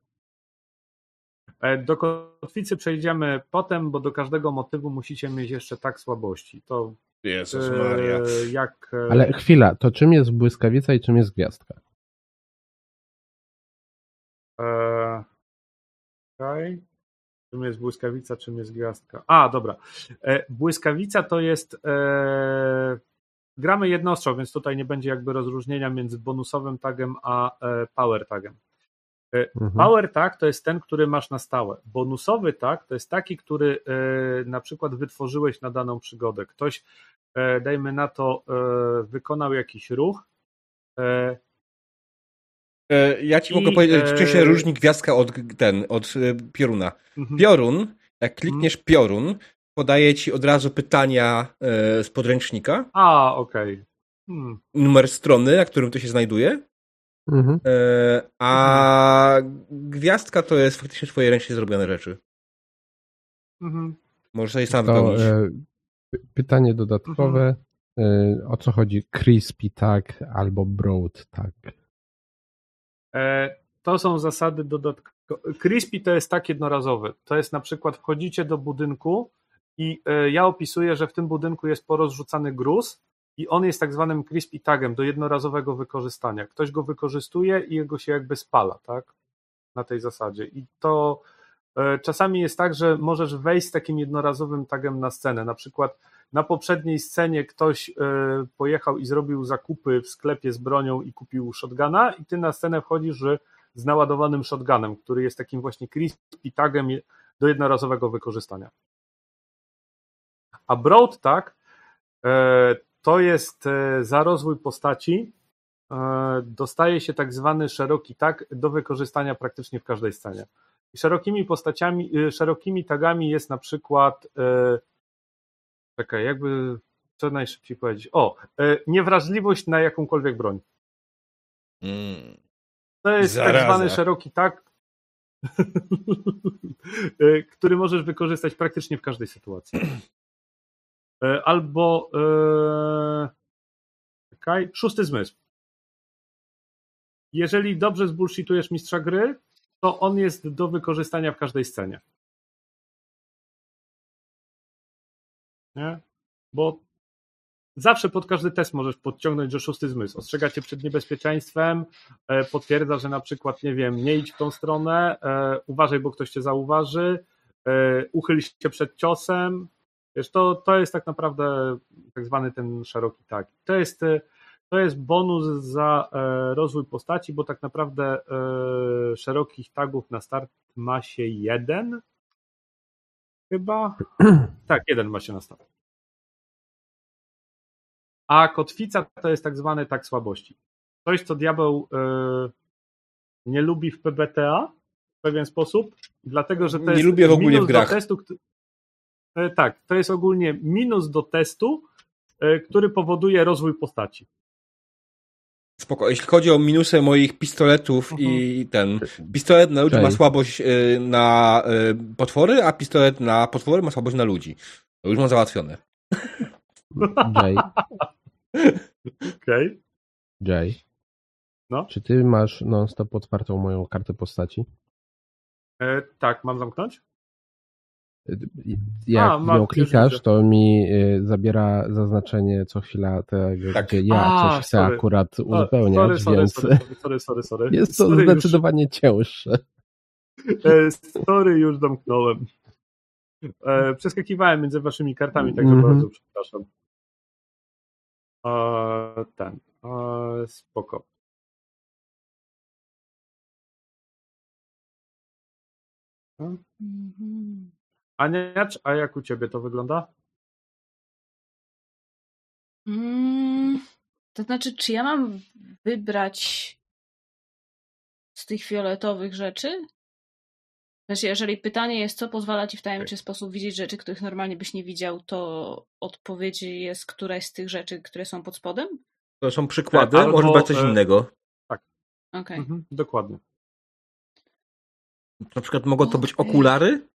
E, Do kotwicy przejdziemy potem, bo do każdego motywu musicie mieć jeszcze tak słabości. To Jezus e, Maria. jak. e, Ale chwila, to czym jest błyskawica i czym jest gwiazdka? E, Okej. Czym jest błyskawica, czym jest gwiazdka? A, dobra. E, Błyskawica to jest. E, gramy jednostronnie, więc tutaj nie będzie jakby rozróżnienia między bonusowym tagem a e, power tagiem. E, Mhm. Power tag to jest ten, który masz na stałe. Bonusowy tag to jest taki, który e, na przykład wytworzyłeś na daną przygodę. Ktoś, e, dajmy na to, wykonał jakiś ruch. Ja ci I, mogę powiedzieć, czym się różni gwiazdka od ten, od pioruna. mhm. Piorun, jak klikniesz piorun, podaje ci od razu pytania z podręcznika, A, okej. Hmm. numer strony, na którym to się znajduje, Mhm. e, a gwiazdka to jest faktycznie twoje ręcznie zrobione rzeczy. Mhm. Możesz sobie sam To wypełnić. e, py- pytanie dodatkowe. E, o co chodzi crispy tag albo broad tag? E, To są zasady dodatkowe. Crispy to jest tak jednorazowy. To jest na przykład wchodzicie do budynku i e, ja opisuję, że w tym budynku jest porozrzucany gruz i on jest tak zwanym crispy tagiem do jednorazowego wykorzystania. Ktoś go wykorzystuje i jego się jakby spala, tak? Na tej zasadzie. I to e, czasami jest tak, że możesz wejść z takim jednorazowym tagiem na scenę. Na przykład na poprzedniej scenie ktoś e, pojechał i zrobił zakupy w sklepie z bronią i kupił shotguna i ty na scenę wchodzisz z naładowanym shotgunem, który jest takim właśnie crispy tagiem je- do jednorazowego wykorzystania. A broad tag e, to jest e, za rozwój postaci e, dostaje się tak zwany szeroki tag do wykorzystania praktycznie w każdej scenie. I szerokimi postaciami, e, szerokimi tagami jest na przykład czekaj, jakby co najszybciej powiedzieć. O, niewrażliwość na jakąkolwiek broń. Mm. To jest Zaraza. tak zwany szeroki tag, który możesz wykorzystać praktycznie w każdej sytuacji. E, Albo e, czekaj, szósty zmysł. Jeżeli dobrze zbullshitujesz mistrza gry, to on jest do wykorzystania w każdej scenie. Nie? Bo zawsze pod każdy test możesz podciągnąć, że szósty zmysł ostrzega cię przed niebezpieczeństwem, e, potwierdza, że na przykład, nie wiem, nie idź w tą stronę, uważaj, bo ktoś cię zauważy, uchyl się przed ciosem. Wiesz, to, to jest tak naprawdę tak zwany ten szeroki tag. To jest, e, to jest bonus za e, rozwój postaci, bo tak naprawdę e, szerokich tagów na start ma się jeden. Chyba. Tak, jeden ma się na start. A kotwica to jest tak zwany tag słabości. Coś, co diabeł nie lubi w PBTA w pewien sposób, dlatego że to Nie jest lubię w ogóle minus w grach. do testu. E, Tak, to jest ogólnie minus do testu, e, który powoduje rozwój postaci. Spoko. Jeśli chodzi o minusy moich pistoletów Mhm. i ten. Pistolet na ludzi Cześć. ma słabość y, na potwory, a pistolet na potwory ma słabość na ludzi. To już mam załatwione. Jay, Okej. Jay. No. Czy ty masz non-stop otwartą moją kartę postaci? E, Tak, mam zamknąć? Jak A, już klikasz, to mi y, zabiera zaznaczenie co chwila tego, Tak. gdzie ja A, coś chcę sorry. akurat uzupełniać, sorry, sorry, więc sorry, sorry, sorry, sorry. jest to sorry, zdecydowanie cięższe. Już, e, sorry, już domknąłem. E, Przeskakiwałem między waszymi kartami, także Mhm. bardzo przepraszam. E, Ten. e, Spoko. Mhm. Aniacz, a jak u ciebie to wygląda? Mm, to znaczy, czy ja mam wybrać z tych fioletowych rzeczy? Znaczy, jeżeli pytanie jest, co pozwala ci w tajemniczy sposób widzieć rzeczy, których normalnie byś nie widział, to odpowiedź jest któraś z tych rzeczy, które są pod spodem? To są przykłady, Albo, może być coś e, innego. Okej. Mhm, dokładnie. Na przykład mogą to być Okej. okulary,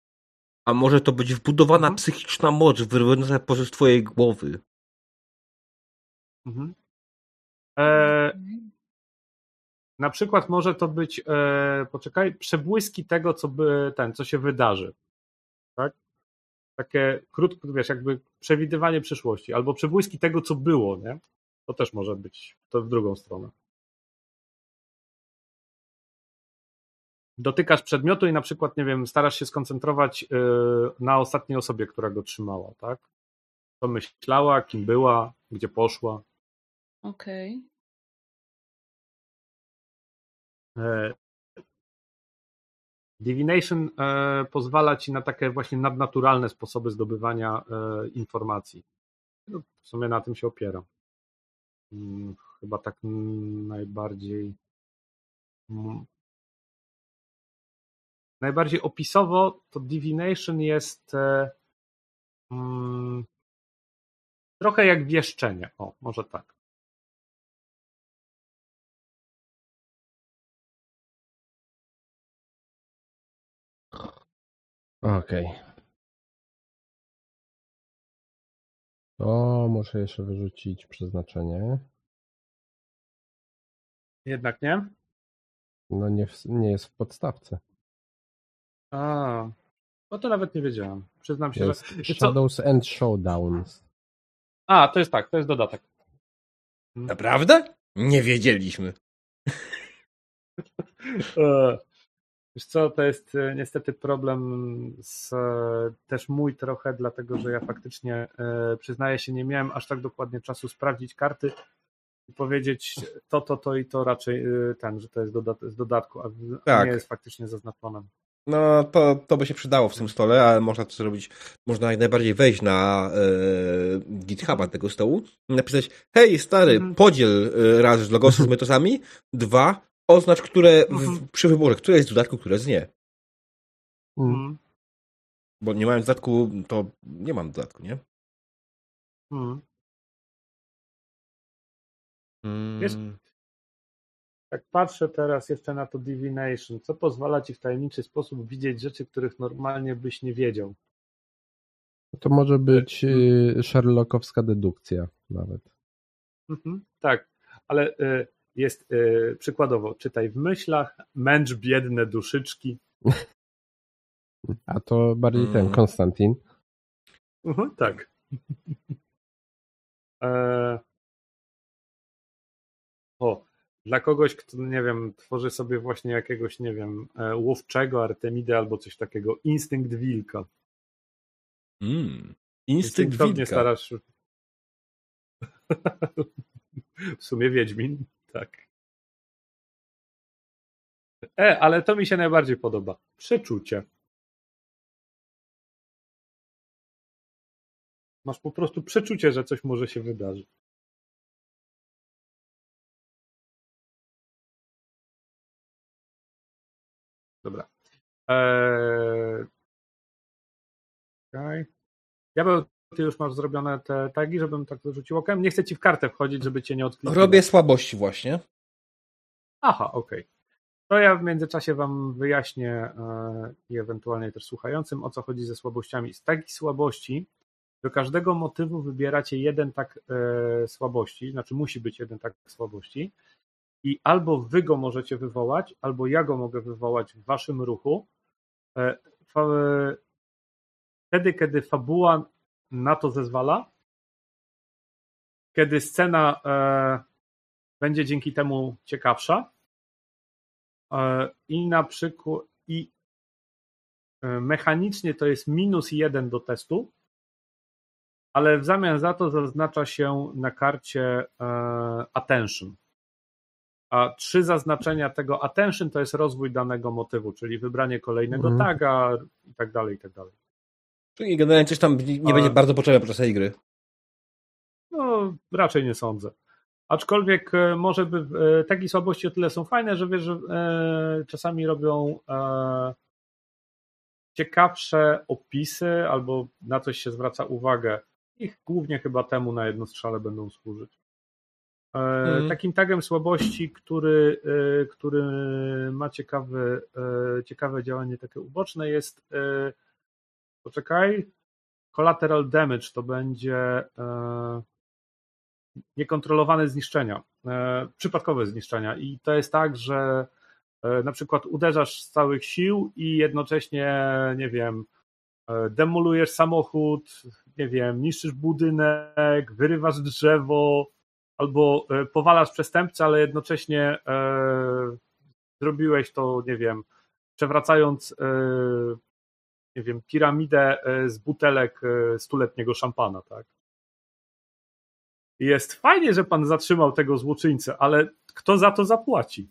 a może to być wbudowana Mhm. psychiczna moc wyrwana z twojej głowy. Mhm. E, na przykład może to być, e, poczekaj, przebłyski tego, co by, ten, co się wydarzy. Tak? Takie krótko, wiesz, jakby przewidywanie przyszłości, albo przebłyski tego, co było, nie? To też może być to w drugą stronę. Dotykasz przedmiotu i na przykład, nie wiem, starasz się skoncentrować e, na ostatniej osobie, która go trzymała, tak? Co myślała, kim była, gdzie poszła. Okej. E, Divination e, pozwala ci na takie właśnie nadnaturalne sposoby zdobywania e, informacji. No, w sumie na tym się opiera. Mm, Chyba tak mm, najbardziej. Najbardziej opisowo to Divination jest e, mm, trochę jak wieszczenie. O, może tak. Okej. To muszę jeszcze wyrzucić przeznaczenie. Jednak nie? No nie, w, nie jest w podstawce. A, no to nawet nie wiedziałem. Przyznam się, Jest że. Wiesz co? Shadows and Showdowns. A, to jest tak, to jest dodatek. Naprawdę? Nie wiedzieliśmy. E, Wiesz co, to jest e, niestety problem z, e, też mój trochę, dlatego że ja faktycznie przyznaję się, nie miałem aż tak dokładnie czasu sprawdzić karty i powiedzieć to, to, to i to raczej ten, że to jest dodat z dodatku, a Tak. nie jest faktycznie zaznaczone. No, to, to by się przydało w tym stole, ale można to zrobić, można jak najbardziej wejść na e, GitHuba tego stołu i napisać, hej stary, Mhm. podziel e, raz logosy z metosami, dwa, oznacz, które w, Mhm. przy wyborze, które jest z dodatku, które jest nie. Mm. Bo nie mając dodatku, to nie mam dodatku, nie? Mm. Mm. Tak patrzę teraz jeszcze na to Divination, co pozwala ci w tajemniczy sposób widzieć rzeczy, których normalnie byś nie wiedział. To może być y, Sherlockowska dedukcja nawet. Mhm, tak, ale y, jest y, przykładowo, czytaj w myślach, męcz biedne duszyczki. A to bardziej ten Mm. Konstantin. Mhm, tak. e... O, dla kogoś, kto, nie wiem, tworzy sobie właśnie jakiegoś, nie wiem, e, łowczego Artemidę albo coś takiego, instynkt wilka. Mm. Instynkt wilka. starasz się- w sumie Wiedźmin, tak. E, ale to mi się najbardziej podoba. Przeczucie. Masz po prostu przeczucie, że coś może się wydarzyć. Dobra. Eee... Okej. Ja bym, ty już masz zrobione te tagi, żebym tak rzucił okiem. Nie chcę ci w kartę wchodzić, żeby cię nie odkliknąć. Robię słabości właśnie. Aha, okej. To ja w międzyczasie Wam wyjaśnię e, i ewentualnie też słuchającym, o co chodzi ze słabościami. Z takich słabości do każdego motywu wybieracie jeden tak e, słabości, znaczy musi być jeden tak słabości i albo Wy go możecie wywołać, albo ja go mogę wywołać w Waszym ruchu. E, e, wtedy, kiedy fabuła na to zezwala, kiedy scena e, będzie dzięki temu ciekawsza, I na przykład i mechanicznie to jest minus jeden do testu, ale w zamian za to zaznacza się na karcie attention. A trzy zaznaczenia tego attention to jest rozwój danego motywu, czyli wybranie kolejnego Mhm. taga i tak dalej, i tak dalej. Czyli generalnie coś tam nie A- będzie bardzo potrzebne podczas tej gry. No, raczej nie sądzę. Aczkolwiek e, może by e, takie słabości o tyle są fajne, że wiesz, że e, czasami robią ciekawsze opisy albo na coś się zwraca uwagę. Ich głównie chyba temu na jednostrzale będą służyć. E, Mhm. Takim tagiem słabości, który, e, który ma ciekawy, e, ciekawe działanie takie uboczne jest poczekaj, collateral damage to będzie niekontrolowane zniszczenia, przypadkowe zniszczenia. I to jest tak, że na przykład uderzasz z całych sił i jednocześnie, nie wiem, demolujesz samochód, nie wiem, niszczysz budynek, wyrywasz drzewo, albo e, powalasz przestępcę, ale jednocześnie e, zrobiłeś to, nie wiem, przewracając, e, nie wiem, piramidę z butelek stuletniego szampana, tak? Jest fajnie, że pan zatrzymał tego złoczyńcę, ale kto za to zapłaci?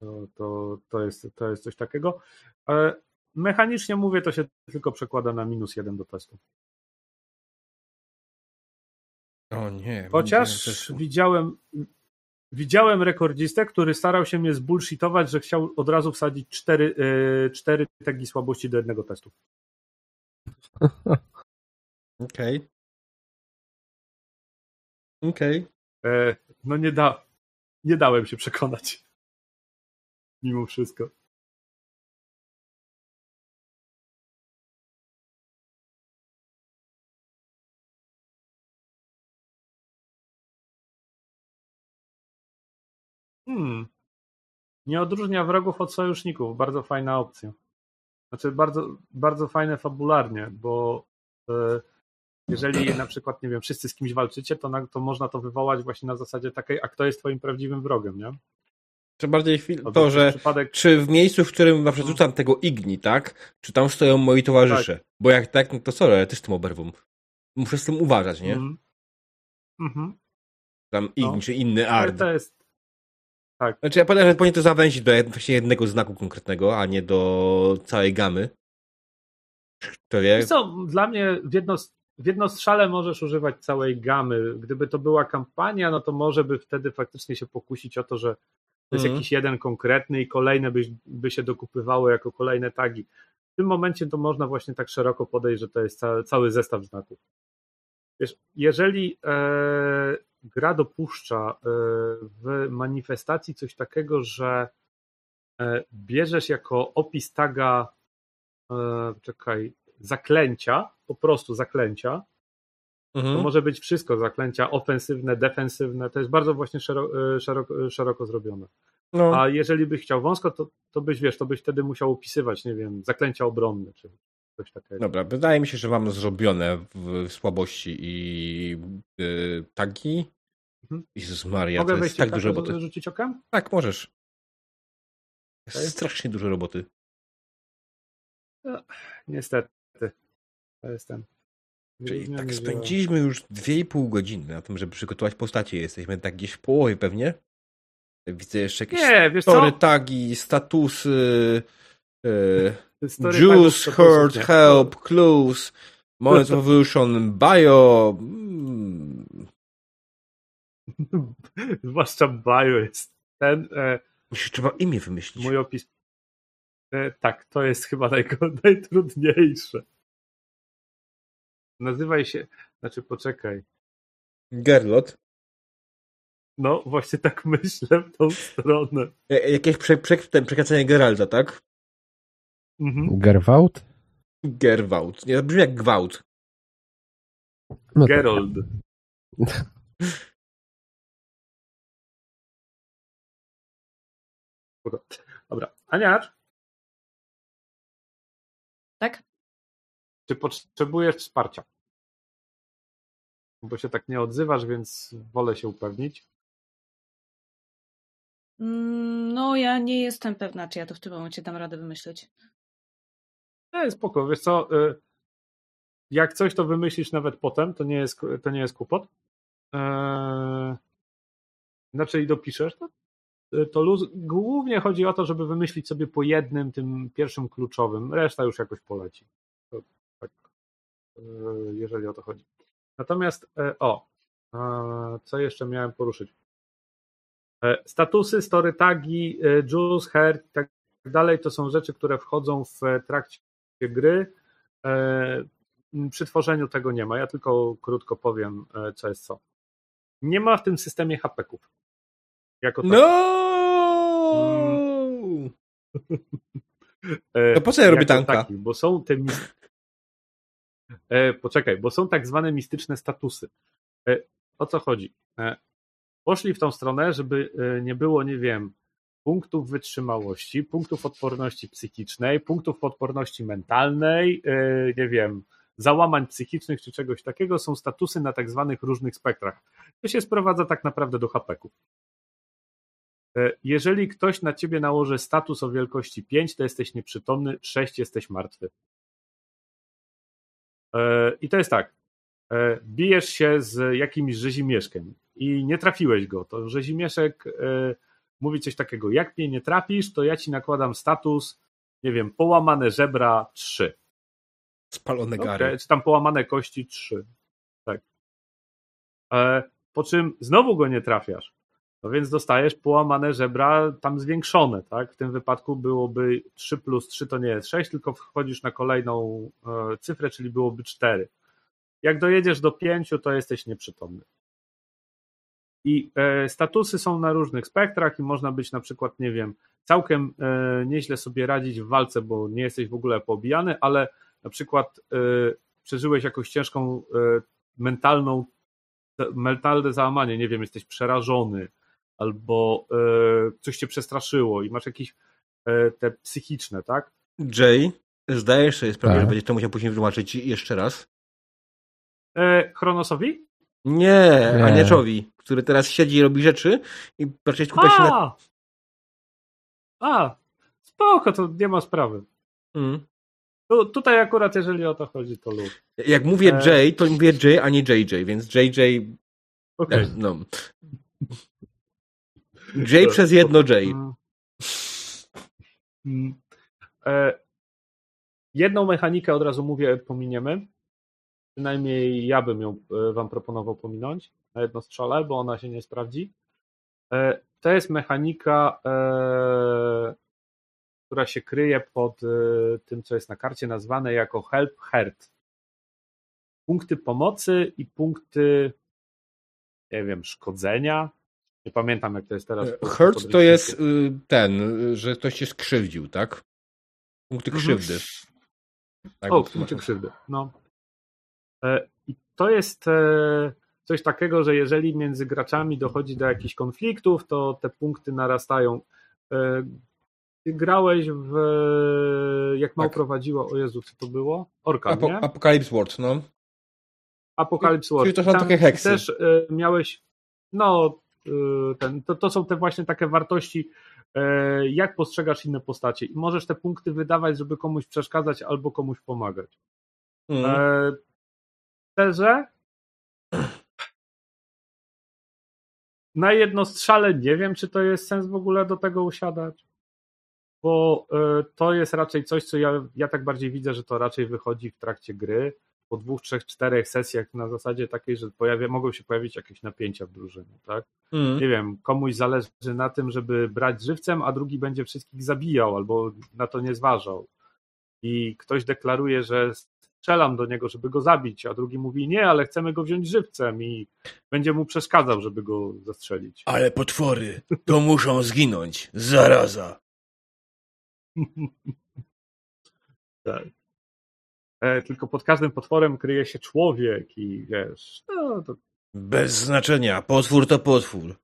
To, to, to, jest, to jest coś takiego. Mechanicznie mówię, to się tylko przekłada na minus jeden do testu. O nie. Chociaż widziałem, widziałem rekordzistę, który starał się mnie zbullshitować, że chciał od razu wsadzić cztery, e, cztery tagi słabości do jednego testu. Okej. Okej. E, No nie, da, nie dałem się przekonać. Mimo wszystko. Nie odróżnia wrogów od sojuszników. Bardzo fajna opcja. Znaczy bardzo, bardzo fajne fabularnie, bo e, jeżeli na przykład, nie wiem, wszyscy z kimś walczycie, to, na, to można to wywołać właśnie na zasadzie takiej, a kto jest twoim prawdziwym wrogiem, nie? Czy bardziej chwil... To, że Przypadek, czy w miejscu, w którym na przykład rzucam tego Igni, tak? Czy tam stoją moi towarzysze? Bo jak tak, no to sorry, ja też tym oberwą. Muszę z tym uważać, nie? Mhm. Mhm. Tam Igni, No. czy inny Ard. to jest, Znaczy ja powiem, że powinien to zawęzić do właśnie jednego znaku konkretnego, a nie do całej gamy. To wie? Co, dla mnie w, jedno, w jednostrzale możesz używać całej gamy. Gdyby to była kampania, no to może by wtedy faktycznie się pokusić o to, że to jest Mhm. jakiś jeden konkretny i kolejne by, by się dokupywały jako kolejne tagi. W tym momencie to można właśnie tak szeroko podejść, że to jest cały, cały zestaw znaków. Wiesz, jeżeli e, gra dopuszcza e, w manifestacji coś takiego, że e, bierzesz jako opis taga e, czekaj, zaklęcia, po prostu zaklęcia, to Mhm. może być wszystko, zaklęcia ofensywne, defensywne, to jest bardzo właśnie szeroko, szeroko, szeroko zrobione. No. A jeżeli byś chciał wąsko, to, to byś, wiesz, to byś wtedy musiał opisywać, nie wiem, zaklęcia obronne, czy coś takiego. Dobra, wydaje mi się, że mam zrobione w słabości i y, tagi. Mhm. Jezus Maria, Mogę to jest tak dużo roboty. rzucić okiem? Tak, możesz. Jest strasznie dużo roboty. Niestety. To jest ten. Czyli tak spędziliśmy już 2,5 godziny na tym, żeby przygotować postacie. Jesteśmy tak gdzieś w połowie pewnie. Widzę jeszcze jakieś Nie, story tagi, statusy, y, Story juice, hurt, help, clues, moments of evolution, bio. Zwłaszcza bio jest ten e, Musisz trzeba imię wymyślić. mój opis. E, tak, to jest chyba najgo- najtrudniejsze. Nazywaj się, znaczy poczekaj. Gerlot. No, właśnie tak myślę w tą stronę. Ja- Jakieś prze, prze, przekręcenie Geralda, tak? Mhm. Gerwałt? Gerwałt. Nie, to brzmi jak gwałt. No to- Gerold. Dobra. Aniacz, Tak? czy potrzebujesz wsparcia? Bo się tak nie odzywasz, więc wolę się upewnić. Mm, No, ja nie jestem pewna, czy ja to w tym momencie dam radę wymyśleć. E, spoko, wiesz co, y, jak coś to wymyślisz nawet potem, to nie jest, to nie jest kłopot. Eee, Znaczy i dopiszesz to, y, to luz. Głównie chodzi o to, żeby wymyślić sobie po jednym, tym pierwszym kluczowym, reszta już jakoś poleci. To, tak, y, jeżeli o to chodzi. Natomiast, e, o, e, co jeszcze miałem poruszyć? E, Statusy, story tagi, e, juice, heart i tak dalej, to są rzeczy, które wchodzą w trakcie gry. E, Przy tworzeniu tego nie ma. Ja tylko krótko powiem, e, co jest co. Nie ma w tym systemie hapeków. Jako. No! E, To po co ja robię jako tanka? taki, bo są te. E, poczekaj, bo są tak zwane mistyczne statusy. E, o co chodzi? E, poszli w tą stronę, żeby e, nie było, nie wiem, punktów wytrzymałości, punktów odporności psychicznej, punktów odporności mentalnej, e, nie wiem, załamań psychicznych czy czegoś takiego. Są statusy na tak zwanych różnych spektrach. To się sprowadza tak naprawdę do hapeków. E, Jeżeli ktoś na ciebie nałoży status o wielkości 5, to jesteś nieprzytomny, 6 jesteś martwy. E, I to jest tak. Bijesz się z jakimś rzezimieszkiem i nie trafiłeś go. To rzezimieszek mówi coś takiego. Jak mnie nie trafisz, to ja ci nakładam status, nie wiem, połamane żebra 3. Spalone gary. Czy tam połamane kości 3. Tak. E, po czym znowu go nie trafiasz. No więc dostajesz połamane żebra tam zwiększone, tak? W tym wypadku byłoby 3 plus 3 to nie jest 6, tylko wchodzisz na kolejną e, cyfrę, czyli byłoby 4. Jak dojedziesz do 5, to jesteś nieprzytomny. I e, statusy są na różnych spektrach i można być na przykład, nie wiem, całkiem e, nieźle sobie radzić w walce, bo nie jesteś w ogóle poobijany, ale na przykład e, przeżyłeś jakąś ciężką mentalną, mentalne załamanie, nie wiem, jesteś przerażony, albo coś cię przestraszyło i masz jakieś te psychiczne, tak? Jay, zdajesz sobie sprawę, Tak. że będziesz to musiał później wytłumaczyć jeszcze raz? Chronosowi? Nie, Nie. Aniaczowi, który teraz siedzi i robi rzeczy i raczej skupia się na... A! Spoko, to nie ma sprawy. Mm. Tu, tutaj akurat, jeżeli o to chodzi, to lub. Jak mówię E. Jay, to mówię Jay, a nie JJ, więc JJ... Okej. No. Jay przez jedno J. Mm. Mm. E, jedną mechanikę od razu mówię, pominiemy. Przynajmniej ja bym ją e, wam proponował pominąć na jedno strzale, bo ona się nie sprawdzi. E, to jest mechanika, e, która się kryje pod tym, co jest na karcie nazwane jako help hurt. Punkty pomocy i punkty, nie wiem, szkodzenia. Nie pamiętam, jak to jest teraz. Hurt to jest y, ten, że ktoś cię skrzywdził, tak? Punkty Mhm. krzywdy. Tak o, punkty krzywdy. No. E, I to jest e, coś takiego, że jeżeli między graczami dochodzi do jakichś konfliktów, to te punkty narastają. E, Ty grałeś w. Jak Mał Tak. prowadziła, o Jezu, co to było? Orkan, Apo- nie? Apocalypse World, no. Apocalypse War. Czyli to są Tam takie heksy. Też miałeś, no, ten, to, to są te właśnie takie wartości, jak postrzegasz inne postacie i możesz te punkty wydawać, żeby komuś przeszkadzać albo komuś pomagać. Mm. E, Szczerze, na jedno strzale nie wiem, czy to jest sens w ogóle do tego usiadać, bo e, to jest raczej coś, co ja, ja tak bardziej widzę, że to raczej wychodzi w trakcie gry, po dwóch, trzech, czterech sesjach na zasadzie takiej, że pojawia, mogą się pojawić jakieś napięcia w drużynie, tak? Mm. Nie wiem, komuś zależy na tym, żeby brać żywcem, a drugi będzie wszystkich zabijał albo na to nie zważał. I ktoś deklaruje, że strzelam do niego, żeby go zabić, a drugi mówi nie, ale chcemy go wziąć żywcem i będzie mu przeszkadzał, żeby go zastrzelić. Ale potwory, to muszą zginąć. Zaraza. Tak. E, tylko pod każdym potworem kryje się człowiek i wiesz, no to Bez znaczenia. Potwór to potwór.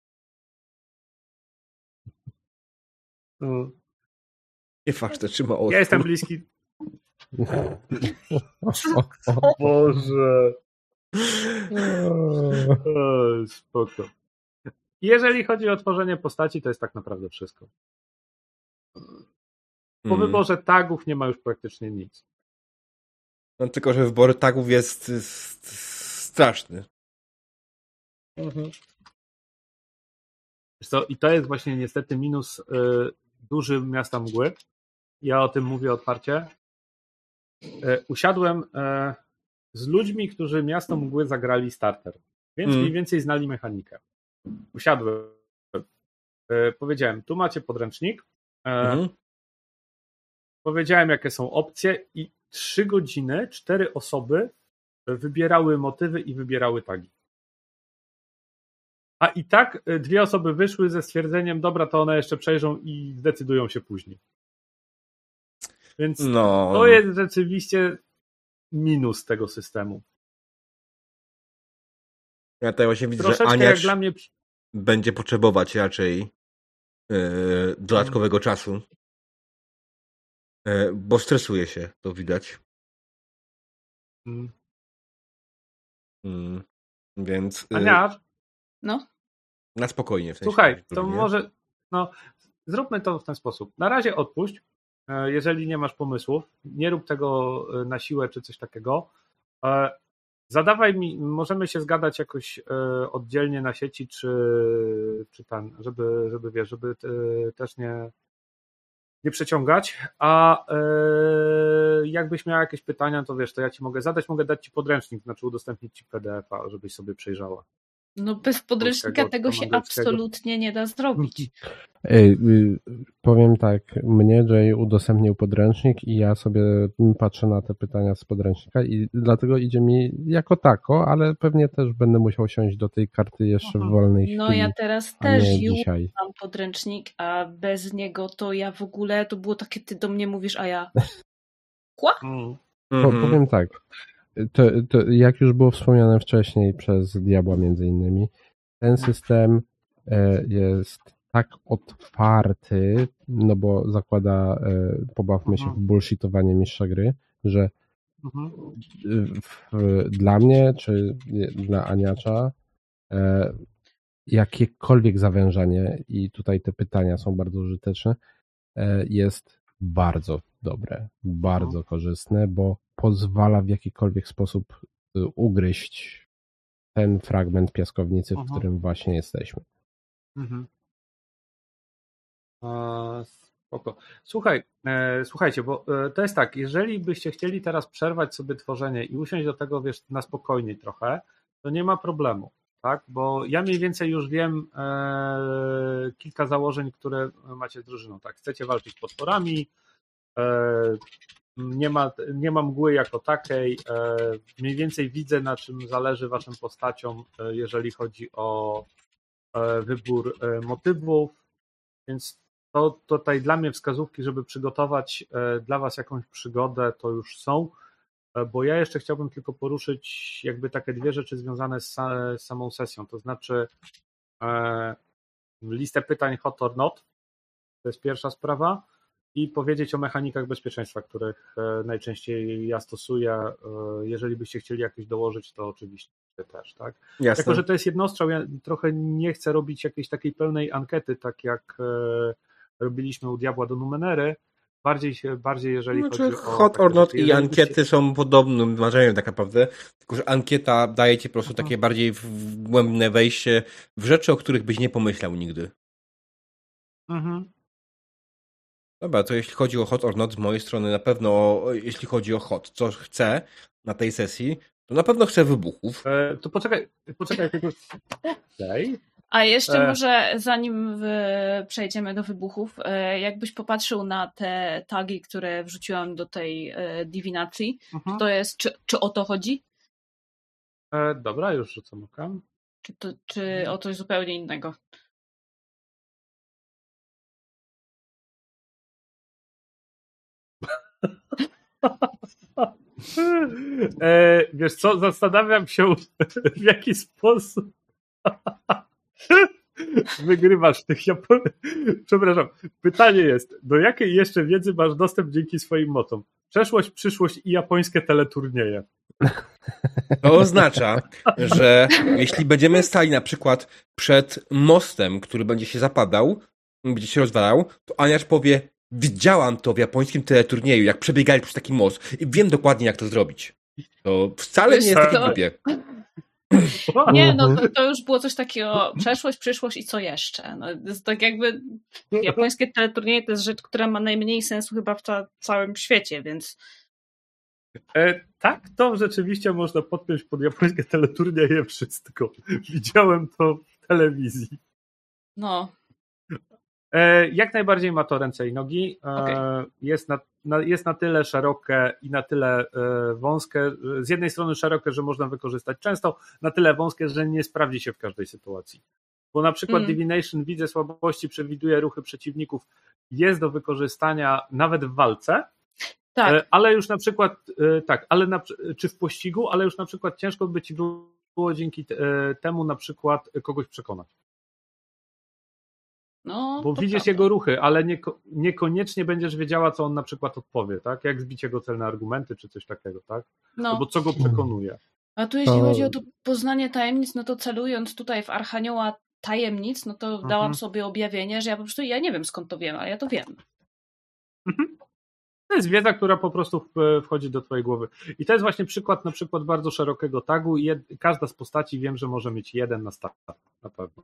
no. Nie fakt, trzyma otwór. Ja jestem bliski. Boże. O, spoko. jeżeli chodzi o tworzenie postaci, to jest tak naprawdę wszystko. Po Mm. wyborze tagów nie ma już praktycznie nic. No, tylko, że wybór tagów jest, straszny. Co, I to jest właśnie niestety minus y, duży miasta mgły. Ja o tym mówię otwarcie. Y, usiadłem y, z ludźmi, którzy miasto mgły zagrali starter, więc Mm. mniej więcej znali mechanikę. Usiadłem. Y, powiedziałem, tu macie podręcznik. Mhm. Powiedziałem, jakie są opcje, i trzy godziny, cztery osoby wybierały motywy i wybierały tagi. A i tak dwie osoby wyszły ze stwierdzeniem, dobra, to one jeszcze przejrzą i zdecydują się później. Więc No. to jest rzeczywiście minus tego systemu. Ja tutaj właśnie widzę, że Troszeczkę jak dla mnie. będzie potrzebować raczej yy, dodatkowego czasu. Yy, bo stresuje się, to widać. Mm. Mm. Więc yy, Ania, No, na spokojnie. W sensie, słuchaj, to może. No, zróbmy to w ten sposób. Na razie odpuść. E, Jeżeli nie masz pomysłów, nie rób tego e, na siłę czy coś takiego. E, Zadawaj mi, możemy się zgadać jakoś oddzielnie na sieci, czy, czy ten, żeby, żeby wiesz, żeby też nie, nie przeciągać. A jakbyś miał jakieś pytania, to wiesz, to ja ci mogę zadać, mogę dać ci podręcznik, znaczy udostępnić ci PDF-a, żebyś sobie przejrzała. No bez podręcznika tego się absolutnie nie da zrobić. Ej, y, powiem tak, mnie Jay udostępnił podręcznik i ja sobie patrzę na te pytania z podręcznika i dlatego idzie mi jako tako, ale pewnie też będę musiał siąść do tej karty jeszcze w Aha. wolnej chwili, No ja teraz też już mam podręcznik, a bez niego to ja w ogóle, to było takie, ty do mnie mówisz, a ja... Kła? Mm. Po, Mhm. powiem tak, to, to jak już było wspomniane wcześniej przez Diabła między innymi, ten system e, jest tak otwarty, no bo zakłada, e, pobawmy się w Mhm. bullshitowanie mistrza gry, że Mhm. w, dla mnie, czy dla Aniacza, e, jakiekolwiek zawężanie, i tutaj te pytania są bardzo użyteczne, jest bardzo dobre, bardzo korzystne, bo pozwala w jakikolwiek sposób y, ugryźć ten fragment piaskownicy, w Mhm. którym właśnie jesteśmy. Mhm. A, spoko. Słuchaj, e, słuchajcie, bo e, to jest tak, jeżeli byście chcieli teraz przerwać sobie tworzenie i usiąść do tego, wiesz, na spokojniej trochę, to nie ma problemu, tak? Bo ja mniej więcej już wiem e, kilka założeń, które macie z drużyną, tak? Chcecie walczyć z potworami, e, nie ma, nie ma mgły jako takiej, e, mniej więcej widzę, na czym zależy waszym postaciom, e, jeżeli chodzi o e, wybór e, motywów, więc to tutaj dla mnie wskazówki, żeby przygotować dla Was jakąś przygodę, to już są, bo ja jeszcze chciałbym tylko poruszyć jakby takie dwie rzeczy związane z, sa- z samą sesją, to znaczy e, listę pytań hot or not, to jest pierwsza sprawa i powiedzieć o mechanikach bezpieczeństwa, których e, najczęściej ja stosuję. E, Jeżeli byście chcieli jakieś dołożyć, to oczywiście też, tak? Jasne. Jako, że to jest jednostrzał, ja trochę nie chcę robić jakiejś takiej pełnej ankiety, tak jak e, robiliśmy u Diabła do Numenery. Bardziej, się, bardziej jeżeli Znaczy, chodzi o. hot or not i ankiety byście- są podobnym marzeniem tak naprawdę, tylko że ankieta daje ci po prostu Mhm. takie bardziej głębne wejście w rzeczy, o których byś nie pomyślał nigdy. Mhm. Dobra, to jeśli chodzi o hot or not z mojej strony, na pewno jeśli chodzi o hot, co chcę na tej sesji, to na pewno chcę wybuchów. E, to poczekaj, poczekaj. Okej. A jeszcze E. może zanim przejdziemy do wybuchów, e, jakbyś popatrzył na te tagi, które wrzuciłam do tej e, dywinacji, Mhm. to jest, czy, czy o to chodzi? E, dobra, już rzucam oka. Czy, to, czy o coś zupełnie innego? E, wiesz co, zastanawiam się, w jaki sposób wygrywasz tych Japon... Przepraszam. Pytanie jest, do jakiej jeszcze wiedzy masz dostęp dzięki swoim mocom? Przeszłość, przyszłość i japońskie teleturnieje. To oznacza, że jeśli będziemy stali na przykład przed mostem, który będzie się zapadał, będzie się rozwalał, to Aniasz powie, widziałam to w japońskim teleturnieju, jak przebiegali przez taki most i wiem dokładnie, jak to zrobić. To wcale nie jest takie To- głupie. Nie, no to, to już było coś takiego przeszłość, przyszłość i co jeszcze. No, to jest tak jakby japońskie teleturnieje to jest rzecz, która ma najmniej sensu chyba w ca- całym świecie, więc E, tak, to rzeczywiście można podpiąć pod japońskie teleturnieje wszystko. Widziałem to w telewizji. no, jak najbardziej ma to ręce i nogi. E, Okej. jest, na, na, jest na tyle szerokie i na tyle e, wąskie. e, Z jednej strony szerokie, że można wykorzystać często, na tyle wąskie, że nie sprawdzi się w każdej sytuacji. Bo na przykład Mm. Divination widzę słabości, przewiduje ruchy przeciwników, jest do wykorzystania nawet w walce, tak. E, Ale już na przykład, e, tak, ale na, czy w pościgu, ale już na przykład ciężko by ci było dzięki e, temu na przykład kogoś przekonać. No, Bo widzisz prawda. jego ruchy, ale nieko, niekoniecznie będziesz wiedziała, co on na przykład odpowie, tak? Jak zbić jego celne argumenty, czy coś takiego, tak? No. Albo co go przekonuje. A tu jeśli To- chodzi o to poznanie tajemnic, no to celując tutaj w Archanioła tajemnic, no to Mhm. dałam sobie objawienie, że ja po prostu, ja nie wiem skąd to wiem, ale ja to wiem. To jest wiedza, która po prostu wchodzi do twojej głowy. I to jest właśnie przykład na przykład bardzo szerokiego tagu. każda z postaci wiem, że może mieć jeden na start, na pewno.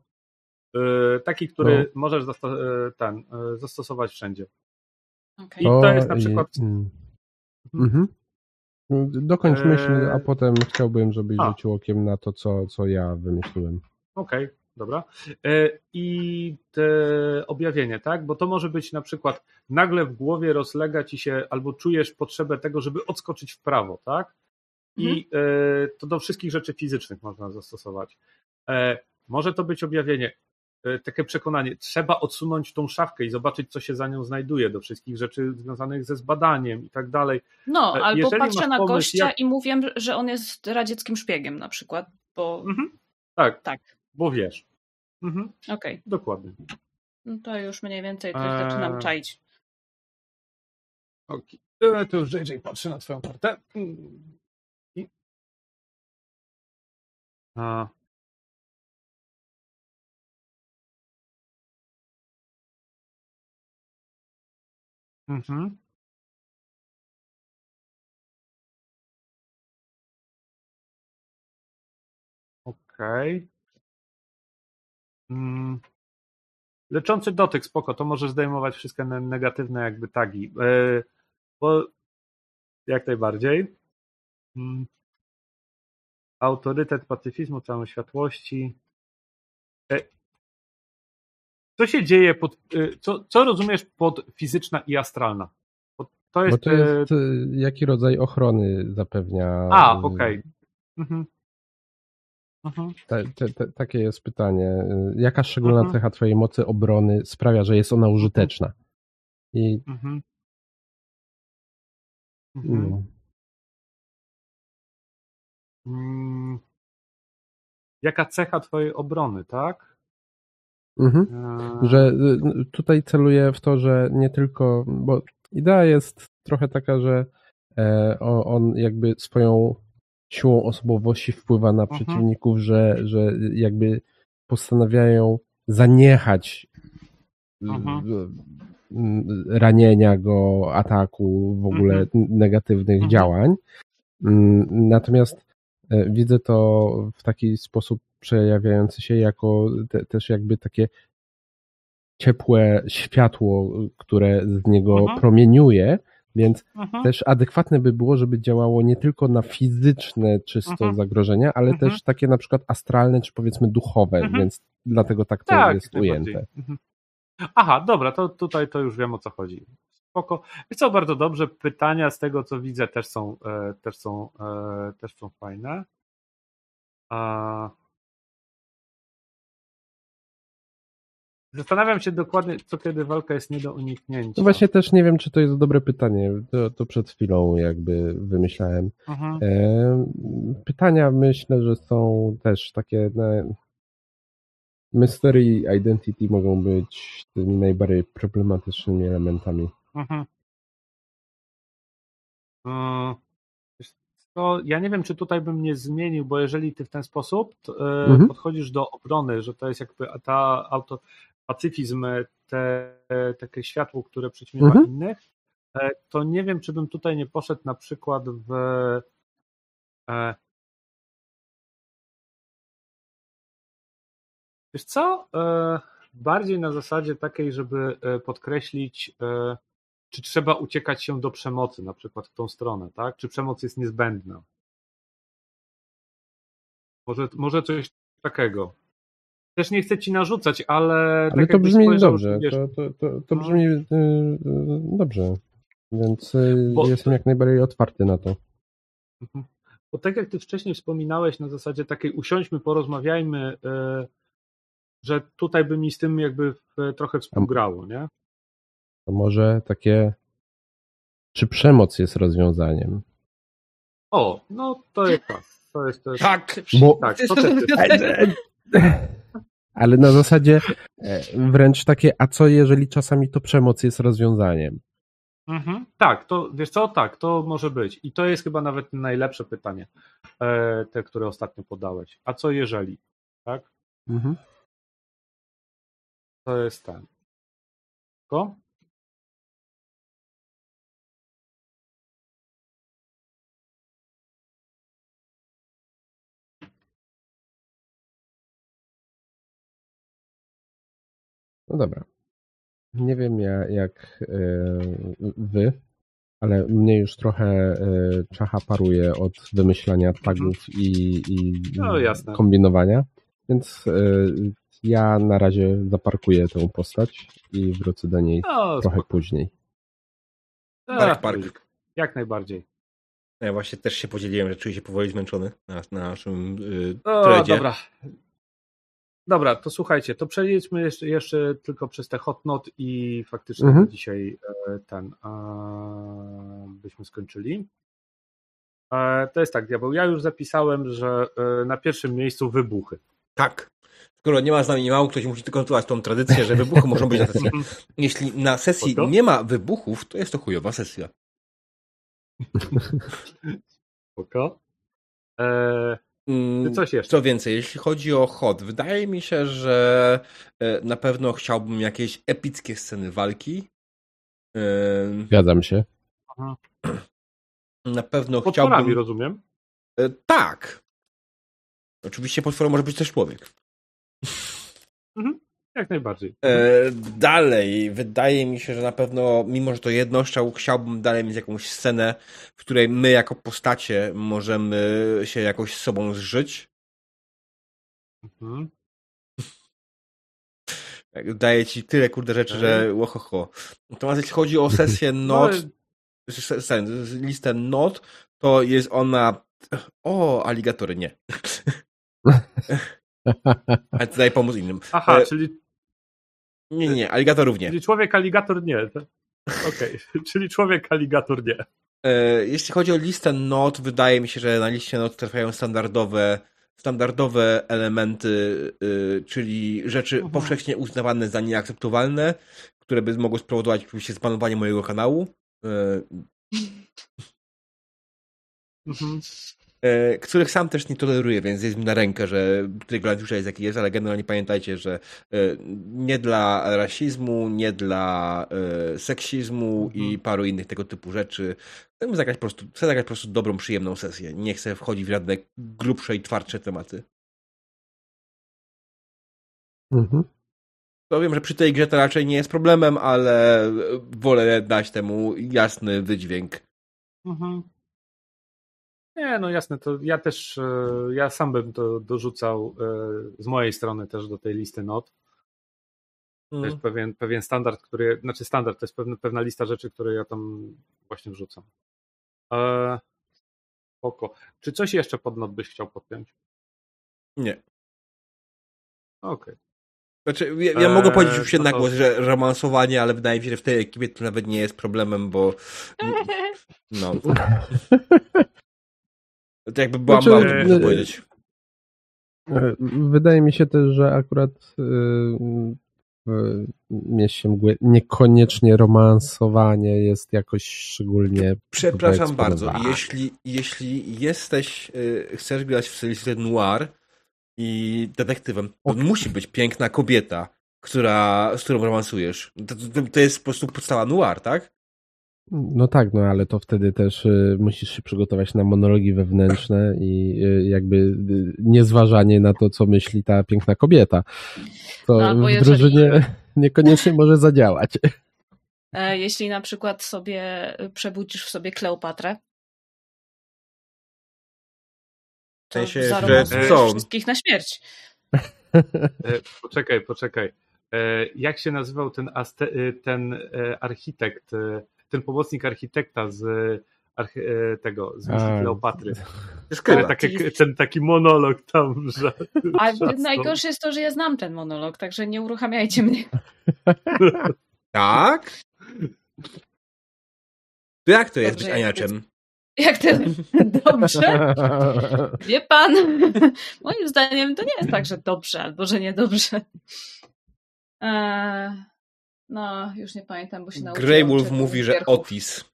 E, Taki, który No. możesz zasta- e, ten, e, zastosować wszędzie. Okej. I to jest na i- przykład- mm. Mhm. Dokończ Eee. myśl, a potem chciałbym, żebyś A. rzucił okiem na to, co, co ja wymyśliłem. Okej, dobra. E, I te objawienie, tak? Bo to może być na przykład nagle w głowie rozlega ci się, albo czujesz potrzebę tego, żeby odskoczyć w prawo, tak? I e, to do wszystkich rzeczy fizycznych można zastosować. Może to być objawienie, takie przekonanie, trzeba odsunąć tą szafkę i zobaczyć, co się za nią znajduje, do wszystkich rzeczy związanych ze zbadaniem i tak dalej. No, E, albo jeżeli patrzę na pomysł, gościa jak- i mówię, że on jest radzieckim szpiegiem na przykład, bo Mhm. Tak, tak, bo wiesz. Mhm, okej. dokładnie. No to już mniej więcej coś Eee. zaczynam czaić. Okay. E, To już JJ patrzy na twoją kartę. Mm. I... A. Mhm. Okej. Mm. Leczący dotyk, spoko, to możesz zdejmować wszystkie ne- negatywne jakby tagi. E, bo jak najbardziej. Mm. Autorytet pacyfizmu, całej światłości. E, Co się dzieje pod. e, Co, co rozumiesz pod fizyczna i astralna? To jest. Bo to e, jest y, jaki rodzaj ochrony zapewnia. A, y, okej. Mhm. Mhm. Te, te, te, takie jest pytanie. Y, Jaka szczególna Mhm. cecha twojej mocy obrony sprawia, że jest ona użyteczna? I Mhm. Mhm. no, Mm. Jaka cecha twojej obrony, tak? Mhm. Że y, tutaj celuję w to, że nie tylko, bo idea jest trochę taka, że e, on jakby swoją siłą osobowości wpływa na Mhm. przeciwników, że, że jakby postanawiają zaniechać y, Mhm. ranienia go, ataku, w ogóle Mhm. negatywnych Mhm. działań. Natomiast widzę to w taki sposób przejawiający się jako te, też jakby takie ciepłe światło, które z niego Mhm. promieniuje, więc Mhm. też adekwatne by było, żeby działało nie tylko na fizyczne czysto Mhm. zagrożenia, ale też takie na przykład astralne, czy powiedzmy duchowe, więc dlatego tak to Tak, jest ujęte. Aha, dobra, to tutaj to już wiem o co chodzi. Spoko. Wiesz co, bardzo dobrze. Pytania z tego, co widzę, też są, e, też są, e, też są fajne. A... Zastanawiam się dokładnie, co kiedy walka jest nie do uniknięcia. No właśnie też nie wiem, czy to jest dobre pytanie. To, to przed chwilą jakby wymyślałem. Mhm. E, Pytania myślę, że są też takie na mystery i identity mogą być tymi najbardziej problematycznymi elementami. Mhm. Mm, wiesz To ja nie wiem, czy tutaj bym nie zmienił, bo jeżeli ty w ten sposób e, Mhm. podchodzisz do obrony, że to jest jakby ta auto, pacyfizm, te, takie światło, które przyćmiewa Mhm. innych, e, to nie wiem, czy bym tutaj nie poszedł na przykład w e, Wiesz co? E, bardziej na zasadzie takiej, żeby e, podkreślić, e, czy trzeba uciekać się do przemocy, na przykład w tą stronę, tak? Czy przemoc jest niezbędna? Może, może coś takiego. Też nie chcę ci narzucać, ale. Ale tak to brzmi spojrzał, dobrze. wiesz, To, to, to, to No. brzmi y, y, dobrze. Więc y, Bo- jestem jak najbardziej otwarty na to. Mhm. Bo tak jak ty wcześniej wspominałeś na zasadzie takiej usiądźmy, porozmawiajmy, e, że tutaj by mi z tym jakby w, trochę współgrało, nie? To może takie. Czy przemoc jest rozwiązaniem? O, no to jest tak. To jest, to jest, Tak! Bo- tak, to. Ale na zasadzie e, wręcz takie, a co jeżeli czasami to przemoc jest rozwiązaniem? Mhm. Tak, to wiesz co, tak, to może być. I to jest chyba nawet najlepsze pytanie, e, te, które ostatnio podałeś. A co jeżeli? Tak? Mhm. To jest ten. Ko? No dobra. Nie wiem ja, jak e, wy, ale mnie już trochę e, czacha paruje od wymyślania tagów i, i No, jasne. kombinowania, więc e, ja na razie zaparkuję tę postać i wrócę do niej No, trochę spoko. później. Park, Ach, park. Jak najbardziej. Ja właśnie też się podzieliłem, że czuję się powoli zmęczony na, na naszym yy, O, threadzie. dobra. Dobra, to słuchajcie, to przejdźmy jeszcze, jeszcze tylko przez te hot note i faktycznie Mhm. na dzisiaj e, ten byśmy skończyli. E, to jest tak, diabeł. Ja już zapisałem, że e, na pierwszym miejscu wybuchy. Tak. Skoro nie ma z nami mało, ktoś musi kontynuować tą tradycję, że wybuchy muszą być na sesji. Jeśli na sesji nie ma wybuchów, to jest to chujowa sesja. Spoko. Coś jeszcze? Co więcej, jeśli chodzi o hot, wydaje mi się, że e, na pewno chciałbym jakieś epickie sceny walki. Ym, Zgadzam się. Na pewno Potworami, chciałbym. rozumiem. E, Tak. Oczywiście potworem może być też człowiek. Jak najbardziej. E, dalej, wydaje mi się, że na pewno, mimo że to jednostrzał, chciałbym dalej mieć jakąś scenę, w której my jako postacie możemy się jakoś z sobą zżyć. Mhm. Tak, Daję ci tyle kurde rzeczy, że łohoho. Natomiast jeśli chodzi o sesję No, not, s- s- listę not, to jest ona o, aligatory, nie. Ale to daj pomóc innym. Aha, E, czyli, Nie, nie, aligatorów nie. czyli człowiek aligator nie. Okej, czyli człowiek aligator nie. E, Jeśli chodzi o listę not, wydaje mi się, że na liście not trafiają standardowe, standardowe elementy, y, czyli rzeczy Mhm. powszechnie uznawane za nieakceptowalne, które by mogły spowodować oczywiście zbanowanie mojego kanału, e, Mhm. E, których sam też nie toleruję, więc jest mi na rękę, że Trygladiusza jest jaki jest, ale generalnie pamiętajcie, że e, nie dla rasizmu, nie dla e, seksizmu Mhm. i paru innych tego typu rzeczy. Chcę zagrać po prostu, chcę zagrać po prostu dobrą, przyjemną sesję. Nie chcę wchodzić w żadne grubsze i twardsze tematy. Mhm. To wiem, że przy tej grze to raczej nie jest problemem, ale wolę dać temu jasny wydźwięk. Mhm. Nie, no jasne, to ja też, e, ja sam bym to dorzucał e, z mojej strony też do tej listy not. To jest pewien, pewien standard, który, znaczy standard, to jest pewna, pewna lista rzeczy, które ja tam właśnie wrzucam. E, spoko. Czy coś jeszcze pod not byś chciał podpiąć? Nie. Okej. Znaczy, ja, ja Eee, mogę powiedzieć już się no na to- głos, że romansowanie, ale wydaje mi się, że w tej ekipie to nawet nie jest problemem, bo no. To jakby była Znaczy, muszę e, powiedzieć. E, Wydaje mi się też, że akurat y, w mieście mgły niekoniecznie romansowanie jest jakoś szczególnie. Przepraszam bardzo, jeśli, jeśli jesteś, chcesz grać w stylistyce noir i detektywem, to Ok. musi być piękna kobieta, która, z którą romansujesz. To, to, to jest po prostu podstawa noir, tak? No tak, no ale to wtedy też y, musisz się przygotować na monologi wewnętrzne i y, jakby y, niezważanie na to, co myśli ta piękna kobieta. To No, w jeżeli- drużynie niekoniecznie może zadziałać. E, Jeśli na przykład sobie y, przebudzisz w sobie Kleopatrę, to sensie, że wszystkich na śmierć. E, Poczekaj, poczekaj. E, Jak się nazywał ten, e, ten architekt, ten pomocnik architekta z archi- e, tego, z Ten Kyla. taki, ten taki monolog tam, że... A najgorsze jest to, że ja znam ten monolog, także nie uruchamiajcie mnie. Tak? To jak to jest Dobrze, być jak Aniaczem? Jak ten dobrze? Wie pan? Moim zdaniem to nie jest tak, że dobrze albo że niedobrze. Eee, no, już nie pamiętam, bo się nauczyłam. Grey Wolf mówi, że. Otis.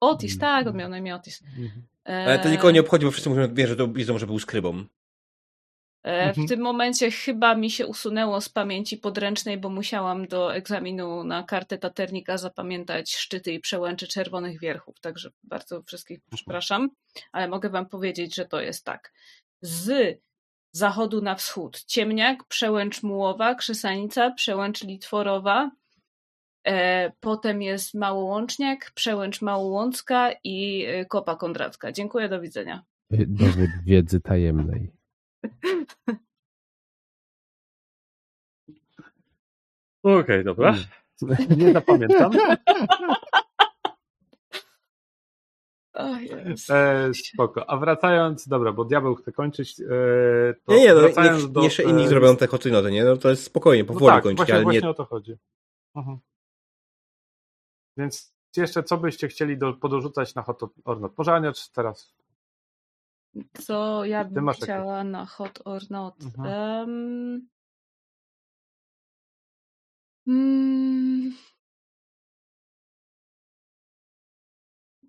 Otis, tak, on miał na imię Otis. Eee, Ale to nikogo nie obchodzi, bo wszyscy mówią, wie, że to wiedzą, że był skrybą. E, Mhm. W tym momencie chyba mi się usunęło z pamięci podręcznej, bo musiałam do egzaminu na kartę taternika zapamiętać szczyty i przełęcze czerwonych wierchów. Także bardzo wszystkich przepraszam, ale mogę wam powiedzieć, że to jest tak. Z zachodu na wschód ciemniak, przełęcz mułowa, krzesanica, przełęcz litworowa. E, potem jest małołączniak, przełęcz małołącka i e, kopa kondracka. Dziękuję, do widzenia. Dowód wiedzy tajemnej. Okej, dobra. Hmm. Nie zapamiętam. E, spoko. A wracając, dobra, bo diabeł chce kończyć. E, to Nie, nie, no, wracając niech, do, jeszcze inni e, zrobią te hotynoty, nie? No to jest spokojnie, No powoli tak, kończyć, właśnie, ale właśnie nie... o to chodzi. Mhm. Więc jeszcze co byście chcieli do, podorzucać na Hot or Not? Pożaniacz teraz. Co ja bym chciała na hot or not? Mhm. Mm,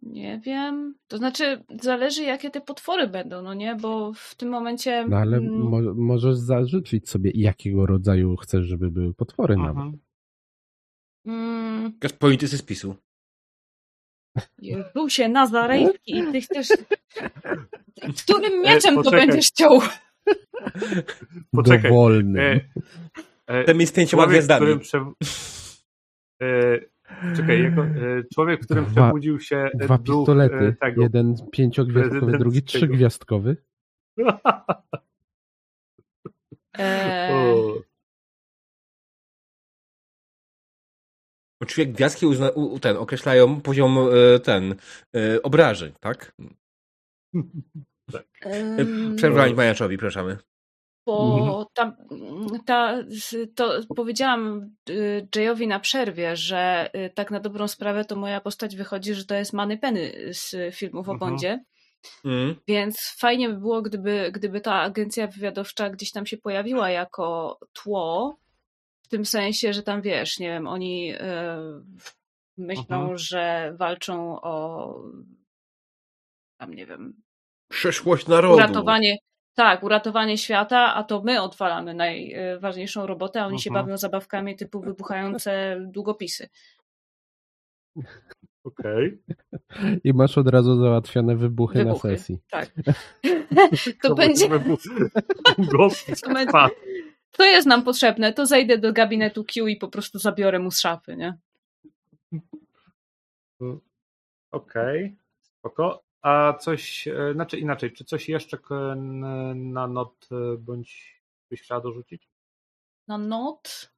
nie wiem. To znaczy, zależy jakie te potwory będą, no nie? Bo w tym momencie. No ale mm, mo możesz zarzucić sobie, jakiego rodzaju chcesz, żeby były potwory nawet. Mhm. mm, Jakaś politycy spisu. Jezusie, Nazarejski, i ty chcesz. Którym mieczem to poczekaj. będziesz chciał? Poczekaj. Dowolny. E, e, Ten jest pięcioma gwiazdami. którym prze... e, czekaj, jako, e, człowiek, w którym Dwa- przebudził się e, Dwa duch pistolety. e, tego. Jeden pięciogwiazdkowy, drugi trzygwiazdkowy. Eee, Oczywiście gwiazdki uzna, u, u- ten, określają poziom ten obrażeń, tak? Em, Przerwanie Majaczowi, przepraszamy. Bo ta, ta, to powiedziałam y, Jayowi na przerwie, że y, tak na dobrą sprawę to moja postać wychodzi, że to jest Manny Penny z filmów o Mhm. Bondzie. Mm. Więc fajnie by było, gdyby, gdyby ta agencja wywiadowcza gdzieś tam się pojawiła jako tło, w tym sensie, że tam wiesz, nie wiem, oni y, myślą, Mhm. że walczą o tam nie wiem, Przeszłość narodu. uratowanie, tak, uratowanie świata, a to my odwalamy najważniejszą robotę, a oni się Mhm. bawią zabawkami typu wybuchające długopisy. Okej. I masz od razu załatwione wybuchy, Wybuchy. na sesji. Tak. To będzie, Długopis To będzie- to jest nam potrzebne, to zejdę do gabinetu Q i po prostu zabiorę mu z szafy, nie? Okej, spoko. A coś, e, znaczy inaczej, czy coś jeszcze na not e, bądź byś chciała dorzucić? Na not?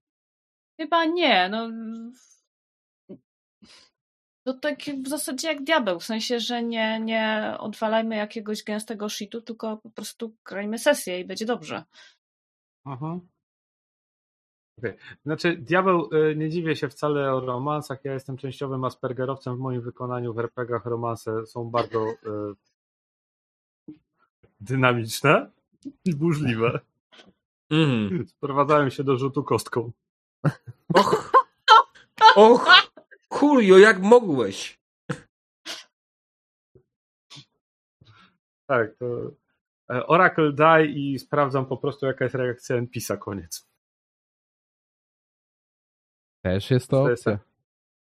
Chyba nie, no... To tak w zasadzie jak diabeł, w sensie, że nie, nie odwalajmy jakiegoś gęstego shitu, tylko po prostu grajmy sesję i będzie dobrze. Mhm. Okej. Znaczy, diabeł, e, nie dziwię się wcale o romansach. Ja jestem częściowym aspergerowcem w moim wykonaniu. W RPGach romanse są bardzo e, dynamiczne i burzliwe. Mm. Sprowadzają się do rzutu kostką. Och! Och! Julio, jak mogłeś? Tak, to e, Oracle daj i sprawdzam po prostu jaka jest reakcja NPisa, koniec. Też jest to opcja.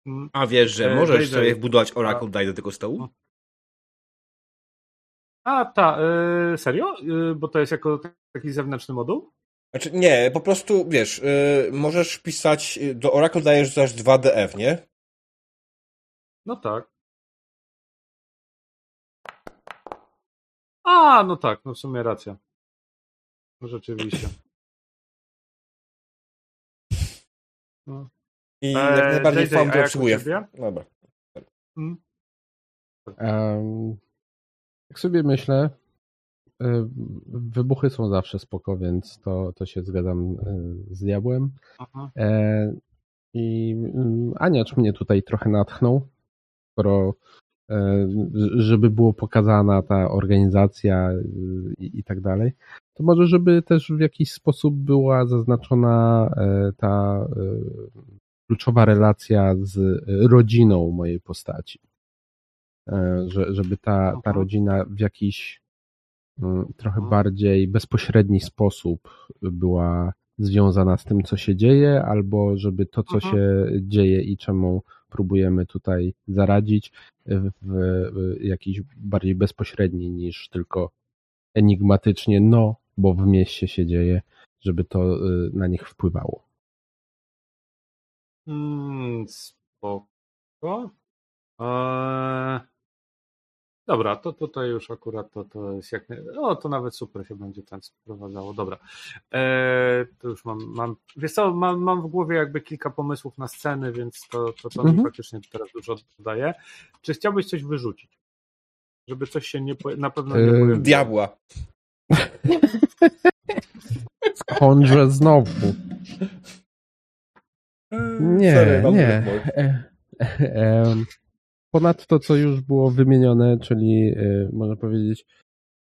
Mm. A wiesz, że E, możesz sobie wbudować Oracle Daj do tego stołu? A, ta, e, serio? E, bo to jest jako taki zewnętrzny moduł? Znaczy, nie, po prostu, wiesz, y, możesz pisać, do Oracle dajesz też 2DF, nie? No tak. A, no tak, no w sumie racja. No rzeczywiście. No. I Eee, jak najbardziej JJ, jak u obsługuje. Dobra. Mm. Em, Jak sobie myślę, e, wybuchy są zawsze spoko, więc to, to się zgadzam e, z diabłem. Aha. E, I mm, Aniacz mnie tutaj trochę natchnął, skoro żeby było pokazana ta organizacja i, i tak dalej, to może żeby też w jakiś sposób była zaznaczona ta kluczowa relacja z rodziną mojej postaci. E, Że, żeby ta, ta rodzina w jakiś mm, trochę bardziej bezpośredni sposób była związana z tym, co się dzieje, albo żeby to, co się dzieje i czemu próbujemy tutaj zaradzić, w, w jakiś bardziej bezpośredni niż tylko enigmatycznie, no, bo w mieście się dzieje, żeby to na nich wpływało. Mm, spoko. Eee, dobra, to tutaj już akurat to, to jest jak. nie- O, to nawet super się będzie ten sprowadzało. Dobra. Eee, to już mam, mam. Wiesz co, mam, mam w głowie jakby kilka pomysłów na sceny, więc to, to, to mi Mhm. faktycznie teraz dużo dodaje. Czy chciałbyś coś wyrzucić? Żeby coś się nie na pewno nie Eee. Diabła. Skądże znowu? Nie, Sorry, nie. E, e, Ponad to, co już było wymienione, czyli e, można powiedzieć,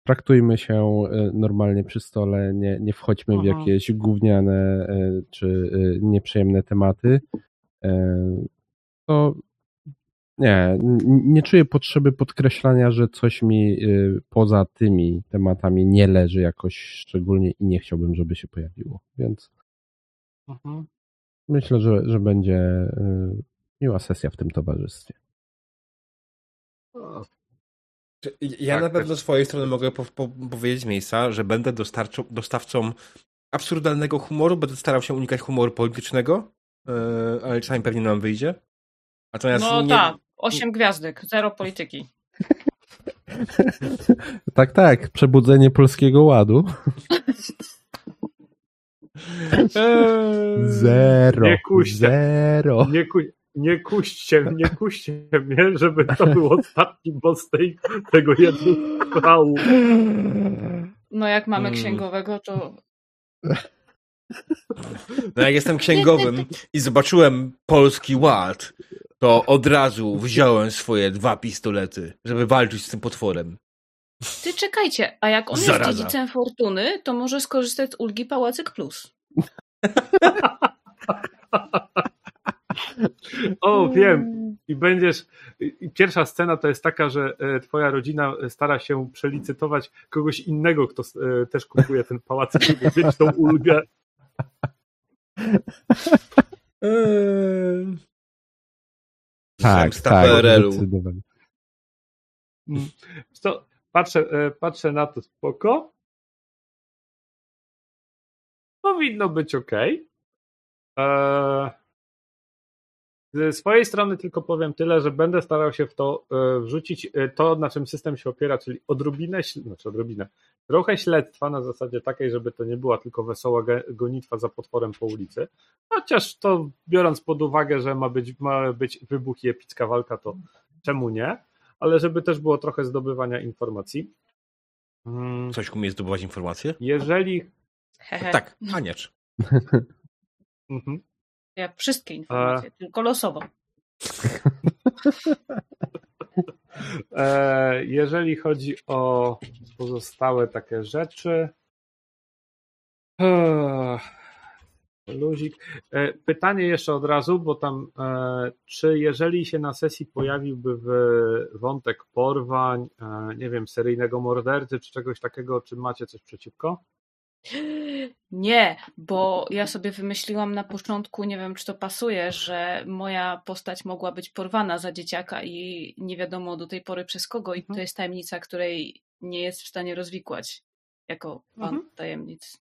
traktujmy się e, normalnie przy stole, nie, nie wchodźmy w Mhm. jakieś gówniane e, czy nieprzyjemne tematy. E, To nie, nie czuję potrzeby podkreślania, że coś mi poza tymi tematami nie leży jakoś szczególnie i nie chciałbym, żeby się pojawiło. Więc Mhm. Myślę, że, że będzie y, miła sesja w tym towarzystwie. Ja Tak, na pewno tak. z swojej strony mogę po, po, powiedzieć miejsca, że będę dostawcą absurdalnego humoru, będę starał się unikać humoru politycznego, yy, ale czasami pewnie nam wyjdzie. Natomiast No nie, tak, osiem gwiazdek, zero polityki. Tak, tak, przebudzenie polskiego ładu. Zero. Nie kuście. Zero. Nie, ku, nie kuście, nie kuście mnie, żeby to był ostatni boss tej, tego jednego kału. No jak mamy Mm. księgowego, to No jak jestem księgowym i zobaczyłem polski ład, to od razu wziąłem swoje dwa pistolety, żeby walczyć z tym potworem. Ty czekajcie, a jak on Zaraza. jest dziedzicem fortuny, to może skorzystać z ulgi Pałacyk Plus. O, wiem. I będziesz. I pierwsza scena to jest taka, że e, twoja rodzina stara się przelicytować kogoś innego, kto e, też kupuje ten pałac, żeby mieć tą ulgę. Tak, Zemsta tak. To patrzę, e, patrzę na to spoko. Powinno być ok. Ze swojej strony tylko powiem tyle, że będę starał się w to e, wrzucić e, to, na czym system się opiera, czyli odrobinę, znaczy odrobinę, trochę śledztwa na zasadzie takiej, żeby to nie była tylko wesoła gonitwa za potworem po ulicy. Chociaż to biorąc pod uwagę, że ma być, ma być wybuch i epicka walka, to czemu nie? Ale żeby też było trochę zdobywania informacji. Mm, Coś umie zdobywać informacje? Jeżeli. Hehe. Tak, Aniacz. Mhm. Ja wszystkie informacje, tylko losowo. E, jeżeli chodzi o pozostałe takie rzeczy. Luzik. E, pytanie jeszcze od razu, bo tam, e, czy jeżeli się na sesji pojawiłby wątek porwań, e, nie wiem, seryjnego mordercy, czy czegoś takiego, czy macie coś przeciwko? Nie, bo ja sobie wymyśliłam na początku, nie wiem czy to pasuje, że moja postać mogła być porwana za dzieciaka i nie wiadomo do tej pory przez kogo i to Mhm. jest tajemnica, której nie jest w stanie rozwikłać jako pan Mhm. tajemnic.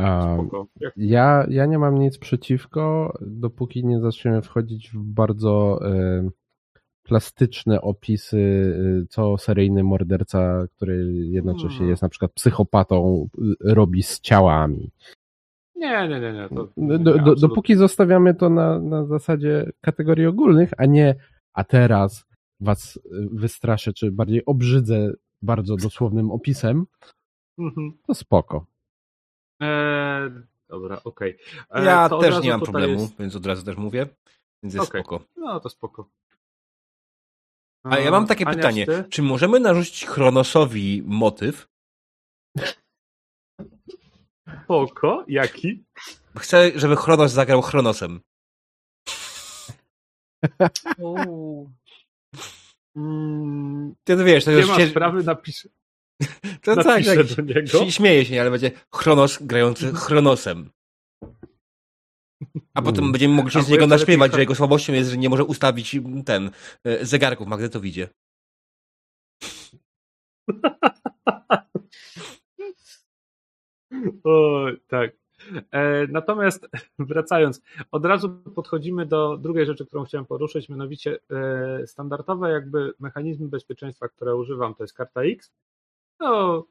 Spoko. Ja, ja nie mam nic przeciwko, dopóki nie zaczniemy wchodzić w bardzo e, plastyczne opisy, e, co seryjny morderca, który jednocześnie Hmm. jest na przykład psychopatą, e, robi z ciałami. Nie, nie, nie, nie. To, Do, nie, do, absolutnie. dopóki zostawiamy to na, na zasadzie kategorii ogólnych, a nie a teraz was wystraszę, czy bardziej obrzydzę bardzo dosłownym opisem, Mhm. to spoko. E, dobra, okej. E, Ja też nie mam problemu, jest- więc od razu też mówię. Więc jest Okej. spoko. No, to spoko. Ale ja mam takie Aniaś, pytanie. ty? Czy możemy narzucić Chronosowi motyw? Spoko. Jaki? Chcę, żeby Chronos zagrał Chronosem. Mm, Ty to wiesz, to nie już ma się... sprawy, napiszę, To tak, tak. do niego. Śmieje się, ale będzie Chronos grający Chronosem. A potem Mm. będziemy mogli się z niego naśmiewać, że jego słabością jest, że nie może ustawić ten e, zegarków w magnetowidzie. O, tak. E, natomiast wracając, od razu podchodzimy do drugiej rzeczy, którą chciałem poruszyć, mianowicie e, standardowe jakby mechanizmy bezpieczeństwa, które używam, to jest karta X. No,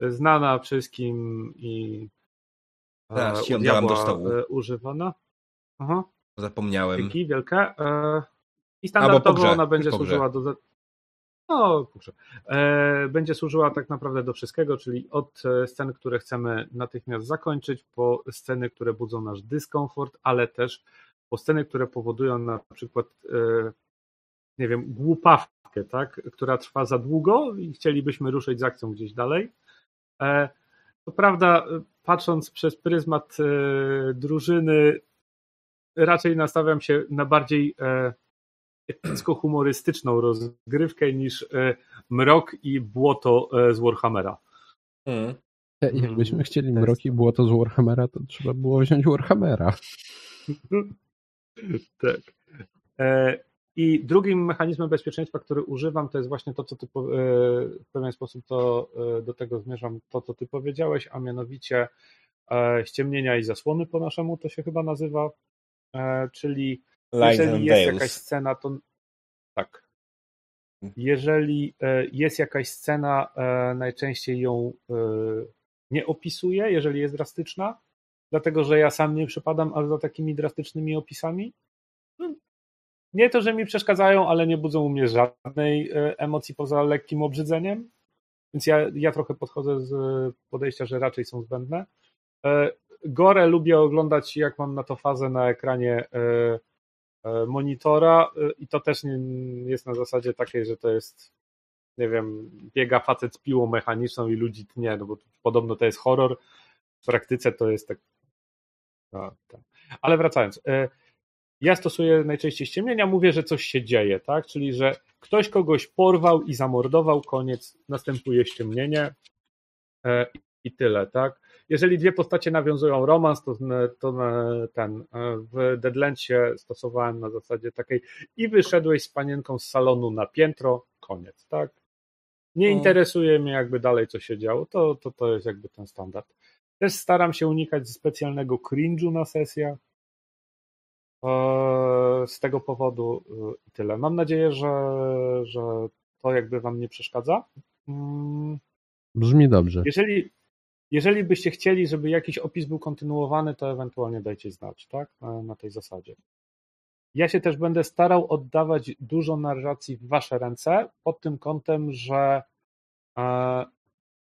znana wszystkim i e, Teraz do stołu. e, używana. Aha, Zapomniałem. dzięki wielkie. E, I standardowo ona będzie służyła do, no, kurczę. Będzie służyła tak naprawdę do wszystkiego, czyli od scen, które chcemy natychmiast zakończyć, po sceny, które budzą nasz dyskomfort, ale też po sceny, które powodują na przykład, nie wiem, głupawkę, tak, która trwa za długo i chcielibyśmy ruszyć z akcją gdzieś dalej. E, co prawda, patrząc przez pryzmat e, drużyny, raczej nastawiam się na bardziej e, epicko-humorystyczną rozgrywkę niż mrok i błoto z Warhammera. Mm. E, Jakbyśmy chcieli to jest- mroki było to z Warhammera, to trzeba było wziąć Warhammera. tak. I drugim mechanizmem bezpieczeństwa, który używam, to jest właśnie to, co ty e, w pewien sposób to e, do tego zmierzam, to, co ty powiedziałeś, a mianowicie e, ściemnienia i zasłony po naszemu to się chyba nazywa. Czyli Lines jeżeli and jest Veils. jakaś scena, to tak. Mhm. Jeżeli jest jakaś scena, najczęściej ją nie opisuję, jeżeli jest drastyczna, dlatego że ja sam nie przypadam aż za takimi drastycznymi opisami. No, Nie to, że mi przeszkadzają, ale nie budzą u mnie żadnej e, emocji poza lekkim obrzydzeniem. Więc ja, ja trochę podchodzę z podejścia, że raczej są zbędne. E, Gore lubię oglądać, jak mam na to fazę na ekranie e, e, monitora e, i to też jest na zasadzie takiej, że to jest nie wiem, biega facet z piłą mechaniczną i ludzi tnie, no bo podobno to jest horror, w praktyce to jest tak a, tak. ale wracając e, ja stosuję najczęściej ściemnienia, mówię, że coś się dzieje, tak, czyli że ktoś kogoś porwał i zamordował, koniec, następuje ściemnienie e, i tyle, tak. Jeżeli dwie postacie nawiązują romans, to, to e, ten, e, w Deadlandsie stosowałem na zasadzie takiej i wyszedłeś z panienką z salonu na piętro, koniec, tak. Nie interesuje mnie jakby dalej, co się działo, to, to, to jest jakby ten standard. Też staram się unikać specjalnego cringe'u na sesjach. Eee, Z tego powodu i tyle. Mam nadzieję, że, że to jakby Wam nie przeszkadza. Mm, Brzmi dobrze. Jeżeli, jeżeli byście chcieli, żeby jakiś opis był kontynuowany, to ewentualnie dajcie znać, tak? Na, na tej zasadzie. Ja się też będę starał oddawać dużo narracji w Wasze ręce pod tym kątem, że e,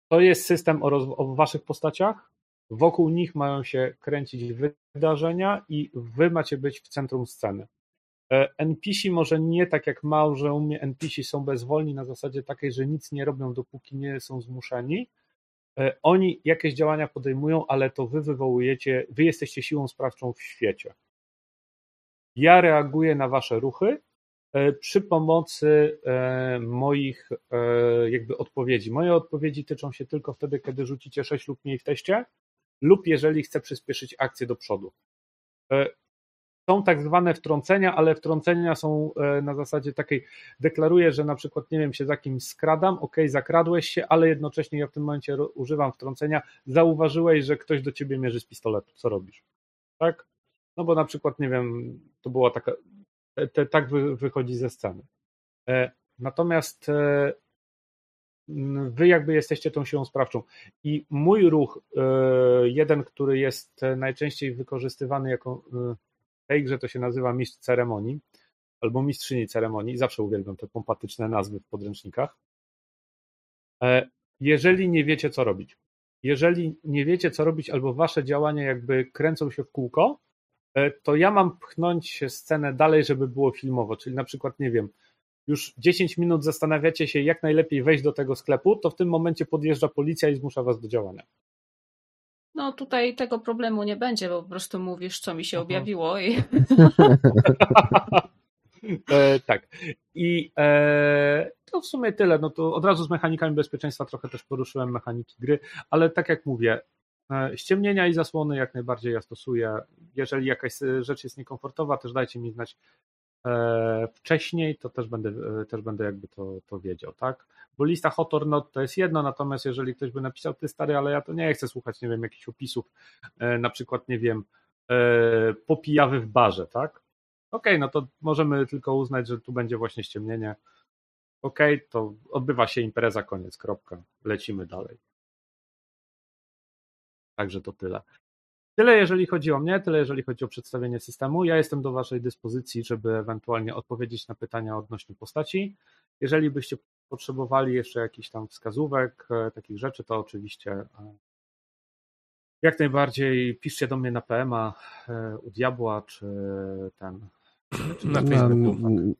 to jest system o, o Waszych postaciach. Wokół nich mają się kręcić wydarzenia i Wy macie być w centrum sceny. E, NPC może nie tak jak małże u mnie NPC są bezwolni na zasadzie takiej, że nic nie robią, dopóki nie są zmuszeni, E, Oni jakieś działania podejmują, ale to wy wywołujecie, wy jesteście siłą sprawczą w świecie. Ja reaguję na wasze ruchy e, przy pomocy moich jakby odpowiedzi. Moje odpowiedzi tyczą się tylko wtedy, kiedy rzucicie 6 lub mniej w teście lub jeżeli chcę przyspieszyć akcję do przodu. E, Są tak zwane wtrącenia, ale wtrącenia są e, na zasadzie takiej, deklaruję, że na przykład, nie wiem, się za kimś skradam, ok, zakradłeś się, ale jednocześnie ja w tym momencie używam wtrącenia, zauważyłeś, że ktoś do ciebie mierzy z pistoletu, co robisz? Tak? No bo na przykład, nie wiem, to była taka, te, te, tak wy, wychodzi ze sceny. E, Natomiast wy jakby jesteście tą siłą sprawczą. I mój ruch, e, jeden, który jest najczęściej wykorzystywany jako e, w tej grze to się nazywa mistrz ceremonii albo mistrzyni ceremonii. Zawsze uwielbiam te pompatyczne nazwy w podręcznikach. E, Jeżeli nie wiecie, co robić, jeżeli nie wiecie, co robić, albo wasze działania jakby kręcą się w kółko, to ja mam pchnąć scenę dalej, żeby było filmowo. Czyli na przykład, nie wiem, już 10 minut zastanawiacie się, jak najlepiej wejść do tego sklepu, to w tym momencie podjeżdża policja i zmusza was do działania. No tutaj tego problemu nie będzie, bo po prostu mówisz, co mi się Aha. objawiło i E, tak. I e, to w sumie tyle. No to od razu z mechanikami bezpieczeństwa trochę też poruszyłem mechaniki gry, ale tak jak mówię, e, ściemnienia i zasłony jak najbardziej ja stosuję. Jeżeli jakaś e, rzecz jest niekomfortowa, też dajcie mi znać wcześniej, to też będę, e, też będę jakby to, to wiedział, tak? Bo lista hot or not to jest jedno, natomiast jeżeli ktoś by napisał, ty stary, ale ja to nie chcę słuchać, nie wiem, jakichś opisów, e, na przykład, nie wiem, e, popijawy w barze, tak? Okej, no to możemy tylko uznać, że tu będzie właśnie ściemnienie. Okej, to odbywa się impreza, koniec, kropka. Lecimy dalej. Także to tyle. Tyle jeżeli chodzi o mnie, tyle jeżeli chodzi o przedstawienie systemu. Ja jestem do Waszej dyspozycji, żeby ewentualnie odpowiedzieć na pytania odnośnie postaci. Jeżeli byście potrzebowali jeszcze jakichś tam wskazówek, e, takich rzeczy, to oczywiście e, jak najbardziej piszcie do mnie na PMA e, u Diabła, czy ten. Na Na- Facebooku.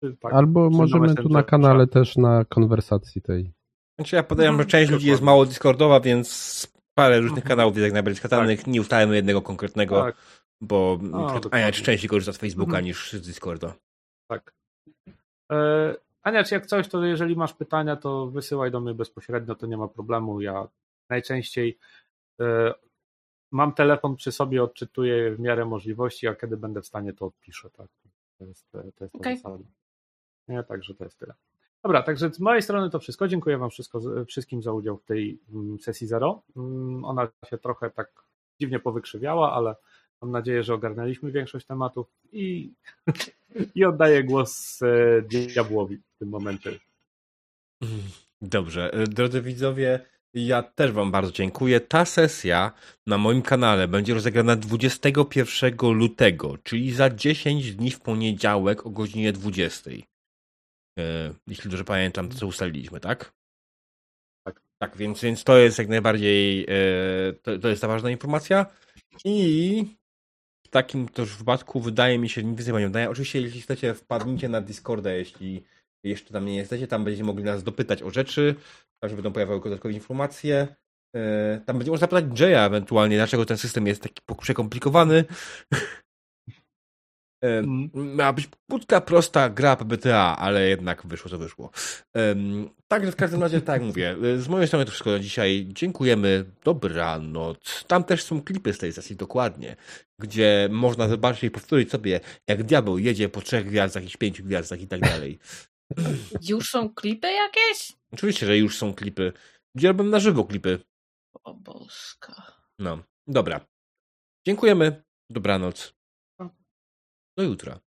Czy, tak, Albo czy możemy tu na kanale też na konwersacji tej. Znaczy ja podejrzewam, że część ludzi jest mało Discordowa, więc parę różnych Mhm. kanałów jest jak najbardziej skatalnych. Nie ustalmy jednego konkretnego, Tak, bo No, Ania częściej korzysta z Facebooka Mhm. niż z Discorda. tak. E, Ania, czy jak coś, to jeżeli masz pytania, to wysyłaj do mnie bezpośrednio, to nie ma problemu. Ja najczęściej e, mam telefon przy sobie, odczytuję w miarę możliwości, a kiedy będę w stanie, to odpiszę. Tak. To jest, to jest ta Okej. zasada. Nie, także to jest tyle. Dobra, także z mojej strony to wszystko. Dziękuję Wam wszystko, wszystkim za udział w tej mm, sesji zero. Mm, Ona się trochę tak dziwnie powykrzywiała, ale mam nadzieję, że ogarnęliśmy większość tematów i, i oddaję głos e, Diabłowi w tym momencie. Dobrze, e, drodzy widzowie, ja też Wam bardzo dziękuję. Ta sesja na moim kanale będzie rozegrana 21 lutego, czyli za 10 dni w poniedziałek o godzinie 20. E, Jeśli dobrze pamiętam, to co ustaliliśmy, tak? Tak. Tak, więc, więc to jest jak najbardziej, e, to, to jest ta ważna informacja. I w takim też wypadku wydaje mi się, nic więcej nie wydaje. Oczywiście, jeśli chcecie, wpadnijcie na Discorda, jeśli jeszcze tam nie jesteście, tam będziecie mogli nas dopytać o rzeczy, także będą pojawiały dodatkowe informacje. E, Tam będzie można zapytać Jaya ewentualnie, dlaczego ten system jest taki przekomplikowany. Mm. Miała być krótka, prosta gra PBTA, ale jednak wyszło co wyszło. Także w każdym razie, tak jak mówię, z mojej strony to wszystko na dzisiaj. Dziękujemy, dobranoc. Tam też są klipy z tej sesji, dokładnie, gdzie można zobaczyć i powtórzyć sobie, jak diabeł jedzie po trzech gwiazdach i pięciu gwiazdach i tak dalej. już są klipy jakieś? Oczywiście, że już są klipy. Gdzie robią na żywo klipy. O boska. No, dobra. Dziękujemy, dobranoc. Do jutra.